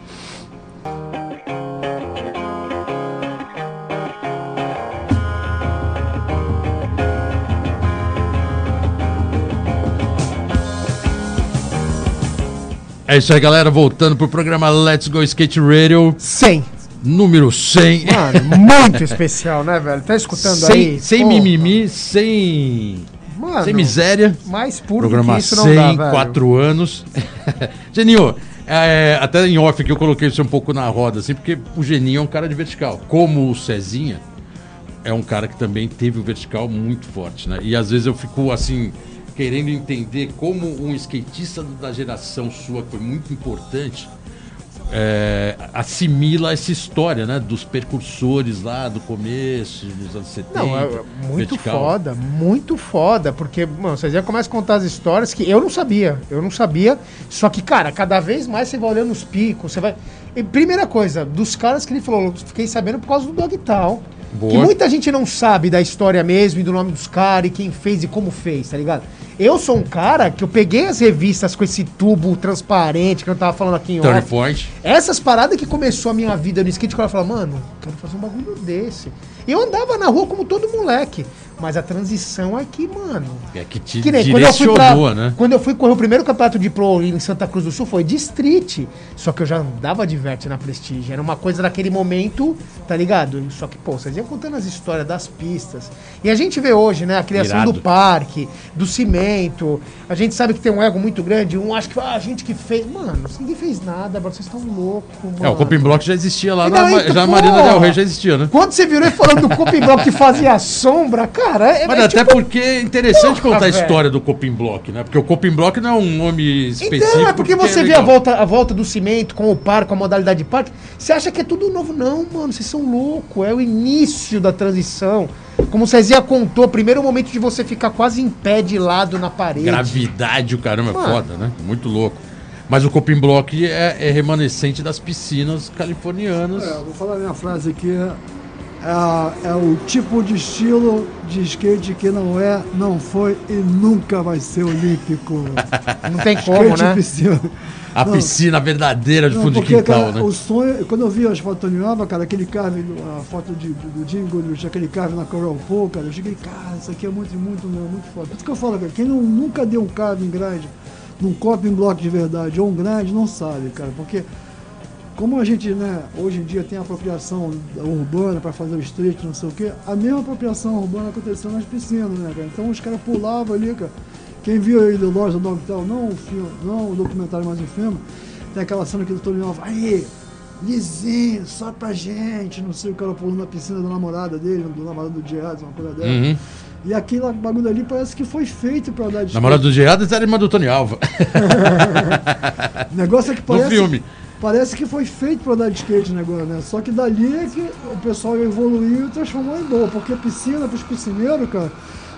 É isso aí, galera. Voltando pro programa Let's Go Skate Radio, 100. número 100. Mano, muito especial, né, velho? Tá escutando sem aí? sem mimimi, sem, Mano, sem miséria. mais puro Programa que isso não 100, dá. 4 anos. Geninho, é, até em off que eu coloquei isso um pouco na roda, assim, porque o Geninho é um cara de vertical. Como o Cezinha é um cara que também teve o vertical muito forte, né? E às vezes eu fico assim, querendo entender como um skatista da geração sua, que foi muito importante, é, assimila essa história, né? Dos percursores lá do começo, dos anos 70. Não, é muito vertical. foda, muito foda, porque, mano, vocês já começam a contar as histórias que eu não sabia, eu não sabia, só que, cara, cada vez mais você vai olhando os picos, você vai... E primeira coisa, dos caras que ele falou, eu fiquei sabendo por causa do Dogtown, Boa. que muita gente não sabe da história mesmo, e do nome dos caras, e quem fez e como fez, tá ligado? Eu sou um cara que eu peguei as revistas com esse tubo transparente que eu tava falando aqui em Turning off, point. essas paradas que começou a minha vida no skate, que eu falava, mano, quero fazer um bagulho desse. E eu andava na rua como todo moleque. Mas a transição é que, mano. É que te Que nem quando eu, fui pra, direcionou, né? quando eu fui correr o primeiro campeonato de pro em Santa Cruz do Sul, foi de street. Só que eu já andava de vert na Prestige. Era uma coisa daquele momento, tá ligado? Só que, pô, vocês iam contando as histórias das pistas. E a gente vê hoje, né, a criação Irado. do parque, do cimento. A gente sabe que tem um ego muito grande. Um acha que ah, a gente que fez. Mano, ninguém fez nada, agora vocês estão loucos, mano. É, o Coping Block já existia lá E na, daí, tu, já pô, Marina Del Rey já existia, né? Quando você virou e falando do Coping Block que fazia sombra, cara, é, Mas é até tipo- porque é interessante Porra, contar a velho. história do Coping Block, né? Porque o Coping Block não é um nome específico. Então, é porque você é vê a volta, a volta do cimento com o par, com a modalidade de parque, você acha que é tudo novo. Não, mano, vocês são loucos. É o início da transição. Como o Cezinha contou, primeiro momento de você ficar quase em pé de lado na parede. Gravidade, o caramba, é Mano. foda, né? Muito louco. Mas o Coping Block é, é remanescente das piscinas californianas. É, vou falar a minha frase aqui. É, é o tipo de estilo de skate que não é, não foi e nunca vai ser olímpico. Não tem como, skate né? piscina. A Não. piscina verdadeira de Não, fundo de porque, quintal, cara, né? o sonho, quando eu vi as fotos do Nhoba, cara, aquele carve, a foto de, do, Jim Goodrich, aquele carve na Coral Pool, cara, eu cheguei, cara, isso aqui é muito, muito, muito foda. Por isso que eu falo, cara, quem não, nunca deu um carve em grande, num coping block de verdade, ou um grande, não sabe, cara, porque como a gente, né, hoje em dia tem apropriação urbana para fazer o street, não sei o quê, a mesma apropriação urbana aconteceu nas piscinas, né, cara? Então os caras pulavam ali, cara. Quem viu aí do Loja do Dogtown, não o filme, não o documentário, mas o filme, tem aquela cena que o Tony Nova, aí, lisinho, só pra gente, não sei, o cara pulando na piscina da namorada dele, do namorado do Jazz, uma coisa dela. Uhum. E aquele bagulho ali parece que foi feito pra dar de Namorado do Gerardo era irmã do Tony Alva. O negócio é que No parece. filme. Parece que foi feito para andar de skate negócio, né? Só que dali é que o pessoal evoluiu e transformou em boa. Porque piscina, pros piscineiros, cara,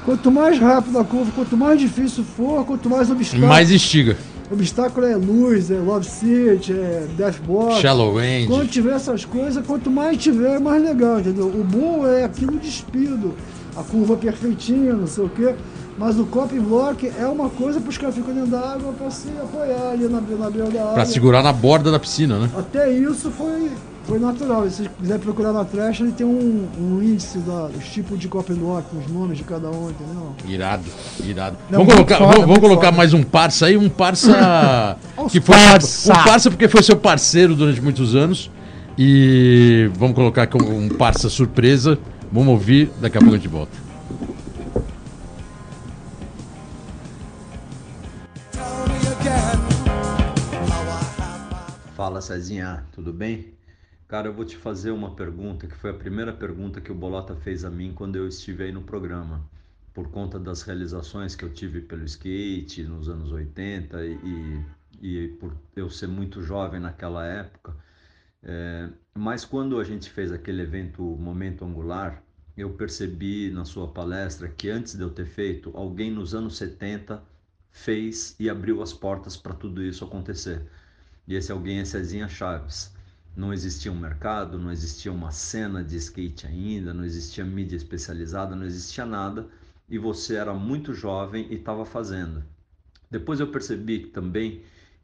Quanto mais rápido a curva, quanto mais difícil for, quanto mais obstáculo. Mais estiga. Obstáculo é luz, é love seat, é dashboard. Shallow end. Quando tiver essas coisas, quanto mais tiver, mais legal, entendeu? O bom é aquilo despido, a curva perfeitinha, não sei o quê. Mas o cop block é uma coisa para os caras ficam dentro da água para se apoiar ali na, na beira da água. Pra segurar na borda da piscina, né? Até isso foi, foi natural. Se você quiser procurar na trash, ele tem um, um índice da, dos tipos de cop block, os nomes de cada um, entendeu? Irado, irado. Não, vamos colocar, foda, vamos, vamos colocar foda. mais um parça aí, um parça que foi parça. um parça porque foi seu parceiro durante muitos anos e vamos colocar aqui um parça surpresa. Vamos ouvir, daqui a pouco a gente volta. Fala Cezinha, tudo bem? Cara, eu vou te fazer uma pergunta que foi a primeira pergunta que o Bolota fez a mim quando eu estive aí no programa. Por conta das realizações que eu tive pelo skate nos anos 80 e, e por eu ser muito jovem naquela época. É, mas quando a gente fez aquele evento Momento Angular, eu percebi na sua palestra que antes de eu ter feito, alguém nos anos 70 fez e abriu as portas para tudo isso acontecer. E esse alguém é Cezinha Chaves. Não existia um mercado, não existia uma cena de skate ainda, não existia mídia especializada, não existia nada. E você era muito jovem e estava fazendo. Depois eu percebi também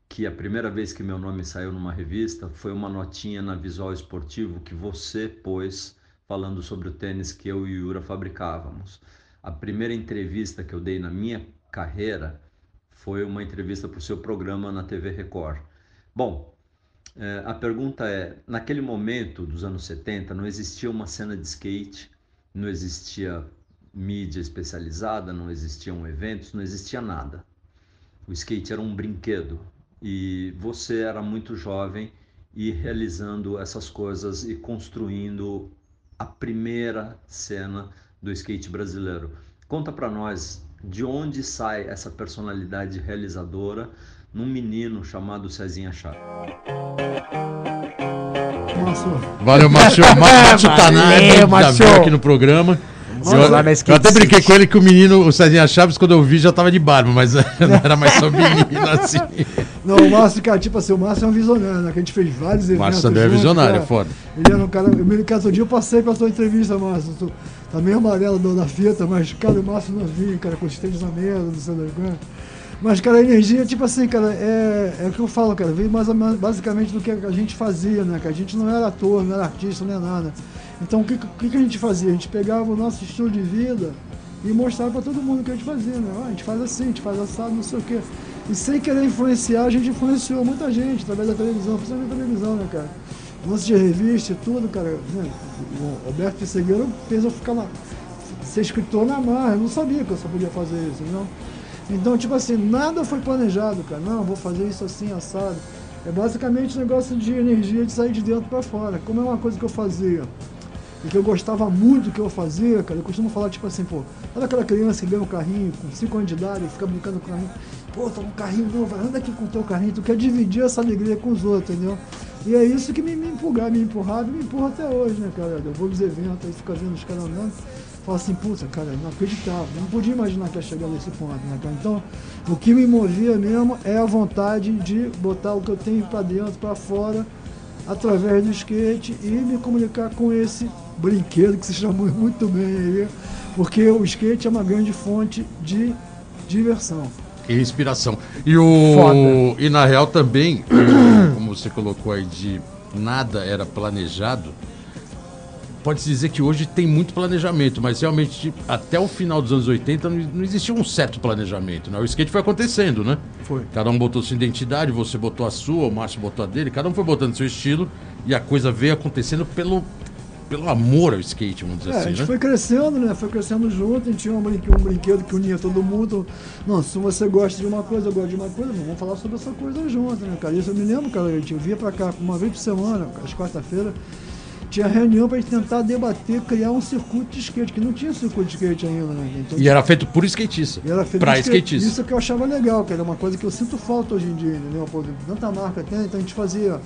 que a primeira vez que meu nome saiu numa revista foi uma notinha na Visual Esportivo que você pôs falando sobre o tênis que eu e o Yura fabricávamos. A primeira entrevista que eu dei na minha carreira foi uma entrevista para o seu programa na TV Record. Bom, eh, a pergunta é: naquele momento dos anos 70 não existia uma cena de skate, não existia mídia especializada, não existiam eventos, não existia nada. O skate era um brinquedo e você era muito jovem e realizando essas coisas e construindo a primeira cena do skate brasileiro. Conta para nós de onde sai essa personalidade realizadora num menino chamado Cezinha Chaves. Márcio, Valeu, Márcio. Márcio tá na Valeu, área, já Márcio. veio aqui no programa. Eu, lá na eu até brinquei com ele que o menino, o Cezinha Chaves, quando eu vi, já tava de barba, mas não era mais só menino assim. não, o Márcio, cara, tipo assim, o Márcio é um visionário, né? Que a gente fez vários eventos. Márcio Sandré é visionário, cara. é foda. Ele era um cara. Eu me lembro que outro dia eu passei pra tua entrevista, Márcio. Tu, tá meio amarelo do- da fita, mas, cara, o Márcio novinho, cara, com os tênis na mesa, não sei quantas. Mas, cara, a energia, tipo assim, cara, é, é o que eu falo, cara, veio mais basicamente do que a gente fazia, né? Que a gente não era ator, não era artista, não nada. Então, o que, que que a gente fazia? A gente pegava o nosso estilo de vida e mostrava pra todo mundo o que a gente fazia, né? Ó, a gente faz assim, a gente faz assado, não sei o quê. E sem querer influenciar, a gente influenciou muita gente através da televisão, principalmente da televisão, né, cara? lance de revista e tudo, cara. Né? O Alberto Pessegueiro fez eu ficar lá, ser escritor na marra. Eu não sabia que eu só podia fazer isso, não. Então, tipo assim, nada foi planejado, cara. Não, vou fazer isso assim, assado. É basicamente um negócio de energia de sair de dentro para fora. Como é uma coisa que eu fazia e que eu gostava muito que eu fazia, cara, eu costumo falar, tipo assim, pô, olha aquela criança que ganha um carrinho com 5 anos de idade e fica brincando com o carrinho. Pô, tá um carrinho novo, anda aqui com o teu carrinho, tu quer dividir essa alegria com os outros, entendeu? E é isso que me, me empurrava, me empurrava e me empurra até hoje, né, cara? Eu vou nos eventos, aí fica vendo os caras andando, falo assim, puta, cara, não acreditava, não podia imaginar que ia chegar nesse ponto, né, cara? Então, o que me movia mesmo é a vontade de botar o que eu tenho pra dentro, pra fora, através do skate e me comunicar com esse brinquedo que se chamou muito bem aí, porque o skate é uma grande fonte de diversão. E inspiração. E o. Foda. E na real também, o- como você colocou aí, de nada era planejado. Pode-se dizer que hoje tem muito planejamento, mas realmente até o final dos anos 80 não, não existia um certo planejamento. Né? O skate foi acontecendo, né? Foi. Cada um botou sua identidade, você botou a sua, o Márcio botou a dele, cada um foi botando seu estilo e a coisa veio acontecendo pelo, pelo amor ao skate, vamos dizer É, a assim, gente né? foi crescendo, né? Foi crescendo junto, a gente tinha um brinquedo, um brinquedo que unia todo mundo. Não, se você gosta de uma coisa, eu gosto de uma coisa, vamos falar sobre essa coisa junto, né, cara? Isso eu me lembro, cara, a gente via pra cá uma vez por semana, às quarta-feira, tinha reunião pra gente tentar debater, criar um circuito de skate, que não tinha circuito de skate ainda, né? Então, E era feito por skatista. E era feito pra skate. skatista. Isso que eu achava legal, que era uma coisa que eu sinto falta hoje em dia, entendeu? Pô, tanta marca tem, então a gente fazia.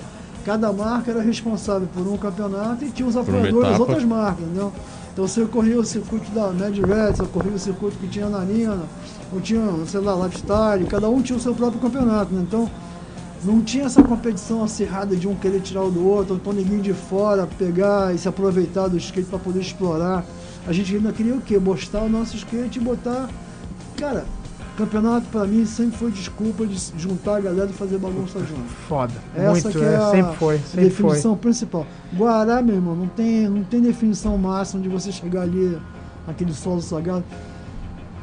Cada marca era responsável por um campeonato e tinha os apoiadores das outras marcas, entendeu? Então você corria o circuito da Mad Rats, eu corria o circuito que tinha na Arena, ou tinha, sei lá, Lifestyle, cada um tinha o seu próprio campeonato, né? Então não tinha essa competição acirrada de um querer tirar o do outro, então ninguém de fora pegar e se aproveitar do skate para poder explorar. A gente ainda queria o quê? Mostrar o nosso skate e botar. Cara, campeonato para mim sempre foi desculpa de juntar a galera e fazer bagunça junto. Foda. Essa Muito, que é, a sempre foi, sempre definição principal. Guará, meu irmão, não tem, não tem definição máxima de você chegar ali naquele solo sagrado.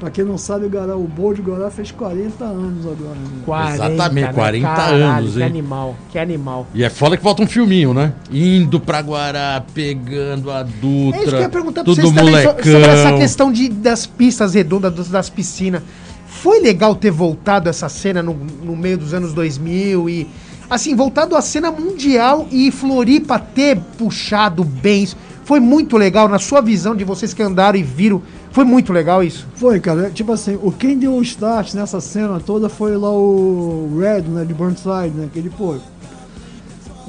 Pra quem não sabe, o Guará, o Bowl de Guará fez 40 anos agora. Né? 40, Exatamente, 40 Caralho, anos, Que hein? animal, que animal. E é foda que falta um filminho, né? Indo pra Guará, pegando a Dutra. É isso que eu ia perguntar pra vocês também molecão. sobre essa questão de, das pistas redondas, das, das piscinas. Foi legal ter voltado essa cena no, no meio dos anos 2000 e, assim, voltado à cena mundial e Floripa ter puxado isso. Foi muito legal, na sua visão de vocês que andaram e viram, foi muito legal isso. Foi, cara. Tipo assim, o quem deu o start nessa cena toda foi lá o Red, né, de Burnside, né? Que ele, pô.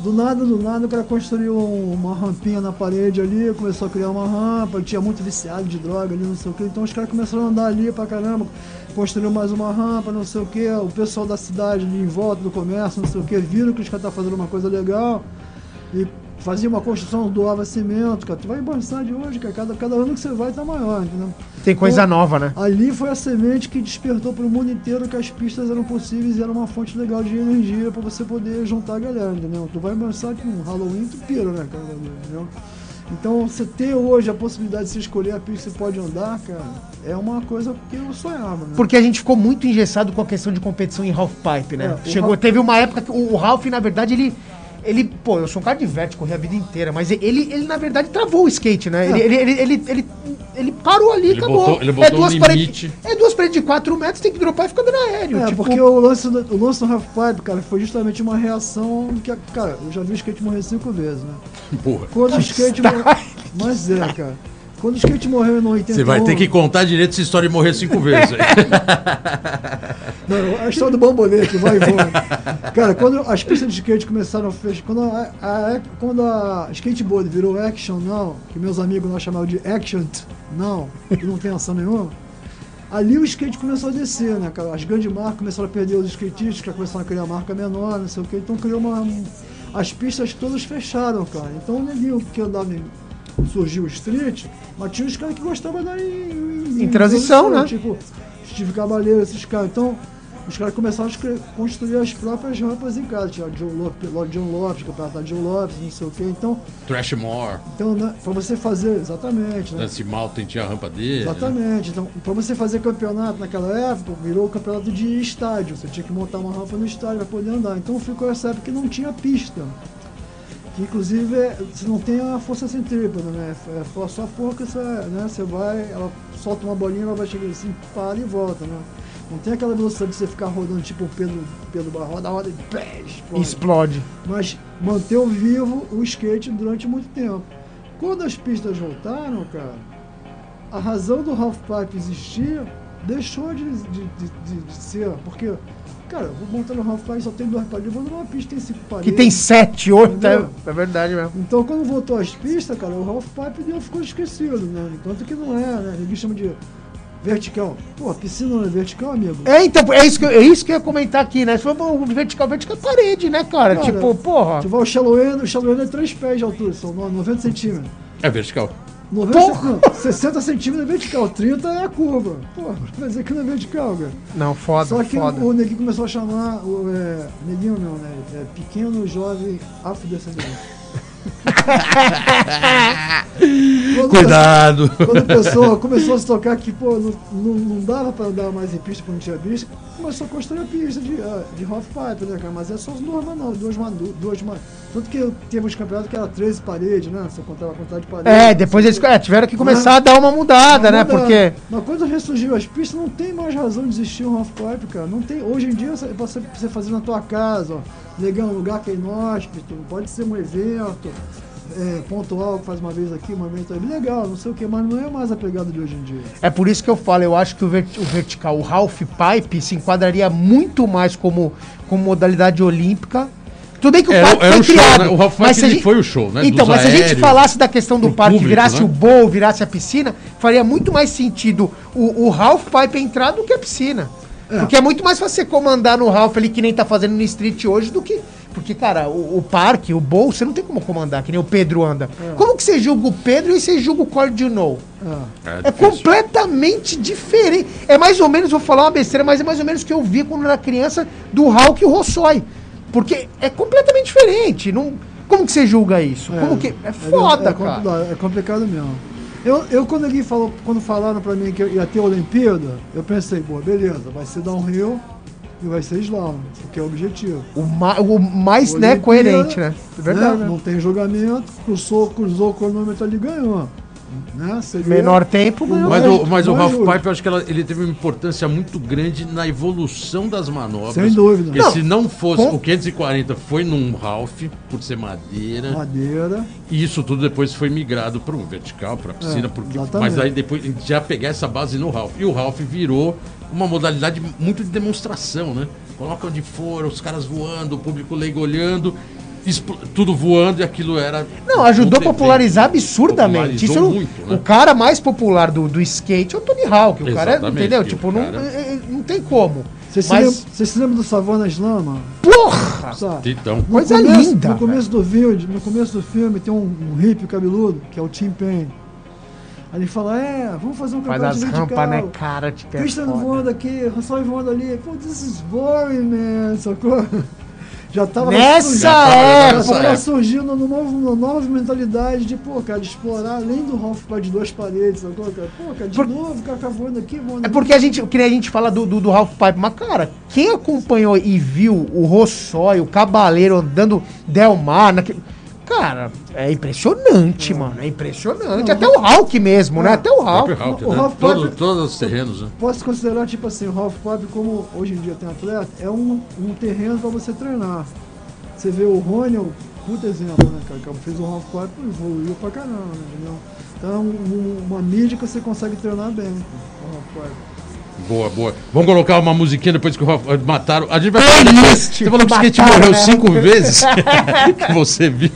Do nada, do nada, o cara construiu um- uma rampinha na parede ali, começou a criar uma rampa, tinha muito viciado de droga ali, não sei o que. Então os caras começaram a andar ali pra caramba, construiu mais uma rampa, não sei o que. O pessoal da cidade ali em volta do comércio, não sei o que, viram que os caras estavam fazendo uma coisa legal e fazia uma construção, doava cimento, cara. Tu vai em Burnside hoje, cara, cada, cada ano que você vai tá maior, entendeu? Tem coisa Então, nova, né? Ali foi a semente que despertou para o mundo inteiro que as pistas eram possíveis e era uma fonte legal de energia para você poder juntar a galera, entendeu? Tu vai pensar que um Halloween tu pira, né, cara? Entendeu? Então, você ter hoje a possibilidade de se escolher a pista que você pode andar, cara, é uma coisa que eu sonhava, né? Porque a gente ficou muito engessado com a questão de competição em half pipe, né? É, Chegou, teve uma época que o, o Ralph, na verdade, ele. Ele, pô, eu sou um cara de verte, corri a vida inteira, mas ele, ele na verdade, travou o skate, né? Ele, ele, ele, ele, ele, ele parou ali e acabou. botou- ele botou um paredes, limite. é duas paredes de 4 metros, tem que dropar e fica dando aéreo. É, tipo, porque o lance, do, o lance do half pipe, cara, foi justamente uma reação que, cara, eu já vi o skate morrer cinco vezes, né? Porra. Quando o skate morreu... Mas é, cara. Quando o skate morreu em 81... Você vai ter que contar direito essa história de morrer cinco vezes. Não, a história do bambolete, vai e volta. Cara, quando as pistas de skate começaram a fechar. Quando a, a- quando a skateboard virou action não, que meus amigos nós chamavam de action não, que não tem ação nenhuma, ali o skate começou a descer, né, cara? As grandes marcas começaram a perder os skatistas, que começaram a criar marca menor, não sei o que, então criou uma. um- as pistas todas fecharam, cara. Então o neguinho que andava em. Surgiu o street, mas tinha os caras que gostavam de andar em, Em transição, né? Tipo, Steve Cabaleiro, esses caras. Então, os caras começaram a construir as próprias rampas em casa. Tinha o John Lopes, John Lopes, campeonato da John Lopes, não sei o quê. Então, Trashmore, então né, pra você fazer, exatamente, né? Dance Mountain tinha a rampa dele. Exatamente. Então, pra você fazer campeonato naquela época, virou campeonato de estádio. Você tinha que montar uma rampa no estádio para poder andar. Então ficou essa época que não tinha pista. Que inclusive é- você não tem a força centrípeta, né? É só- só forca, você, né? você vai, ela solta uma bolinha, ela vai chegar assim, para e volta, né? Não tem aquela velocidade de você ficar rodando tipo o Pedro, Pedro Barra, roda, roda e pé, explode explode. mas manteve vivo o skate durante muito tempo. Quando as pistas voltaram, cara, a razão do half pipe existir deixou de, de, de, de- de ser, porque, cara, eu vou montar no half pipe só tem duas paredes, eu vou numa pista que tem cinco paredes. Que tem 7, 8, é, é verdade mesmo. Então quando voltou as pistas, cara, o half pipe deu, ficou esquecido, né? Enquanto que não é, né? Ninguém chama de vertical. Pô, a piscina não é vertical, amigo? É, então, é isso que eu, é isso que eu ia comentar aqui, né? Se for um vertical, vertical é parede, né, cara? Cara, tipo, porra. Tu vai ao shallow end, o shallow end é 3 pés de altura, são 90 centímetros. É vertical. 90, Porra! não, 60 centímetros é vertical, 30 é a curva. Pô, que não é vertical, cara. Não, foda, Só que foda. o neguinho começou a chamar, o é, neguinho não, né? É, pequeno, jovem, afrodescendente. Quando- Cuidado. Quando a pessoa começou a se tocar que, pô, não, não, não dava pra andar mais em pista quando tinha pista, começou a construir a pista de, ah, de half pipe, né, cara? Mas é só duas não, duas man- duas man- Tanto que teve uns campeonatos que era 13 paredes, né? Você contava a quantidade de paredes. É, depois eles é, tiveram que começar a dar uma mudada, né? Mas muda- Porque. Mas quando ressurgiu as pistas, não tem mais razão de existir um half-pipe, cara. Não tem. Hoje em dia, você- você, você fazer na tua casa, ó. Legal, um lugar que é inóspito, pode ser um evento é, pontual que faz uma vez aqui, um evento ali, legal, não sei o que, mas não é mais a pegada de hoje em dia. É por isso que eu falo, eu acho que o, vert- o vertical, o half pipe, se enquadraria muito mais como, como modalidade olímpica Tudo bem que o Era- parque era foi o show, criado. né? O Ralph mas Pipe, gente- foi o show, né? Então, Dos mas se a gente aéreos, falasse da questão do do parque, público, virasse né? o bowl, virasse a piscina, faria muito mais sentido o, o Ralph Pipe entrar do que a piscina. Porque é muito mais fácil você comandar no Ralph ali, que nem tá fazendo no Street hoje, do que. Porque, cara, o, o parque, o bowl, você não tem como comandar, que nem o Pedro anda. Como que você julga o Pedro e você julga o Cord No? É difícil. completamente diferente. É mais ou menos, vou falar uma besteira, mas é mais ou menos o que eu vi quando era criança do Hulk e o Rossói. Porque é completamente diferente. Não, como que você julga isso? como que. É foda, é, cara. complicado, é complicado mesmo. Eu, eu quando alguém falou, quando falaram pra mim que ia ter Olimpíada, eu pensei, pô, beleza, vai ser downhill e vai ser slalom, porque é o objetivo. O, ma- o mais, né, coerente, né? É verdade, né? né? Não tem julgamento, cruzou, cruzou o cronômetro ali ganhou. Né? Seria- Menor tempo, ganhou. Mas o, mas o Ralph. Pipe, eu acho que ela- ele teve uma importância muito grande na evolução das manobras. Sem dúvida. Porque Não, se não fosse. com- O 540 foi num Ralph, por ser madeira. Madeira. E isso tudo depois foi migrado para o vertical, para a piscina. É, porque, exatamente. mas aí depois a gente já pegar essa base no Ralph. E o Ralph virou uma modalidade muito de demonstração, né? Coloca onde for, os caras voando, o público leigo olhando, expl- tudo voando e aquilo era. Não, ajudou a popularizar evento. absurdamente. Isso não- muito, né? O cara mais popular do, do skate é o Tony Hawk. O cara, é- entendeu? Tipo, o não, cara- é- é- não tem como. Você se, lembra, se lembra do Savana Slama? Porra! Sabe? Então, No Coisa começo- linda, No começo do vídeo, no começo do filme, tem um, um hippie cabeludo, que é o Tim Payne. Aí ele fala, é, vamos fazer um Faz campeonato as de rampas, né, cara? Tipo, é Christian foda. voando aqui, Rossói voando ali. Pô, this is boring, man, sacou? Já tava Nessa tava época. surgindo uma nova, uma nova mentalidade de, pô, cara, de explorar além do Ralph Pipe de duas paredes, sacou, cara? Pô, cara, de Por- novo, cara voando aqui, voando É porque a gente, que a gente fala do, do, do Ralph Pipe, mas cara, quem acompanhou e viu o Rossói, o Cabaleiro andando Del Mar, naquele... cara, é impressionante, mano, é impressionante. Não, Até o Hulk mesmo, né? Até o o Hulk. próprio Ralph, o né? Ralph Todo- todos os terrenos, né? Posso considerar, tipo assim, o Ralph Pipe, como hoje em dia tem atleta, é um, um terreno pra você treinar. Você vê o Rony, é um puta exemplo, né, cara? Que fez o Ralph Pipe e evoluiu pra caramba, né, entendeu? Então é um- um- uma mídia que você consegue treinar bem, o Ralph Pipe. Boa, boa. Vamos colocar uma musiquinha depois que o Ralph mataram. A gente vai falar depois. Você falou que o skate Mataram, morreu né? cinco vezes. que você viu.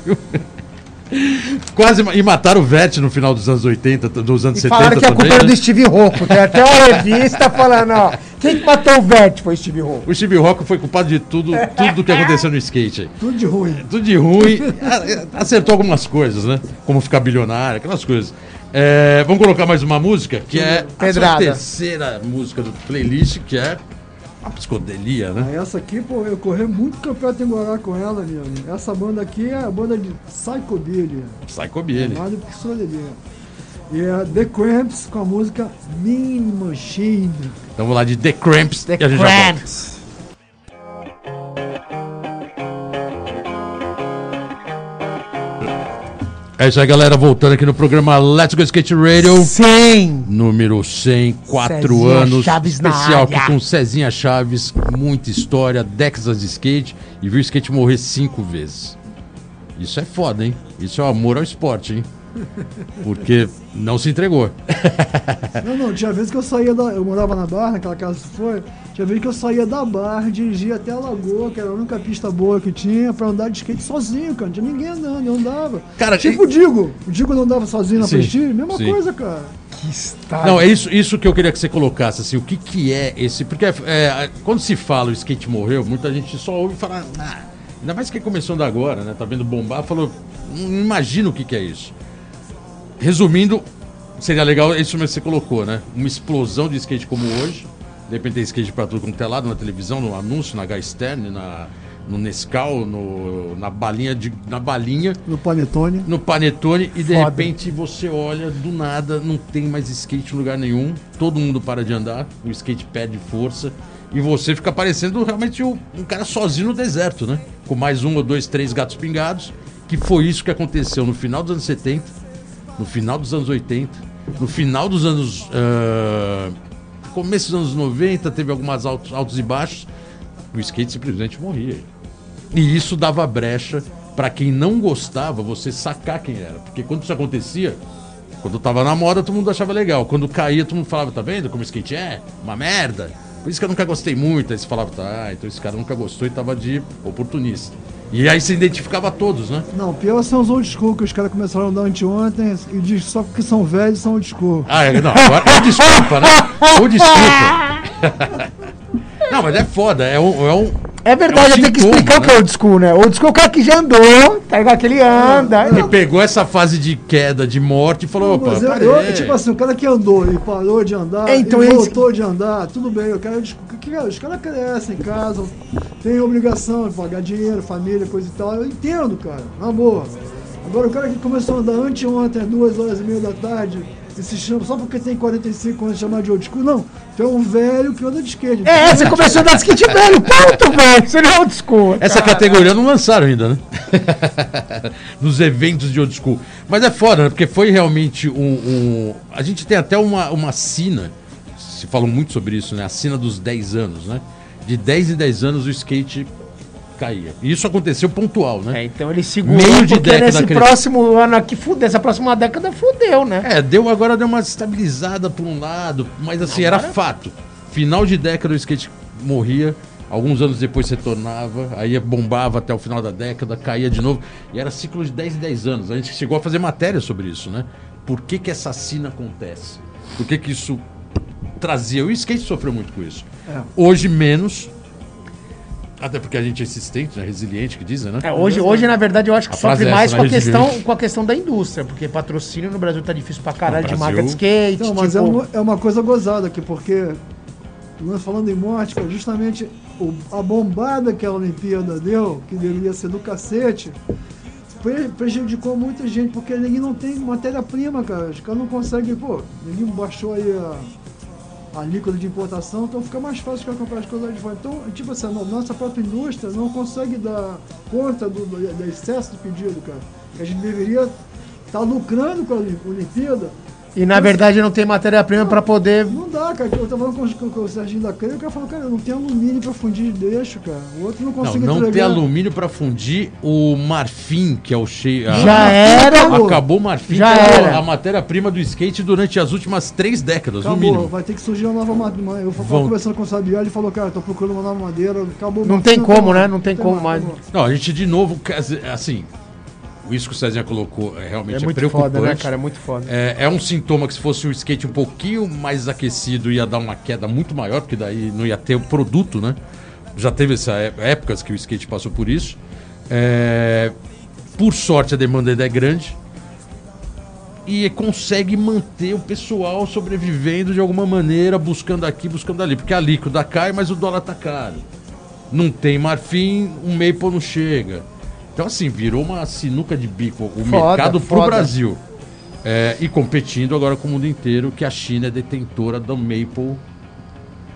Quase. E mataram o Vett no final dos anos 80, t- dos anos E 70 falaram que a também. culpa era né? do Steve Rocco. Tem até uma revista falando, ó. Quem que matou o Vert foi o Steve Rocco. O Steve Rock foi culpado de tudo, tudo do que aconteceu no skate. aí. Tudo de ruim. Tudo de ruim. A- Acertou algumas coisas, né? Como ficar bilionário, aquelas coisas. É, vamos colocar mais uma música, que é a Pedrada. terceira música do playlist, que é a psicodelia, né? Aí essa aqui, pô, eu corri muito campeonato em Guará com ela, meu amigo. Essa banda aqui é a banda de Psychobilly. Psycho Billy. Mais do que psicodelia. E é The Cramps com a música Mean Machine. Então vamos lá de The Cramps The e a gente já volta. É isso aí, galera. Voltando aqui no programa Let's Go Skate Radio. Sim. Número 100, 4 Cezinha anos. Chaves especial aqui com Cezinha Chaves. Muita história, décadas de skate. E viu o skate morrer cinco vezes. Isso é foda, hein? Isso é o amor ao esporte, hein? Porque não se entregou. Não, não, tinha vezes que eu saía da. Eu morava na Barra, naquela casa que foi. Tinha vezes que eu saía da Barra, dirigia até a Lagoa, que era a única pista boa que tinha, pra andar de skate sozinho, cara. Não tinha ninguém andando, eu andava. Cara, tipo o Digo. O Digo não andava sozinho na Prestige, mesma sim. coisa, cara. Que estádio. Não, é isso, isso que eu queria que você colocasse, assim, o que, que é esse. Porque é, quando se fala o skate morreu, muita gente só ouve falar. Ah, ainda mais que começando agora, né? Tá vendo bombar, falou. Não imagina o que, que é isso. Resumindo, seria legal isso mesmo que você colocou, né? Uma explosão de skate como hoje. De repente tem skate pra tudo quanto é lado, na televisão, no anúncio, na Gastern, na, no Nescau, no, na balinha de. Na balinha No Panetone. no Panetone e de Foda. repente você olha do nada, não tem mais skate em lugar nenhum, todo mundo para de andar, o skate perde força e você fica parecendo realmente um, um cara sozinho no deserto, né? Com mais um ou dois, três gatos pingados, que foi isso que aconteceu no final dos anos 70, no final dos anos 80, no final dos anos. ah, começo dos anos 90, teve algumas altos, altos e baixos, o skate simplesmente morria. E isso dava brecha pra quem não gostava você sacar quem era. Porque quando isso acontecia, quando tava na moda, todo mundo achava legal. Quando caía, todo mundo falava, tá vendo como skate é? Uma merda. Por isso que eu nunca gostei muito. Aí você falava, tá, então esse cara nunca gostou e tava de oportunista. E aí você identificava todos, né? Não, pior são os old school, que os caras começaram a andar anteontem e diz só porque são velhos são old school. Ah, é, não, agora é desculpa, né? Ou desculpa. não, mas é foda, é um. É, um, É verdade, É um eu tenho que explicar o que é né? old school, né? Old school é o cara que já andou, tá ligado? Que ele anda. ele pegou essa fase de queda, de morte e falou, opa, Mas eu, eu- tipo assim, o cara que andou e parou de andar, É, então e eles- voltou de andar, tudo bem, eu quero discu- que- que- os caras crescem em casa, tem obrigação de pagar dinheiro, família, coisa e tal. Eu entendo, cara, na boa. Agora o cara que começou a andar anteontem, às duas horas e meia da tarde, e se chama, só porque tem 45 anos, chamar de old school, não. Tu é um velho que anda de skate. É, você começou a andar de skate velho, ponto, velho. Você não é old school. Essa cara. categoria não lançaram ainda, né? Nos eventos de old school. Mas é foda, né? Porque foi realmente um. um- A gente tem até uma, uma sina, se falam muito sobre isso, né? A sina dos 10 anos, né? De 10 em 10 anos o skate caía. E isso aconteceu pontual, né? É, então ele segurou Meio de porque década, nesse próximo ano aqui, fudeu, essa próxima década fudeu, né? É, deu agora deu uma estabilizada por um lado, mas assim, era fato. Final de década o skate morria, alguns anos depois retornava, aí bombava até o final da década, caía de novo, e era ciclo de 10 em 10 anos. A gente chegou a fazer matéria sobre isso, né? Por que que essa sina acontece? Por que que isso trazia? O skate sofreu muito com isso. É. Hoje menos, até porque a gente é insistente, né? resiliente, que dizem, né? É, hoje, hoje, na verdade, eu acho que A sofre é mais essa, com a, né, questão, com a questão da indústria, porque patrocínio no Brasil tá difícil pra caralho de marca de skate. Não, mas tipo, é, uma, é uma coisa gozada aqui, porque nós falando em morte, justamente o- a bombada que a Olimpíada deu, que deveria ser do cacete, pre- prejudicou muita gente, porque ninguém não tem matéria-prima, cara. Os caras não conseguem, pô, ninguém baixou aí a alíquota de importação, então fica mais fácil caras comprar as coisas de fora. Então, tipo assim, a no- nossa própria indústria não consegue dar conta do, do, do excesso de pedido, cara. A gente deveria estar lucrando com a Olim- Olimpíada. E na verdade não tem matéria-prima pra poder. Não dá, cara. Eu tava falando com, com o Serginho da Creia, o cara falou, cara, eu não tenho alumínio pra fundir de deixo, cara. O outro não Não, consegue não ter entregar. alumínio pra fundir o marfim, que é o cheio. Já era. Acabou o marfim, Já que era era. a matéria-prima do skate durante as últimas três décadas, no Acabou, mínimo. vai ter que surgir uma nova madeira. Eu tava Vão- conversando com o Sabiá, ele falou, cara, tô procurando uma nova madeira, acabou o Não marfim, tem como, mais. né? Não tem como mais. acabou. Não, a gente de novo, assim, isso que o Cezinha colocou é realmente É é muito preocupante. foda, né, cara? É muito foda. É, é um sintoma que se fosse o skate um pouquinho mais aquecido ia dar uma queda muito maior, porque daí não ia ter o produto, né? Já teve essa é- épocas que o skate passou por isso. É, por sorte a demanda ainda é grande. E consegue manter o pessoal sobrevivendo de alguma maneira, buscando aqui, buscando ali. Porque a líquida cai, mas o dólar tá caro. Não tem marfim, um maple não chega. Então, assim, virou uma sinuca de bico o Foda, mercado pro foda. Brasil. É, e competindo agora com o mundo inteiro, que a China é detentora do maple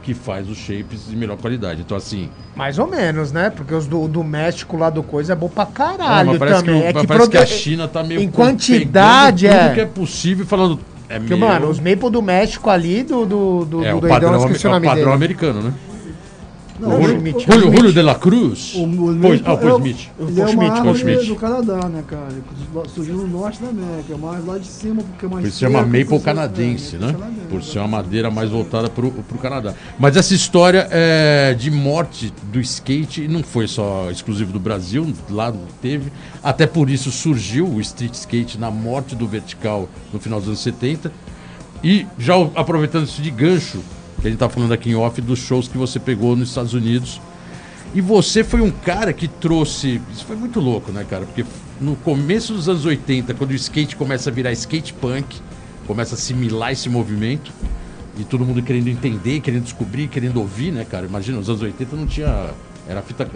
que faz os shapes de melhor qualidade. Então, assim, Mais ou menos, né? Porque os do, do México lá do coisa é bom pra caralho mas parece, que, também. o- é que, parece que a China tá meio em quantidade, é. tudo que é possível falando. É Porque, meu, mano, os Maple do México ali, do, do, do, é do o doidão, padrão, é o padrão dele. americano, né? Não, Julio, o- o- Julio, Schmidt. Julio de la Cruz. O, o Pois- ah, o é Paul o- Smith. Ele é uma Schmidt, árvore Schmidt. do Canadá, né, cara? Surgiu no norte da América, mais lá de cima, porque é mais Por isso chama seca, Maple por ser- canadense, é, né? Canadense. Por ser uma madeira mais voltada pro, pro Canadá. Mas essa história é, de morte do skate não foi só exclusivo do Brasil, lá teve. Até por isso surgiu o street skate na morte do vertical no final dos anos 70. E já o- aproveitando isso de gancho, que a gente tá falando aqui em off dos shows que você pegou nos Estados Unidos. E você foi um cara que trouxe. Isso foi muito louco, né, cara? Porque no começo dos anos 80, quando o skate começa a virar skate punk, começa a assimilar esse movimento, e todo mundo querendo entender, querendo descobrir, querendo ouvir, né, cara? Imagina, nos anos 80 não tinha. Era fita,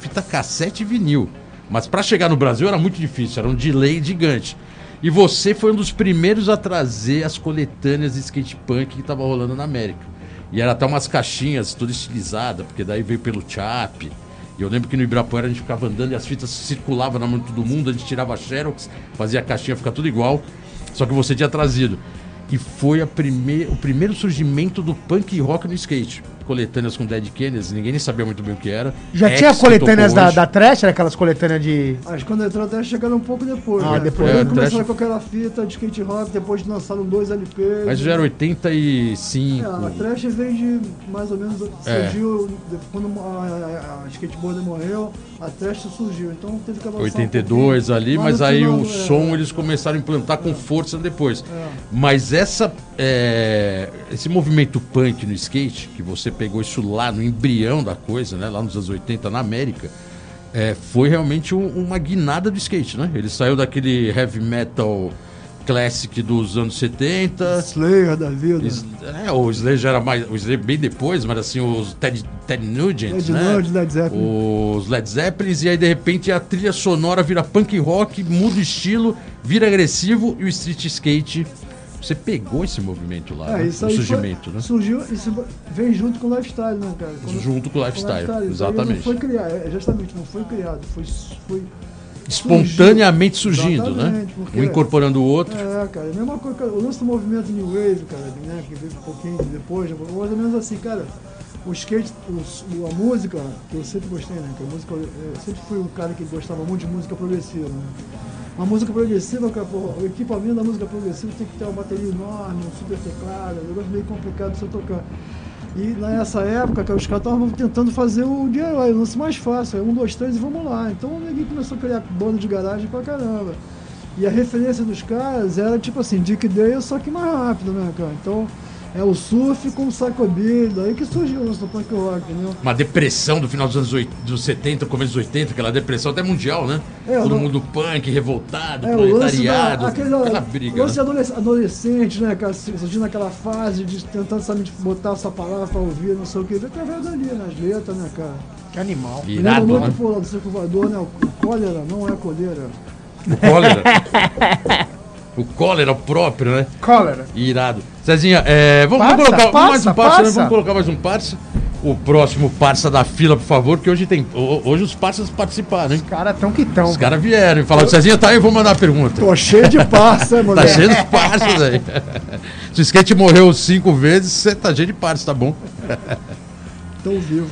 fita cassete e vinil. Mas pra chegar no Brasil era muito difícil, era um delay gigante. E você foi um dos primeiros a trazer as coletâneas de skate punk que tava rolando na América. E era até umas caixinhas toda estilizada, porque daí veio pelo Chap. E eu lembro que no Ibirapuera a gente ficava andando e as fitas circulavam na mão de todo mundo, a gente tirava xerox, fazia a caixinha ficar tudo igual. Só que você tinha trazido. E foi a o primeiro surgimento do punk rock no skate. Coletâneas com Dead Kennedys, ninguém nem sabia muito bem o que era. Já X, tinha coletâneas da, hoje. da Trash, era aquelas coletâneas de. Acho que quando entrou até chegaram um pouco depois. Ah, né? depois. É, começaram Trash- com aquela fita de skate rock, depois lançaram dois LPs. Mas já era 85. É, a Trash vem de mais ou menos. É. Surgiu quando a, a, a skateboarder morreu, a Trash surgiu. Então teve que avançar. um 82 pouquinho. ali, mas no aí final, o é, som eles começaram a implantar com força depois. É. Mas essa é, esse movimento punk no skate, que você pegou isso lá no embrião da coisa, né, lá nos anos 80 na América, é, foi realmente um- uma guinada do skate, né? Ele saiu daquele heavy metal classic dos anos 70. Slayer da vida. É, o Slayer já era mais. O Slayer bem depois, mas assim, os Ted, Ted Nugent, Ted né? Nugent, Led Zeppelin. Os Led Zeppelins, e aí de repente a trilha sonora vira punk rock, muda o estilo, vira agressivo e o street skate. Você pegou esse movimento lá, né? É, isso o surgimento, foi, né? Surgiu, isso vem junto com o lifestyle, né, cara? Quando- Junto com o lifestyle, Isso aí exatamente. Não foi criado, é, justamente, não foi criado, foi. foi Espontaneamente surgindo, né? Exatamente, porque- Um incorporando o outro. É, cara, a mesma coisa, o lance do movimento New Wave, cara, né, que veio um pouquinho depois, né, mais ou menos assim, cara, o skate, o- a música, que eu sempre gostei, né, que a música, eu sempre fui um cara que gostava muito de música progressiva, né. Uma música progressiva, cara, pô, o equipamento da música progressiva tem que ter uma bateria enorme, um super teclado, é um negócio meio complicado de você tocar. E nessa época, cara, os caras estavam tentando fazer o DIY, o lance mais fácil, é um, dois, três e vamos lá. Então o começou a criar banda de garagem pra caramba. E a referência dos caras era tipo assim, Dick Dale, só que mais rápido, né, cara? Então é o surf com o psychobilly, daí que surgiu o punk rock, entendeu? Uma depressão do final dos anos oit- dos 70, começo dos 80, aquela depressão até mundial, né? É, Todo não- mundo punk, revoltado, É, da, proletariado, aquele, aquela briga. lance né? adolesc- adolescente, né, cara, surgindo naquela fase de tentando sabe, botar essa palavra pra ouvir, não sei o que, através dali, nas letras, né, cara? Que animal. Irado, lembra né? muito, pô, do Circo Voador, né, o, cólera não é coleira. O cólera. o cólera próprio, né? Cólera. Irado. Cezinha, é, vamos, vamos Parça, colocar mais parça, um parça, né? Vamos colocar mais um parça. O próximo parça da fila, por favor, que hoje tem. ho- Hoje os parças participaram, hein? Cara, tão que tão. Os caras vieram e falaram, Cezinha, tá aí, eu vou mandar a pergunta. Tô cheio de parça, Tá moleque. cheio de parças aí. Se o skate morreu cinco vezes, você tá cheio de parça, tá bom? Tão vivo.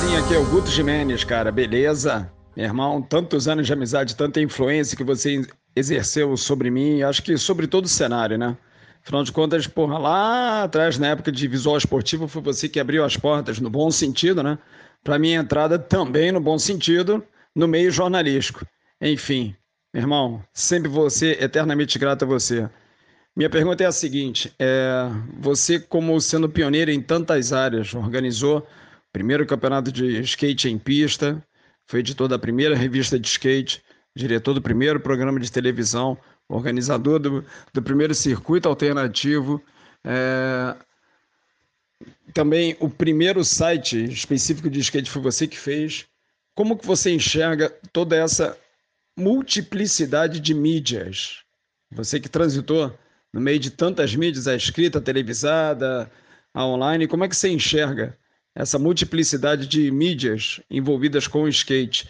Sim, aqui é o Guto Jimenez, cara, beleza? Meu irmão, tantos anos de amizade, tanta influência que você exerceu sobre mim, acho que sobre todo o cenário, né? Afinal de contas, porra, lá atrás, na época de visual esportivo, foi você que abriu as portas, no bom sentido, né? Para minha entrada também no bom sentido, no meio jornalístico. Enfim, meu irmão, sempre você, eternamente grato a você. Minha pergunta é a seguinte: é, você, como sendo pioneiro em tantas áreas, organizou o primeiro campeonato de skate em pista, foi editor da primeira revista de skate, diretor do primeiro programa de televisão, organizador do, do primeiro circuito alternativo, é, também o primeiro site específico de skate foi você que fez. Como que você enxerga toda essa multiplicidade de mídias? Você que transitou no meio de tantas mídias, a escrita, a televisada, a online, como é que você enxerga essa multiplicidade de mídias envolvidas com o skate?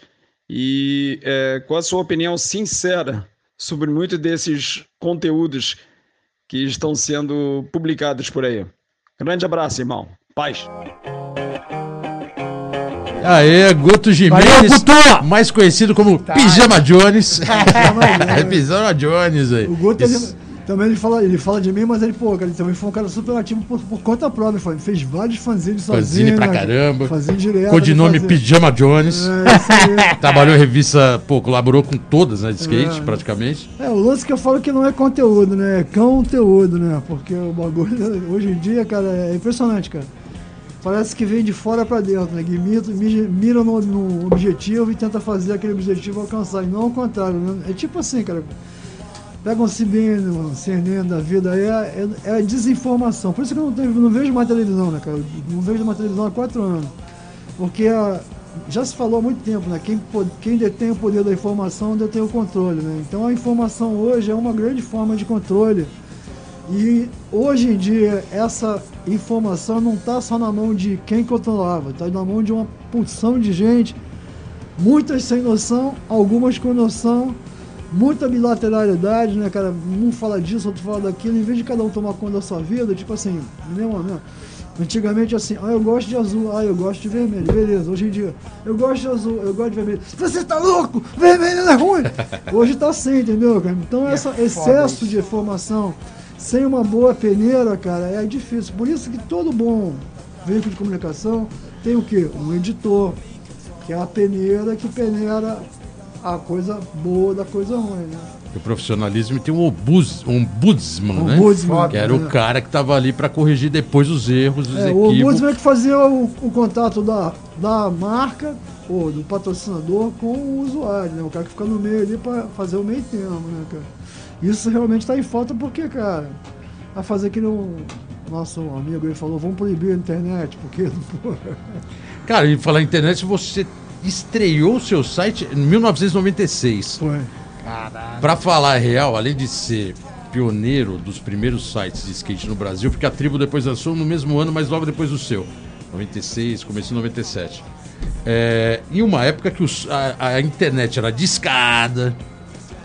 E é, qual a sua opinião sincera sobre muitos desses conteúdos que estão sendo publicados por aí? Grande abraço, irmão. Paz. Aê, Guto Jimenez, Valeu, mais conhecido como Pijama Jones. é Pijama Jones aí. O Guto, ele, Isso- também ele fala, ele fala de mim, mas ele, pô, cara, ele também foi um cara super ativo por, por conta própria. Ele fez vários fanzines sozinho. Fanzine pra né? caramba. Fanzine direto. Codinome. Pijama Jones. É. Trabalhou em revista, pô, colaborou com todas, né, de skate, É. praticamente. É, o lance que eu falo que não é conteúdo, né? É conteúdo, né? Porque o bagulho, hoje em dia, cara, é impressionante, cara. Parece que vem de fora pra dentro, né? Que mira, mira- mira no, no objetivo e tenta fazer aquele objetivo alcançar. E não ao contrário, né? É tipo assim, cara. Pega um CBN, um CNN da vida, aí é, é, é desinformação. Por isso que eu não, tenho- não vejo mais televisão, né, cara? Não vejo mais televisão há quatro anos. Porque a- já se falou há muito tempo, né? Quem, quem detém o poder da informação detém o controle, né? Então a informação hoje é uma grande forma de controle. E hoje em dia essa informação não está só na mão de quem controlava, está na mão de uma porção de gente, muitas sem noção, algumas com noção, muita bilateralidade, né, cara? Um fala disso, outro fala daquilo, em vez de cada um tomar conta da sua vida, tipo assim, mesmo, mesmo. Antigamente assim, ah, eu gosto de azul, ah, eu gosto de vermelho, beleza. Hoje em dia, eu gosto de azul, eu gosto de vermelho. Você tá louco? Vermelho é ruim! Hoje tá assim, entendeu, cara? Então, esse excesso de informação sem uma boa peneira, cara, é difícil. Por isso que todo bom veículo de comunicação tem o quê? Um editor, que é a peneira que peneira a coisa boa da coisa ruim, né? O profissionalismo tem um obus, um ombudsman, né? Ombudsman, Que era o né? cara que estava ali para corrigir depois os erros, os É, o equívocos. Ombudsman é que fazia o, o contato da, da marca ou do patrocinador com o usuário, né? O cara que fica no meio ali para fazer o meio termo, né, cara? Isso realmente está em falta porque, cara, a fazer que o nosso amigo ele falou, vamos proibir a internet, porque Cara, e falar internet, você estreou seu site em 1996. foi. Pra falar a real, além de ser pioneiro dos primeiros sites de skate no Brasil, porque a tribo depois lançou no mesmo ano, mas logo depois do seu. 96, começo em 97. É, em uma época que os- a, a internet era discada,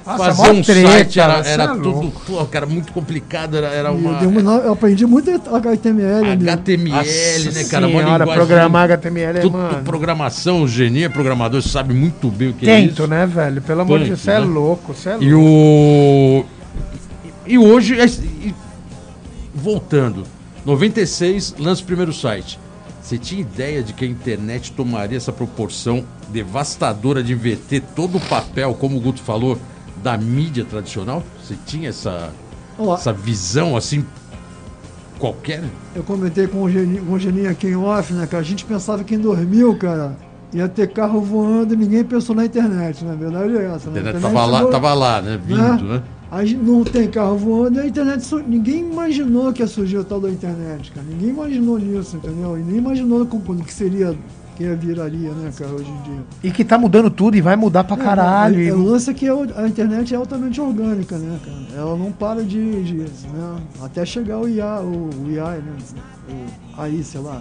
Nossa, fazer um treta, site era, era é tudo, pô, cara, muito complicado, era, era uma eu, uma- eu aprendi muito HTML. HTML, né, cara? Uma senhora, linguagem- programar HTML é, tudo mano. programação, o Geninho é programador, sabe muito bem o que é Tento, isso. né, velho? Pelo amor de Punk, Deus, você é né? louco, você é louco. E o. E hoje. é- e- Voltando. 96, lança o primeiro site. Você tinha ideia de que a internet tomaria essa proporção devastadora de inverter todo o papel, como o Guto falou, da mídia tradicional? Você tinha essa, essa visão assim? Qualquer. Eu comentei com o Geninho, com o Geninho aqui em off, né, cara? A gente pensava que em 2000, cara, ia ter carro voando e ninguém pensou na internet, né? A verdade é essa. A né? internet A tava lá, tava lá, né? Vindo, né? A gente não tem carro voando e a internet. Ninguém imaginou que ia surgir o tal da internet, cara. Ninguém imaginou nisso, entendeu? E nem imaginou como, que seria, que viraria, né, cara, hoje em dia. E que tá mudando tudo e vai mudar pra caralho. É, e- é, o lance é que a internet é altamente orgânica, né, cara? Ela não para de. de né, até chegar o IA, o, o IA, né? O AI, sei lá.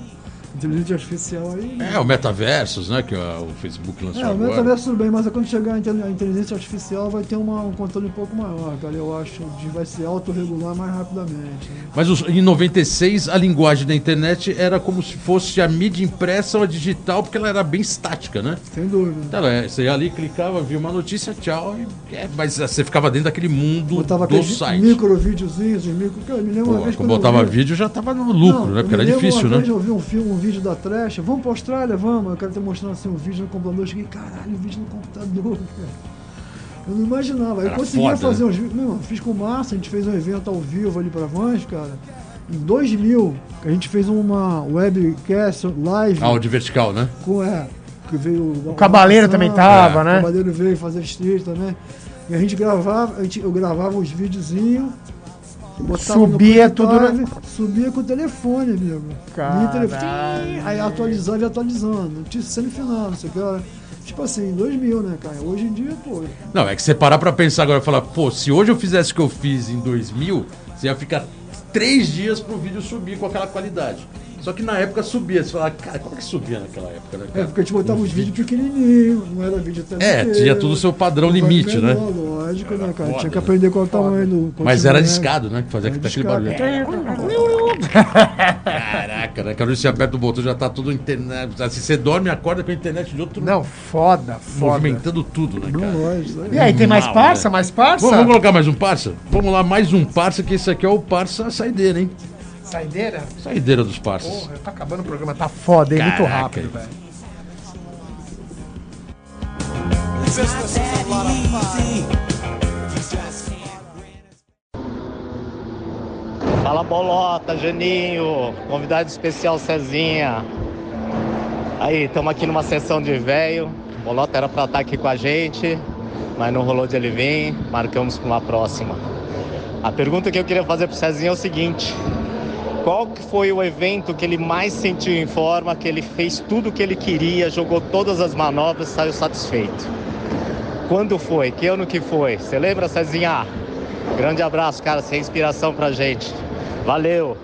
Inteligência artificial aí. É, o Metaversos, né? Que o Facebook lançou É, o agora. metaverso tudo bem, mas quando chegar a inte- a inteligência artificial vai ter uma- um controle um pouco maior, cara. Eu acho que vai se autorregular mais rapidamente. né? Mas os- em 96, a linguagem da internet era como se fosse a mídia impressa ou a digital, porque ela era bem estática, né? Sem dúvida. Então, é, você ia ali, clicava, via uma notícia, tchau. e- é, mas você ficava dentro daquele mundo Botava do site. micro videozinhos, micro. Eu me lembro Pô, uma vez quando botava vi- vídeo já tava no lucro, Não, né? Porque era difícil, uma né? vez Eu vi um filme, vídeo da Trash, vamos pra Austrália, vamos. Eu quero ter mostrando assim um vídeo no computador. Eu cheguei, caralho, vídeo no computador, cara. Eu não imaginava. Eu Era conseguia foda, fazer né? uns vídeos. Meu, eu fiz com o Márcio, a gente fez um evento ao vivo ali pra Vans, cara. Em 2000, a gente fez uma webcast live Áudio vertical, né? com é, que veio o Cabaleiro também tava, É. né? O Cabaleiro veio fazer street também. E a gente gravava, a gente, eu gravava os videozinhos. Subia tudo Subia com o telefone, amigo. Telefone, aí atualizava e atualizando. Notícia semifinal, não sei o que. era. Tipo assim, em 2000, né, cara? Hoje em dia, pô. Não, é que você parar pra pensar agora e falar, pô, se hoje eu fizesse o que eu fiz em 2000, você ia ficar três dias pro vídeo subir com aquela qualidade. Só que na época subia. Você fala, cara, como é que subia naquela época, né, É porque a gente botava os vídeos pequenininhos, não era vídeo até É, tinha tudo o seu padrão limite, né? Lógico, né, cara? foda, Tinha que né? aprender qual é o tamanho do. Mas era discado, né? Que fazia Era aquele discado. barulho. Caraca, né? Quando você aperta o botão já tá tudo internet. Assim, você dorme e acorda com a internet de outro Não, foda, foda. movimentando tudo, né, Não, cara? lógico. E aí, tem mais Mal, parça? né? Mais parça? Vamos, vamos colocar mais um parça? Vamos lá, mais um parça, que esse aqui é o parça saideira, hein? Saideira? Saideira dos parças. Porra, tá acabando o programa, tá foda, hein? Muito rápido, velho. Fala Bolota, Geninho, convidado especial Cezinha. Aí, estamos aqui numa sessão de velho. Bolota era pra estar aqui com a gente, mas não rolou de ele vir. Marcamos para uma próxima. A pergunta que eu queria fazer pro Cezinha é o seguinte: qual que foi o evento que ele mais sentiu em forma, que ele fez tudo o que ele queria, jogou todas as manobras, saiu satisfeito? Quando foi? Que ano que foi? Você lembra, Cezinha? Grande abraço, cara. Você é inspiração pra gente. Valeu!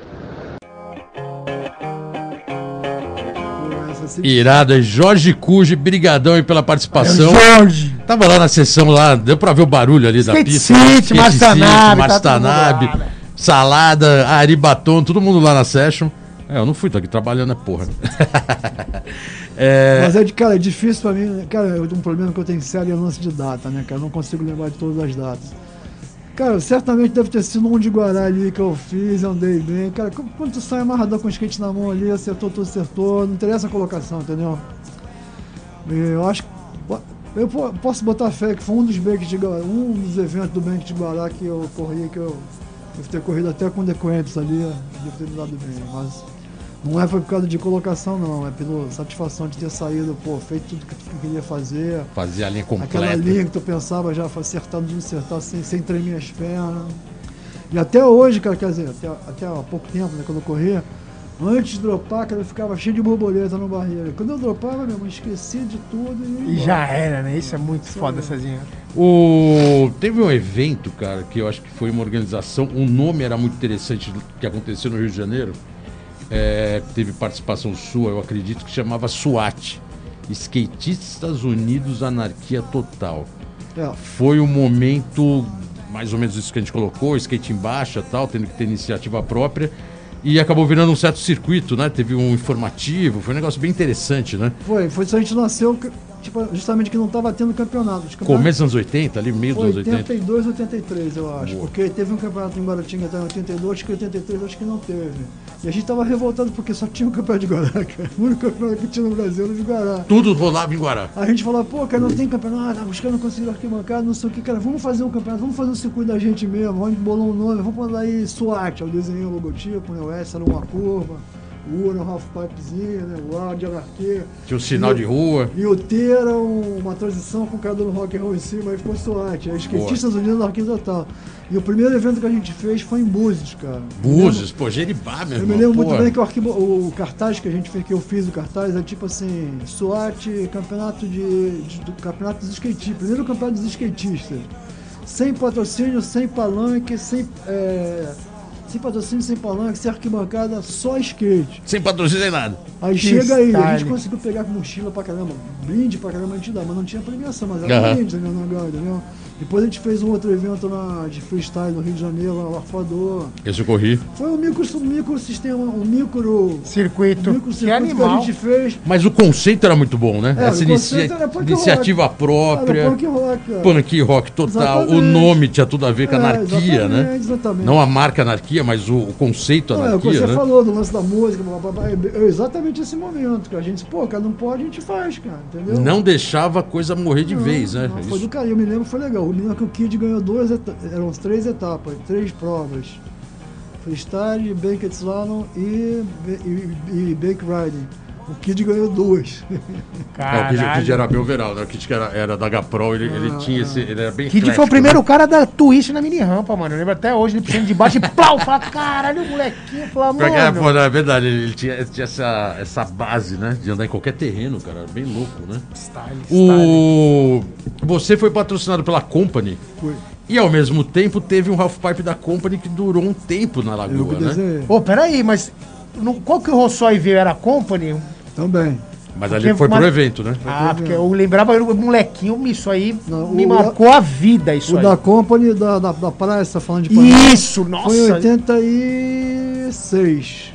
Irado, aí, Jorge Cuge, brigadão aí pela participação. Jorge! Tava lá na sessão lá, deu pra ver o barulho ali da Skate pista. City, Mastanabe, tá Salada, Ari Batom, todo mundo lá na session. É, eu não fui, tô aqui trabalhando, é porra. é, Mas é, de, cara, é difícil pra mim. né? Cara, eu tenho um problema que eu tenho sério é lance de data, né, cara? Eu não consigo lembrar de todas as datas. Cara, certamente deve ter sido um de Guará ali que eu fiz, andei bem. Cara, quando tu sai amarradão com o skate na mão ali, acertou, tu acertou, não interessa a colocação, entendeu? Eu acho que. Eu po- posso botar fé que foi um dos de Guará, um dos eventos do Bank de Guará que eu corri, que eu devo ter corrido até com decoentes ali, devo ter me dado bem, mas não é foi por causa de colocação não, é pela satisfação de ter saído, pô, feito tudo que tu queria fazer, fazer a linha aquela completa. linha que tu pensava já acertado de acertar sem, sem tremer as pernas. E até hoje, cara, quer dizer, até, até há pouco tempo, né, quando eu corria, antes de dropar, cara, eu ficava cheio de borboleta no barreiro. Quando eu dropava, meu irmão, esqueci de tudo e, E já era, né? Isso é muito foda, Cezinha. O... Teve um evento, cara, que eu acho que foi uma organização. O nome era muito interessante que aconteceu no Rio de Janeiro. É, teve participação sua, eu acredito, que chamava SWAT Skatistas Unidos Anarquia Total. É, Foi um momento, mais ou menos isso que a gente colocou, skate em baixa tal, tendo que ter iniciativa própria. E acabou virando um certo circuito, né? Teve um informativo, foi um negócio bem interessante, né? foi, foi isso a gente nasceu, tipo, justamente que não tava tendo campeonato. Os campeonatos- Começo dos anos 80, ali meio dos anos 80. 82, 83, eu acho. Boa. Porque teve um campeonato em Guaratinga até em 82, acho que 83 acho que não teve. E a gente tava revoltado porque só tinha o campeonato de Guará, cara. O único campeonato que tinha no Brasil era de Guará. Tudo rolava em Guará. A gente falou, pô, cara, não tem campeonato, os caras não conseguiram arquibancada, não sei o que, cara, vamos fazer um campeonato, vamos fazer um circuito da gente mesmo, vamos bolar um nome, vamos mandar aí SWAT, eu desenhei o logotipo, né, o S era uma curva, o U era um half pipezinho, né, o de anarquia. Tinha um sinal de rua. E o T era um- uma transição com o cara dando rock and roll em cima, aí ficou SWAT, aí skatistas unidos na arquivo total. E o primeiro evento que a gente fez foi em Búzios, cara. Búzios, pô, Jeribá, meu Eu irmão. me lembro muito pô. bem que o, arquivo, o cartaz que a gente fez, que eu fiz o cartaz, é tipo assim, SWAT, campeonato de, de- do campeonato dos skatistas, primeiro campeonato dos skatistas. Sem patrocínio, sem palanque, sem, é, sem patrocínio, sem palanque, sem arquibancada, só skate. Sem patrocínio nem nada. Aí Que chega aí, a gente conseguiu pegar mochila pra caramba, brinde pra caramba a gente dá, mas não tinha premiação, mas era Aham. brinde, né, na entendeu? Depois a gente fez um outro evento na, de freestyle no Rio de Janeiro, lá, o Arfador. Esse eu corri. Foi um micro, um micro sistema, um micro Circuito. o micro Que circuito que animal. a gente fez. Mas o conceito era muito bom, né? É, Essa o inicia- conceito era punk iniciativa rock. própria. Era punk rock, cara. Punk rock total. O Exatamente. nome tinha tudo a ver com É, anarquia, exatamente, né? exatamente. Não a marca anarquia, mas o, o conceito Não, é o que anarquia, você né? falou do lance da música, blá, blá, blá, é exatamente esse momento que a gente, pô, cara, não pode, a gente faz, cara, entendeu? Não deixava a coisa morrer de Não, vez, né? não, foi Isso- do cara, eu me lembro, foi legal. O o Kid ganhou duas, eram três etapas, três provas. Freestyle, Banked Slalom e, e, e Bake Riding. O Kid ganhou duas. É, o Kid, o Kid era bem overall, né? O Kid que era, era da Gaprol, ele, ele Ah, tinha esse. Ele era bem Kid foi o primeiro né? cara da twist na mini rampa, mano. Eu lembro até hoje ele puxando de baixo e plau, fala, caralho, o molequinho, fala, é, mano. pô, na verdade, ele tinha, ele tinha essa, essa base, né? De andar em qualquer terreno, cara. Bem louco, né? Style, style. O... Você foi patrocinado pela Company. Foi. E ao mesmo tempo teve um half pipe da Company que durou um tempo na lagoa, né? desenhei. Ô, peraí, mas no- qual que o Rossói veio? Era a Company? Também. Mas ali Porque foi uma- pro evento, né? Ah, porque eu lembrava, eu, molequinho, isso aí Não, me o- marcou a vida, isso O aí. da Company da, da, da praia, você tá falando de Panamá? Isso, nossa. Foi em 86.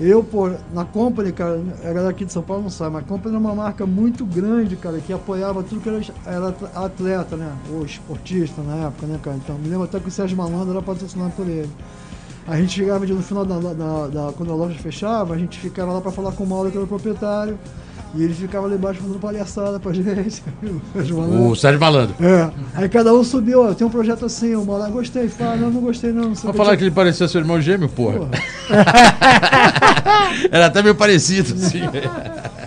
Eu, pô, na Company, cara, a galera aqui de São Paulo não sabe, mas a Company é uma marca muito grande, cara, que apoiava tudo que era, era atleta, né? Ou esportista na época, né, cara? Então, me lembro até que o Sérgio Malandro era patrocinado por ele. A gente chegava no final da, da- da- quando a loja fechava, a gente ficava lá pra falar com o Mauro, que era o proprietário, e ele ficava lá embaixo fazendo palhaçada pra gente. o Sérgio Malandro. O Sérgio Malandro. É, aí cada um subiu, ó, tem um projeto assim, uma lá, gostei, fala, não, não gostei não, não o falar que ele parecia seu irmão gêmeo, porra. Porra. Era até meio parecido, assim.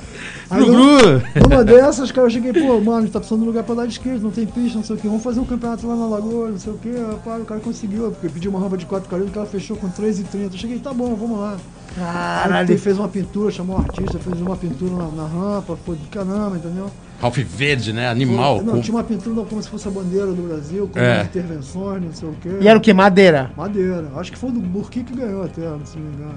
Aí Gru, numa- gru. Numa dessas, cara, eu cheguei, pô, mano, a gente tá precisando de lugar pra dar de skate, não tem pista, não sei o que, vamos fazer um campeonato lá na Lagoa, não sei o que, pá, o cara conseguiu, porque pediu uma rampa de 4,40, o cara fechou com 3,30, eu cheguei, tá bom, vamos lá. Aí Caralho. ele fez uma pintura, chamou um artista, fez uma pintura na, na rampa, foi do caramba, entendeu? Ralph Verde, né? Animal. Não, com- tinha uma pintura como se fosse a bandeira do Brasil, com É. intervenções, não sei o que. E era o que? Madeira? Madeira. Acho que foi do Burki que ganhou até, se não me engano.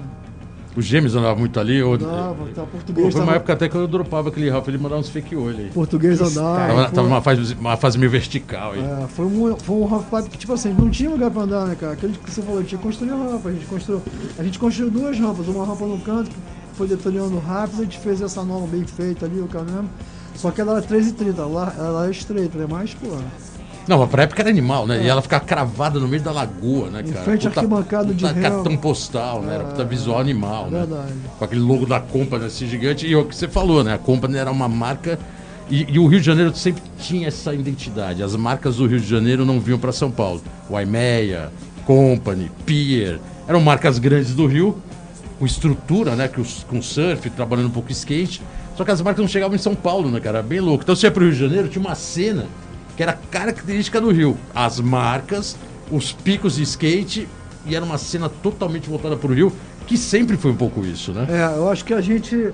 Os gêmeos andavam muito ali. Ou... Andava, tá, Pô, português foi uma tava, época até que eu dropava aquele Ralph, ele mandava uns fake olho aí. português andava. Tava, foi- tava uma, fase, uma fase meio vertical aí. É, foi um, foi um half pipe que, tipo assim, não tinha lugar pra andar, né, cara? Aquele que você falou, tinha que construir rampa. A gente construiu, a gente construiu duas rampas, uma rampa no canto, que foi detonando rápido, a gente fez essa nova bem feita ali, o caramba. Só que ela era 3,30, ela, ela é estreita, né? Mas, pô, Não, mas pra época era animal, né? E ela ficava cravada no meio da lagoa, né, Em cara? frente à arquibancada de puta réu. cartão postal, né? Era puta visual animal, né? verdade. Com aquele logo da Company assim gigante. E o que você falou, né? A Company era uma marca. E, e o Rio de Janeiro sempre tinha essa identidade. As marcas do Rio de Janeiro não vinham pra São Paulo. O Imeia, Company, Pier. Eram marcas grandes do Rio, com estrutura, né? Com, com surf, trabalhando um pouco skate. Só que as marcas não chegavam em São Paulo, né, cara? Bem louco. Então você ia pro Rio de Janeiro, tinha uma cena que era característica do Rio. As marcas, os picos de skate, e era uma cena totalmente voltada pro Rio, que sempre foi um pouco isso, né? É, eu acho que a gente.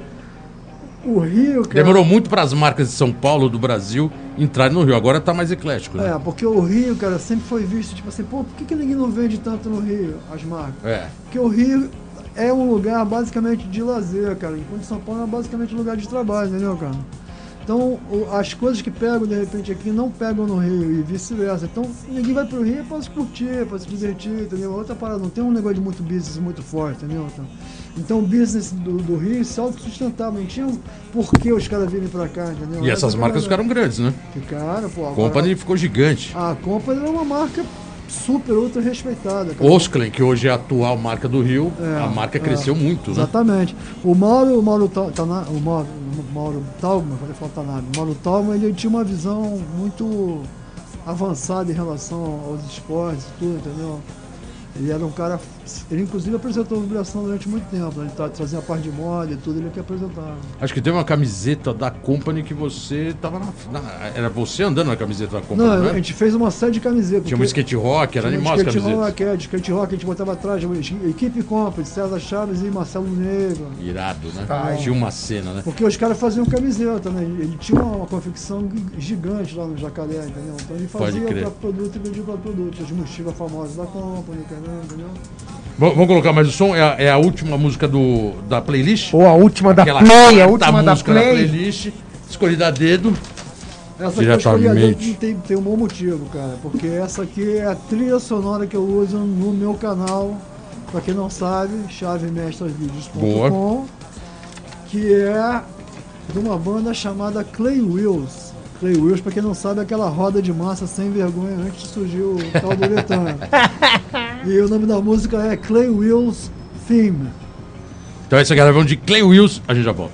O Rio, cara. Demorou muito para as marcas de São Paulo, do Brasil, entrarem no Rio. Agora tá mais eclético, né? É, porque o Rio, cara, sempre foi visto, tipo assim, pô, por que, que ninguém não vende tanto no Rio, as marcas? É. Porque o Rio é um lugar basicamente de lazer, cara. Enquanto São Paulo é basicamente um lugar de trabalho, entendeu, cara? Então, as coisas que pegam de repente aqui não pegam no Rio e vice-versa. Então, ninguém vai pro Rio pra se curtir, pra se divertir, entendeu? Outra parada, não tem um negócio de muito business muito forte, entendeu? Então, então o business do, do Rio se autossustentava, não tinha um por que os caras virem pra cá, entendeu? E essas Essa marcas parada. ficaram grandes, né? Ficaram, pô. A Company ficou gigante. A Company é uma marca super, ultra respeitada. cara. Osklen, que hoje é a atual marca do Rio, É, a marca é. cresceu muito, né? Exatamente. O Mauro, o Mauro, Ta- Tana- o Mauro, Mauro Talma, falei falar Tanabe, o Mauro Talma, ele tinha uma visão muito avançada em relação aos esportes tudo, entendeu? Ele era um cara. Ele inclusive apresentou vibração durante muito tempo. né? Ele tá, trazia a parte de moda e tudo, ele que apresentava. Acho que tem uma camiseta da Company que você tava na, na- Era você andando na camiseta da Company, Não, né? a gente fez uma série de camisetas. Tinha um skate rock, era animal as skate camisetas. rock, é, de skate rock, a gente botava atrás, equipe compra, César Chaves e Marcelo Negro. Irado, né? Tá. Tinha uma cena, né? Porque os caras faziam camiseta, né? Ele tinha uma, uma confecção gigante lá no Jacaré, entendeu? Então ele fazia próprio produto e vendia o próprio produto. As mochilas famosas da Company, entendeu? Vamos colocar mais o som? É a, é a última música do, da playlist? Ou a última da Aquela Play, a última da música da Play. playlist, escolhida a dedo. Essa aqui eu escolhi a Diretamente. dedo, tem, tem um bom motivo, cara. Porque essa aqui é a trilha sonora que eu uso no meu canal. Pra quem não sabe, chavemestrasvídeos.com que é de uma banda chamada Clay Wheels. Clay Wheels, pra quem não sabe, é aquela roda de massa sem vergonha antes de surgir o tal do Uretano. e o nome da música é Clay Wheels Theme. Então é isso aí, galera. Vamos de Clay Wills, a gente já volta.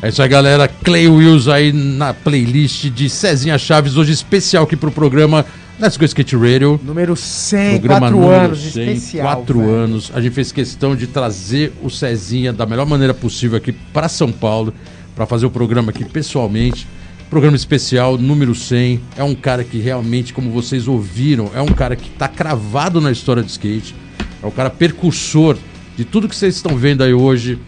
É isso aí, galera. Clay Wills aí na playlist de Cezinha Chaves, hoje especial aqui pro programa Let's Go Skate Radio. Número 100, Programa 4 número anos, 100, especial. Quatro velho. anos. A gente fez questão de trazer o Cezinha da melhor maneira possível aqui para São Paulo, para fazer o programa aqui pessoalmente. Programa especial, número 100. É um cara que realmente, como vocês ouviram, é um cara que tá cravado na história do skate. É um cara percursor de tudo que vocês estão vendo aí hoje,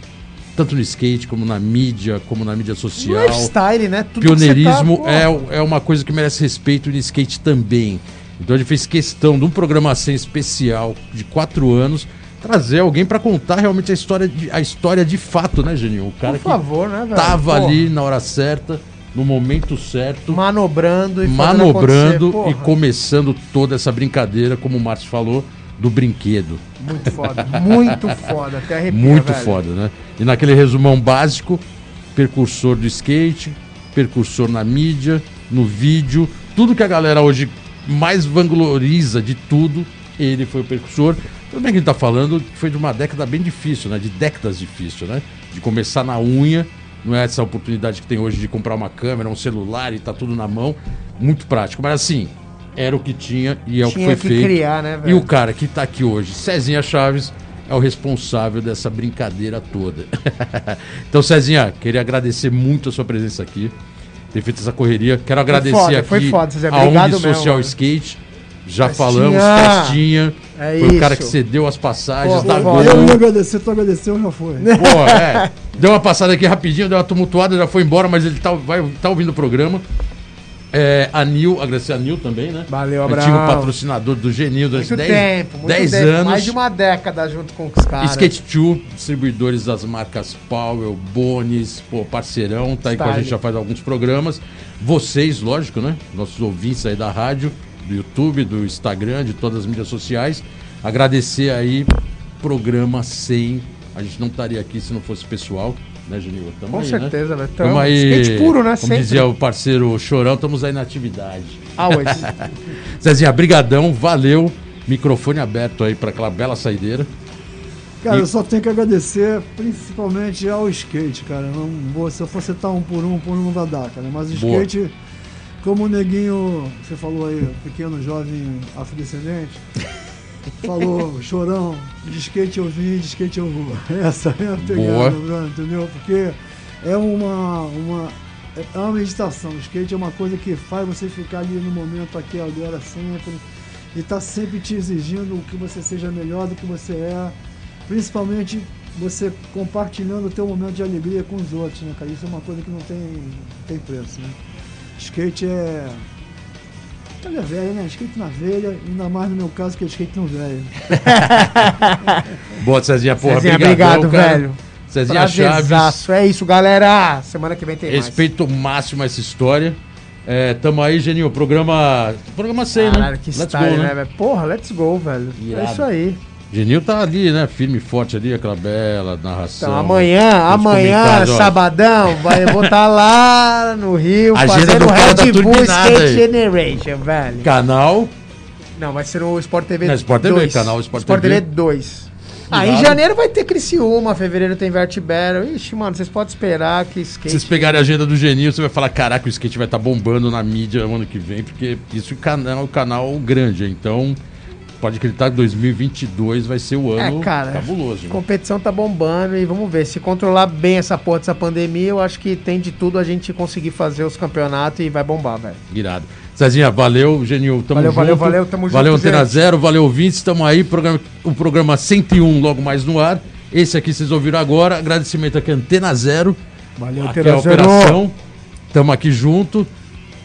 tanto no skate, como na mídia, como na mídia social Lifestyle, né? Tudo pioneirismo tá, é, é uma coisa que merece respeito no skate também. Então gente fez questão de um programação especial de quatro anos trazer alguém pra contar realmente a história de, a história de fato, né, Geninho? O cara Por favor, né, que velho? tava ali na hora certa, no momento certo, Manobrando e manobrando e começando toda essa brincadeira, como o Márcio falou, do brinquedo. Muito foda, muito foda. Até arrepia, Muito velho. foda, né? E naquele resumão básico, percursor do skate, percursor na mídia, no vídeo, tudo que a galera hoje mais vangloriza de tudo, ele foi o percursor. Tudo bem que a gente tá falando que foi de uma década bem difícil, né? De décadas difícil, né? De começar na unha, não é essa oportunidade que tem hoje de comprar uma câmera, um celular e tá tudo na mão, muito prático. Mas assim, era o que tinha e é o que Tinha foi que feito. criar, né, E velho? o cara que tá aqui hoje, Cezinha Chaves, é o responsável dessa brincadeira toda. então, Cezinha, queria agradecer muito a sua presença aqui, ter feito essa correria. Quero agradecer foda, aqui foi foda, a ONG mesmo, Social mano. Skate. Já Festinha. falamos, festinha. É foi o cara isso. que cedeu as passagens Pô, da Gol. Eu ia agradecer, tu agradeceu, já foi. Pô, é. Deu uma passada aqui rapidinho, deu uma tumultuada, já foi embora, mas ele tá, vai, tá ouvindo o programa. É, a Nil, agradecer a Nil também, né? Valeu, Antigo Abraão. patrocinador do Genil durante Muito 10 tempo, muito 10 tempo. anos. Mais de uma década junto com os caras. Skate 2, distribuidores das marcas Powell, Bones, pô, parceirão, tá aí com a Style. gente já faz alguns programas. Vocês, lógico, né? Nossos ouvintes aí da rádio, do YouTube, do Instagram, de todas as mídias sociais. Agradecer aí, programa 100. A gente não estaria aqui se não fosse pessoal, né? Tamo Com aí, né? certeza, velho. Tamo Tamo. aí, Skate puro, né? Como Sempre. dizia o parceiro Chorão, estamos aí na atividade. Always. Zezinha, brigadão, valeu. Microfone aberto aí para aquela bela saideira. Cara, E- eu só tenho que agradecer principalmente ao skate, cara. Não vou, se eu for citar um por um, um por um não vai dar, cara. Mas o Boa. Como o neguinho, você falou aí, pequeno jovem afrodescendente, falou, chorão, de skate eu vim, de skate eu vou. Essa é a pegada, Bruno, entendeu? Porque é uma, uma, é uma meditação. O skate é uma coisa que faz você ficar ali no momento, aqui, agora, sempre. E tá sempre te exigindo que você seja melhor do que você é. Principalmente você compartilhando o teu momento de alegria com os outros, né, cara? Isso é uma coisa que não tem, tem preço, né? Skate é. Olha velho, né? Skate na velha, ainda mais no meu caso que é skate no velho. Boa, Cezinha, porra, Cezinha, brigadão, obrigado, cara. velho. Cezinha Chaves, Prazerzaço. É isso, galera. Semana que vem tem respeito máximo a essa história. É, tamo aí, Geninho, programa. Programa 100, mais. Caralho, né? que Let's style, go, né, velho? Porra, let's go, velho. Irado. É isso aí. Genil tá ali, né? Firme e forte ali, aquela bela narração. Então, amanhã, Os amanhã, sabadão, vai, eu vou estar lá no Rio Agenda fazendo Red Bull turbinada Skate aí. Generation, velho. Canal. Não, vai ser no Sport TV Não, Sport TV, 2. canal Sport Sport TV. TV 2. Ah, em janeiro vai ter Criciúma, fevereiro tem Vert Battle. Ixi, mano, vocês podem esperar que Se skate... vocês pegarem a agenda do Genil, você vai falar: caraca, o skate vai estar bombando na mídia o ano que vem, porque isso é um canal, um canal grande. Então, pode acreditar que 2022 vai ser o ano É, cara, cabuloso. A né? competição tá bombando e vamos ver. Se controlar bem essa porra dessa pandemia, eu acho que tem de tudo a gente conseguir fazer os campeonatos e vai bombar, velho. Irado. Cezinha, valeu, Genil, tamo Valeu, junto. valeu, valeu, tamo Valeu, junto, Antena gente. Zero, valeu, ouvintes, tamo aí, programa, o programa 101 logo mais no ar. Esse aqui vocês ouviram agora, agradecimento aqui, Antena Zero. Valeu, aqui é a operação, tamo aqui junto.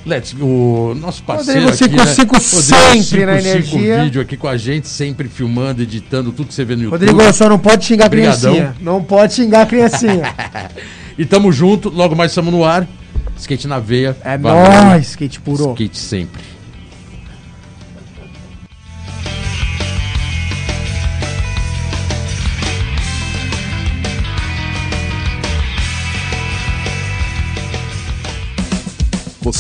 Let's o nosso parceiro Rodrigo aqui, né? 55 Rodrigo sempre na 55 energia. vídeo aqui com a gente, sempre filmando, editando tudo que você vê no YouTube. Rodrigo, só não pode xingar a criancinha. Não pode xingar a criancinha. E tamo junto, logo mais estamos no ar. Skate na veia. É Valeu. nóis, skate puro. Skate sempre.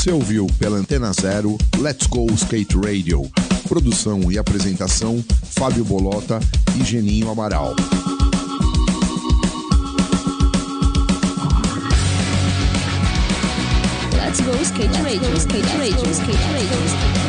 Você ouviu pela Antena Zero Let's Go Skate Radio. Produção e apresentação: Fábio Bolota e Geninho Amaral. Let's go skate radio, skate radio, skate radio.